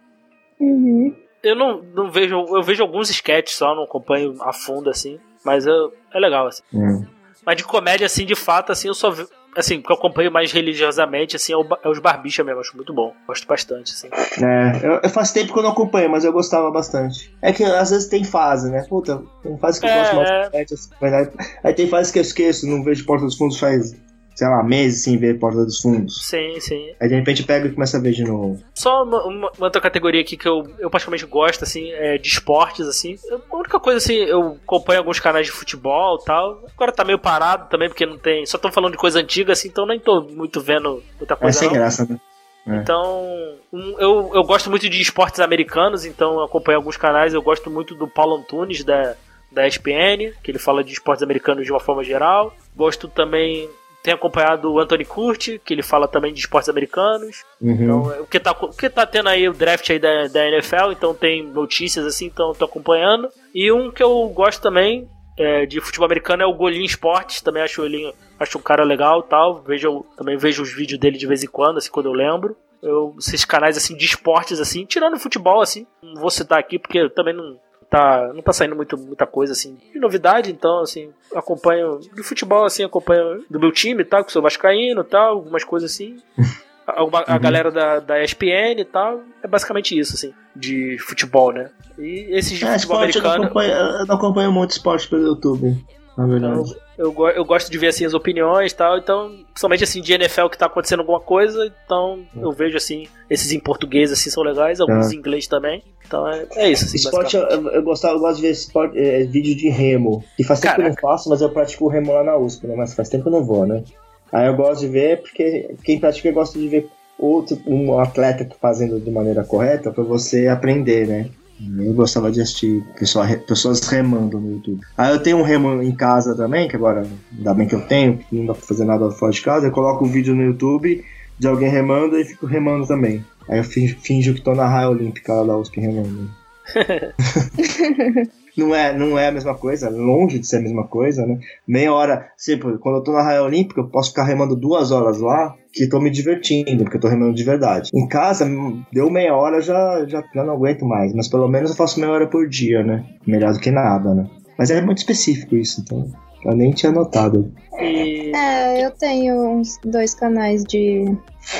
Uhum. Eu não, não vejo. Eu vejo alguns sketches só, não acompanho a fundo assim. Mas eu, é legal, assim. Hum. Mas de comédia, assim, de fato, assim, eu só vi. Assim, que eu acompanho mais religiosamente, assim, é, o, é os Barbicha mesmo, acho muito bom. Gosto bastante, assim. É, eu, eu faz tempo que eu não acompanho, mas eu gostava bastante. É que às vezes tem fase, né? Puta, tem fase que eu É, gosto mais é. assim, mas aí, aí tem fase que eu esqueço, não vejo Porta dos Fundos faz, sei lá, meses sem ver Porta dos Fundos. Sim, sim. Aí de repente pega e começa a ver de novo. Só uma, uma- uma outra categoria aqui que eu, eu particularmente gosto, assim, é de esportes, assim. A única coisa, assim, eu acompanho alguns canais de futebol e tal. Agora tá meio parado também, porque não tem. Só estão falando de coisa antiga, assim, então nem tô muito vendo muita É coisa. sem não. graça, né? É. Então, um, eu, eu gosto muito de esportes americanos, então eu acompanho alguns canais. Eu gosto muito do Paulo Antunes, da, da ESPN, que ele fala de esportes americanos de uma forma geral. Gosto também, tenho acompanhado o Anthony Curti, que ele fala também de esportes americanos. Uhum. Então, é, o que tá, o que tá tendo aí o draft aí da, da NFL, então tem notícias assim, então eu tô acompanhando. E um que eu gosto também é, de futebol americano é o Golinho Esportes, também acho ele acho um cara legal e tal. Vejo, também vejo os vídeos dele de vez em quando, assim, quando eu lembro. Eu, esses canais assim de esportes assim, tirando o futebol assim, não vou citar aqui porque também não tá não tá saindo muito muita coisa assim de novidade, então assim, acompanho de futebol assim, acompanho do meu time, tá, que sou vascaíno, tal, algumas coisas assim. A, a Uhum. galera da, da ESPN e tal, é basicamente isso, assim, de futebol, né? E esses de É, futebol esporte eu não, americano, acompanho, eu não acompanho muito esporte pelo YouTube, na verdade. Eu, go- eu gosto de ver, assim, as opiniões e tal, então, principalmente, assim, de NFL que tá acontecendo alguma coisa, então eu vejo, assim, esses em português, assim, são legais, alguns Tá. em inglês também, então é, é isso, assim, Esporte, eu, eu, eu gostava, eu gosto de ver esporte, é, vídeo de remo. E faz tempo que eu não faço, mas eu pratico o remo lá na USP, né? Mas faz tempo que eu não vou, né? Aí eu gosto de ver, porque quem pratica gosta de ver outro, um atleta fazendo de maneira correta pra você aprender, né? Eu gostava de assistir pessoa, pessoas remando no YouTube. Aí eu tenho um remo em casa também, que agora ainda bem que eu tenho, que não dá pra fazer nada fora de casa. Eu coloco um vídeo no YouTube de alguém remando e fico remando também. Aí eu finjo, finjo que tô na raia olímpica lá da USP remando. não, é, não é a mesma coisa, longe de ser a mesma coisa, né? Meia hora, tipo, quando eu tô na raia olímpica, eu posso ficar remando duas horas lá, que tô me divertindo, porque eu tô remando de verdade. Em casa, deu meia hora, já, já, já não aguento mais, mas pelo menos eu faço meia hora por dia, né? Melhor do que nada, né? Mas é muito específico isso, então eu nem tinha notado. É, eu tenho uns dois canais de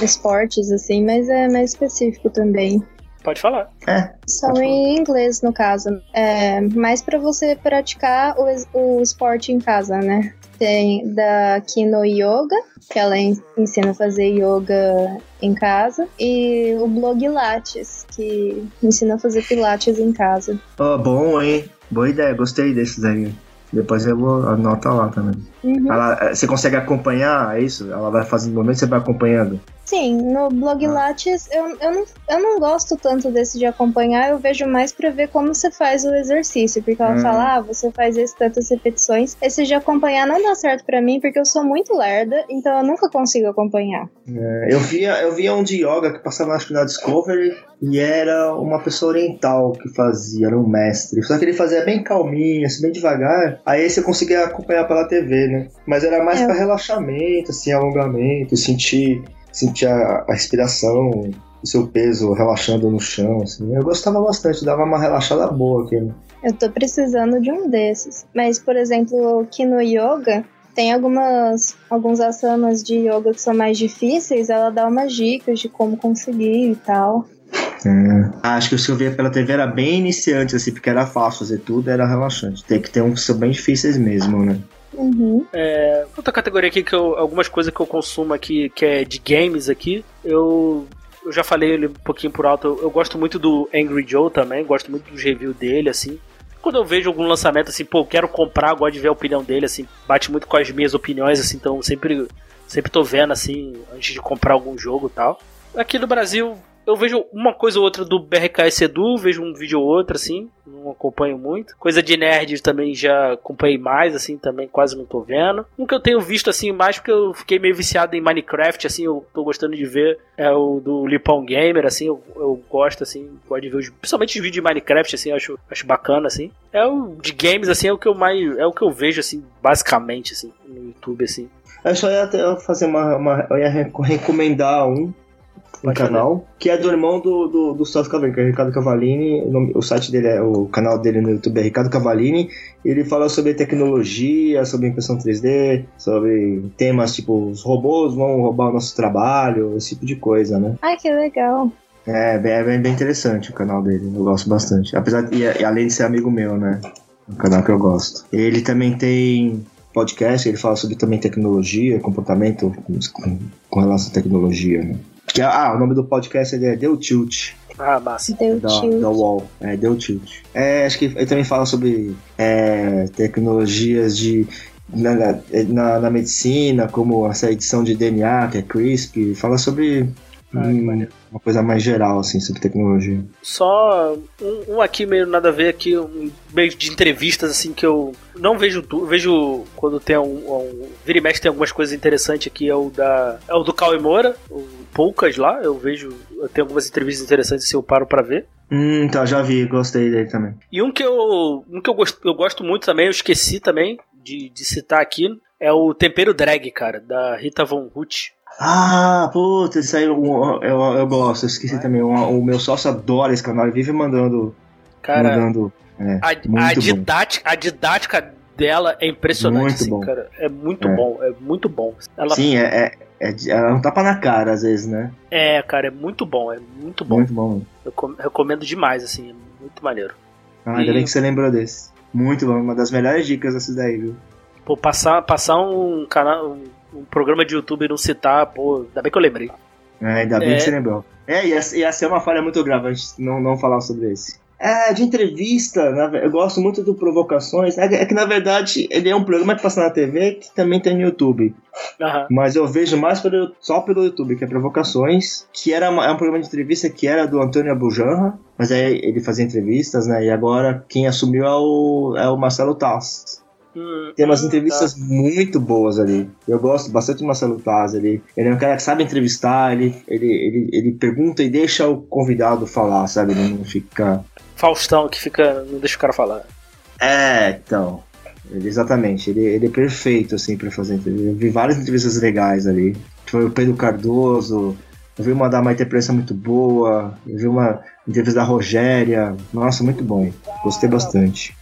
esportes, assim, mas é mais específico também. Pode falar. É, São Pode falar. em inglês, no caso. É mais pra você praticar o, o esporte em casa, né? Tem da Kino Yoga, que ela en- ensina a fazer yoga em casa. E o blog Lattes, que ensina a fazer pilates em casa. Ó, bom, hein? Boa ideia, gostei desses aí. Depois eu vou anotar lá também. Uhum. Ela, eh, você consegue acompanhar, é isso? Ela vai fazendo momento, você vai acompanhando. Sim, no blog Ah. Lattes eu, eu, não, eu não gosto tanto desse de acompanhar, eu vejo mais pra ver como você faz o exercício, porque ela Hum. fala, ah, você faz esse tantas repetições. Esse de acompanhar não dá certo pra mim, porque eu sou muito lerda, então eu nunca consigo acompanhar. É, eu, via, eu via um de yoga que passava acho que na Discovery e era uma pessoa oriental que fazia, era um mestre. Só que ele fazia bem calminho, assim, bem devagar. Aí você conseguia acompanhar pela TV, né? Mas era mais É. pra relaxamento, assim, alongamento, sentir, sentir a, a respiração, o seu peso relaxando no chão, assim. Eu gostava bastante, dava uma relaxada boa aqui. Eu tô precisando de um desses. Mas, por exemplo, aqui no yoga, tem algumas alguns asanas de yoga que são mais difíceis, ela dá umas dicas de como conseguir e tal. Ah, Acho que os que eu via pela TV era bem iniciante, assim, porque era fácil fazer tudo, era relaxante. Tem que ter uns que são bem difíceis mesmo, né? Uhum. É, outra categoria aqui que eu, algumas coisas que eu consumo aqui, que é de games aqui, eu, eu já falei ele um pouquinho por alto, eu, eu gosto muito do Angry Joe também, gosto muito dos reviews dele, assim. Quando eu vejo algum lançamento, assim, pô, quero comprar, gosto de ver a opinião dele, assim, bate muito com as minhas opiniões, assim, então sempre, sempre tô vendo, assim, antes de comprar algum jogo e tal. Aqui no Brasil, eu vejo uma coisa ou outra do BRKS Edu, vejo um vídeo ou outro, assim, não acompanho muito. Coisa de nerd também já acompanhei mais, assim, também quase não tô vendo. Um que eu tenho visto, assim, mais porque eu fiquei meio viciado em Minecraft, assim, eu tô gostando de ver, é o do Lipão Gamer, assim, eu, eu gosto, assim, gosto de ver, os, principalmente os vídeos de Minecraft, assim, acho, acho bacana, assim. É o de games, assim, é o que eu mais, é o que eu vejo, assim, basicamente, assim, no YouTube, assim. Eu só ia fazer uma, uma- Eu ia re- recomendar um, um Pode canal, que é do irmão do, do, do Celso Cavalini, que é Ricardo Cavalini. O, nome- o site dele é. O canal dele no YouTube é Ricardo Cavalini. Ele fala sobre tecnologia, sobre impressão 3D, sobre temas tipo os robôs vão roubar o nosso trabalho, esse tipo de coisa, né? Ai, que legal. É bem, é bem, bem interessante o canal dele, eu gosto bastante. Apesar de, e, e além de ser amigo meu, né? É um canal que eu gosto. Ele também tem podcast, ele fala sobre também tecnologia, comportamento com, com relação à tecnologia, né? Que, é- ah, o nome do podcast ele é Deu Tilt, Ah, massa. Deu da, tilt. da UOL. É, Deu Tilt. É, acho que ele também fala sobre é, tecnologias de. Na, na, na medicina, como essa edição de DNA, que é CRISPR, fala sobre Ah, hum, uma coisa mais geral, assim, sobre tecnologia. Só um, um aqui meio nada a ver aqui, um meio de entrevistas assim que eu não vejo vejo quando tem um, um vira e mexe tem algumas coisas interessantes aqui, é o da é o do Cauê Moura, o poucas lá, eu vejo, eu tenho algumas entrevistas interessantes assim, eu paro pra ver. Hum, então, já vi, gostei dele também. E um que eu um que eu gosto, eu gosto muito também, eu esqueci também de, de citar aqui, é o Tempero Drag, cara, da Rita Von Hutt. Ah, puta, isso aí eu, eu, eu gosto, eu esqueci também. O, o meu sócio adora esse canal, ele vive mandando. Cara, mandando é, a, a didática, a didática dela é impressionante, Muito assim, bom. cara. É muito É. bom, é muito bom. Ela Sim, é, é, é, um tapa na cara às vezes, né? É, cara, é muito bom, é muito bom. Muito bom. Eu com- recomendo demais, assim, é muito maneiro. Ah, ainda E- bem que você lembrou desse. Muito bom, uma das melhores dicas dessas daí, viu? Pô, passar, passar um canal, um, um programa de YouTube e não citar, pô, ainda bem que eu lembrei. É, ainda bem É. que você lembrou. É, ia, ia ser uma falha muito grave a gente não, não falar sobre esse. É, de entrevista, eu gosto muito do Provocações. É, que- é que na verdade ele é um programa que passa na TV que também tem no YouTube. Aham. Mas eu vejo mais pelo, só pelo YouTube, que é Provocações, que era uma- é um programa de entrevista que era do Antônio Abujanra, mas aí ele fazia entrevistas, né? E agora quem assumiu é o, é o Marcelo Taz. Hum, Tem umas hum, entrevistas muito boas ali. Eu gosto bastante do Marcelo Taz. Ele, ele é um cara que sabe entrevistar, ele, ele, ele, ele pergunta e deixa o convidado falar, sabe? Ele não fica. Tá. Faustão, que fica. Não deixa o cara falar. É, então. Ele- exatamente, ele, ele é perfeito assim pra fazer entrevista. Eu vi várias entrevistas legais ali. Foi o Pedro Cardoso, eu vi uma da Maite Prensa muito boa, eu vi uma entrevista da Rogéria. Nossa, muito bom. Gostei bastante.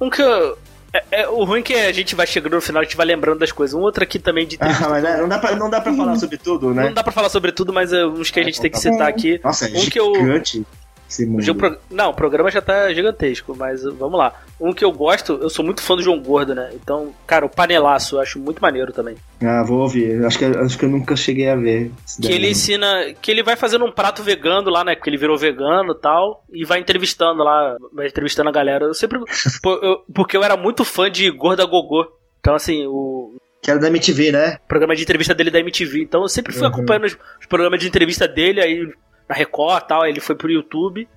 Um que eu. É, é- o ruim é que a gente vai chegando no final, a gente vai lembrando das coisas. Um outro aqui também de Ah, mas é, não, dá pra, não dá pra falar sobre tudo, né? Não dá pra falar sobre tudo, mas é uns que a gente tem que citar aqui. Nossa, é Um que eu- gigante. Esse mundo. Pro- Não, o programa já tá gigantesco, mas vamos lá. Um que eu gosto, eu sou muito fã do João Gordo, né? Então, cara, o Panelaço eu acho muito maneiro também. Ah, vou ouvir. Acho que, acho que eu nunca cheguei a ver. Que ele ensina. Que ele vai fazendo um prato vegano lá, né? Porque ele virou vegano e tal. E vai entrevistando lá. Vai entrevistando a galera. Eu sempre. Porque eu era muito fã de Gorda Gogô. Então, assim, o Que era da MTV, né? programa de entrevista dele da MTV. Então eu sempre fui Uhum. acompanhando os, os programas de entrevista dele, aí na Record e tal. Ele foi pro YouTube.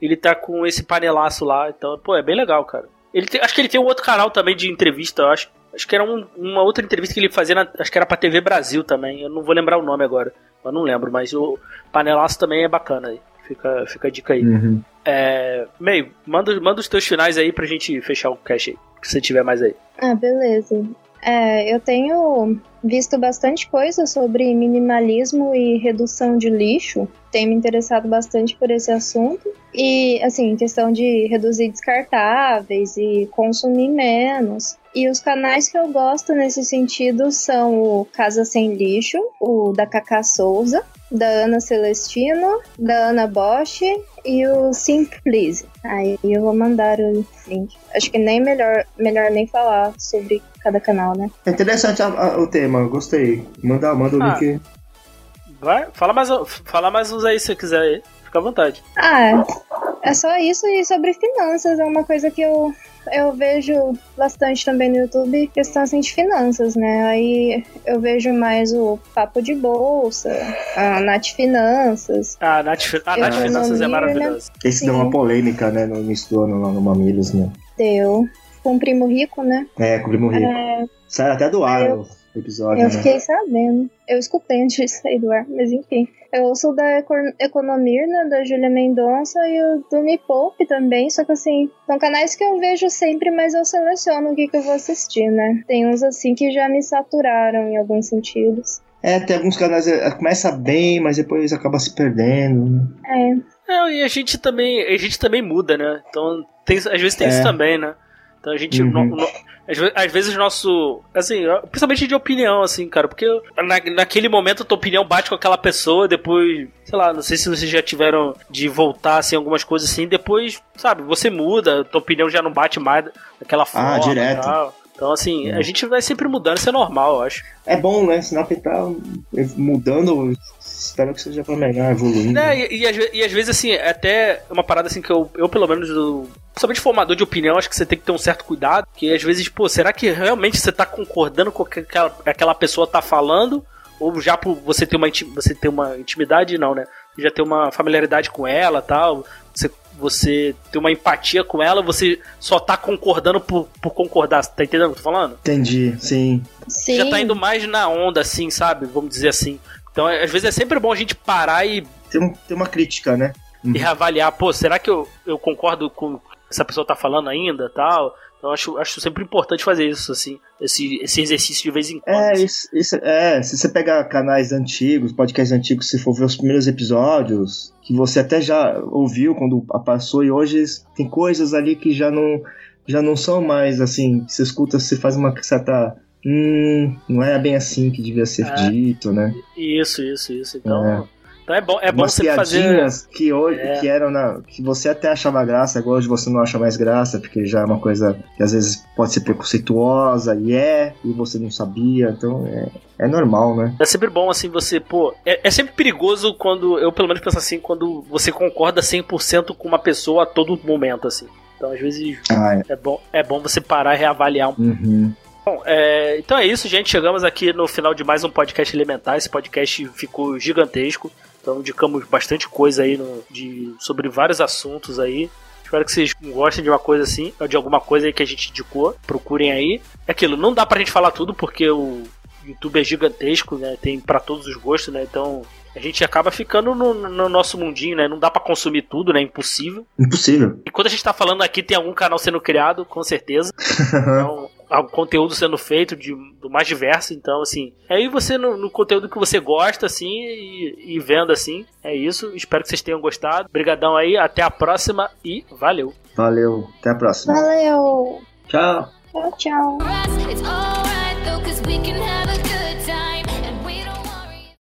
Ele tá com esse panelaço lá. Então, pô, é bem legal, cara. Ele tem- acho que ele tem um outro canal também de entrevista, eu acho. Acho que era um- uma outra entrevista que ele fazia, na- acho que era pra TV Brasil também. Eu não vou lembrar o nome agora. Eu não lembro, mas o panelaço também é bacana aí. Fica, fica a dica aí. Uhum. É, Meio, manda, manda os teus finais aí pra gente fechar o cache aí. Que você tiver mais aí. Ah, beleza. É, eu tenho visto bastante coisa sobre minimalismo e redução de lixo. Tenho me interessado bastante por esse assunto. E, assim, questão de reduzir descartáveis e consumir menos. E os canais que eu gosto nesse sentido são o Casa Sem Lixo, o da Cacá Souza, da Ana Celestino, da Ana Bosch e o Simplize. Aí eu vou mandar o link. Acho que nem melhor, melhor nem falar sobre cada canal, né? É interessante a- a- o tema, gostei. Manda, manda o Ah. link. Vai, fala mais, fala mais uns aí se você quiser aí. Fica à vontade. Ah, é só isso e sobre finanças é uma coisa que eu eu vejo bastante também no YouTube, questão assim de finanças, né? Aí eu vejo mais o Papo de Bolsa, a Nath Finanças. Ah, a Nath, a Nath Finanças é li, maravilhosa. Esse Sim. deu uma polêmica, né, no início do ano lá no Mamilos, né? Deu. Com o Primo Rico, né? É, com o Primo Rico. É, Sai até do ar Eu- o episódio, eu né? fiquei sabendo. Eu escutei antes de sair do ar, mas enfim. Eu ouço da Eco- Economirna, da Júlia Mendonça e o do Me Poupe também, só que assim, são canais que eu vejo sempre, mas eu seleciono o que, que eu vou assistir, né? Tem uns assim que já me saturaram em alguns sentidos. É, tem alguns canais é, começa bem, mas depois acaba se perdendo. né? É, É, e a gente também, a gente também muda, né? Então, tem, às vezes tem É. isso também, né? Então a gente, Uhum. no- no- às, ve- às vezes nosso, assim, principalmente de opinião, assim, cara, porque na, naquele momento a tua opinião bate com aquela pessoa, depois, sei lá, não sei se vocês já tiveram de voltar, assim, algumas coisas assim, depois, sabe, você muda, tua opinião já não bate mais daquela forma. Ah, direto. e tal. Então, assim, É. a gente vai sempre mudando, isso é normal, eu acho. É bom, né? Que tá mudando. Espero que seja pra melhor, evoluindo. Né, e, e e às vezes, assim, é até uma parada assim que eu, eu pelo menos, eu, principalmente formador de opinião, acho que você tem que ter um certo cuidado. Que às vezes, pô, será que realmente você tá concordando com o que aquela, aquela pessoa tá falando? Ou já por você ter uma, você ter uma intimidade, não, né? Já ter uma familiaridade com ela tal. Você, você ter uma empatia com ela, você só tá concordando por, por concordar. Tá entendendo o que eu tô falando? Entendi, sim. sim. Já tá indo mais na onda, assim, sabe? Vamos dizer assim. Então, às vezes é sempre bom a gente parar e Tem, um- tem uma crítica, né? e reavaliar, pô, será que eu, eu concordo com essa pessoa tá falando ainda tal? Então acho, acho sempre importante fazer isso, assim, esse, esse exercício de vez em quando. É, assim. isso, isso- é, se você pegar canais antigos, podcasts antigos, se for ver os primeiros episódios, que você até já ouviu quando passou, e hoje tem coisas ali que já não, já não são mais assim, você escuta, você faz uma certa. Hum, não é bem assim que devia ser É. dito, né? Isso, isso, isso. Então É. é, então é bom, é bom sempre fazer. que hoje É. que eram na, que você até achava graça, agora hoje você não acha mais graça, porque já é uma coisa que às vezes pode ser preconceituosa e é, e você não sabia, então é, é normal, né? É sempre bom, assim, você, pô. É, é sempre perigoso quando. Eu, pelo menos, penso assim, quando você concorda 100% com uma pessoa a todo momento, assim. Então, às vezes, Ah, é. é bom, é bom você parar e reavaliar um Uhum. Bom, é, então é isso, gente. Chegamos aqui no final de mais um podcast elementar. Esse podcast ficou gigantesco. Então indicamos bastante coisa aí no- de, sobre vários assuntos aí. Espero que vocês gostem de uma coisa assim, ou de alguma coisa aí que a gente indicou. Procurem aí. É aquilo, não dá pra gente falar tudo porque o YouTube é gigantesco, né? Tem pra todos os gostos, né? Então a gente acaba ficando no, no nosso mundinho, né? Não dá pra consumir tudo, né? Impossível. Impossível. E quando a gente tá falando aqui, tem algum canal sendo criado, com certeza. Então, conteúdo sendo feito de, do mais diverso. Então, assim, é aí você no, no conteúdo que você gosta, assim, e, e vendo assim. É isso. Espero que vocês tenham gostado. Obrigadão aí, até a próxima e valeu! Valeu, até a próxima. Valeu! Tchau. Tchau, tchau.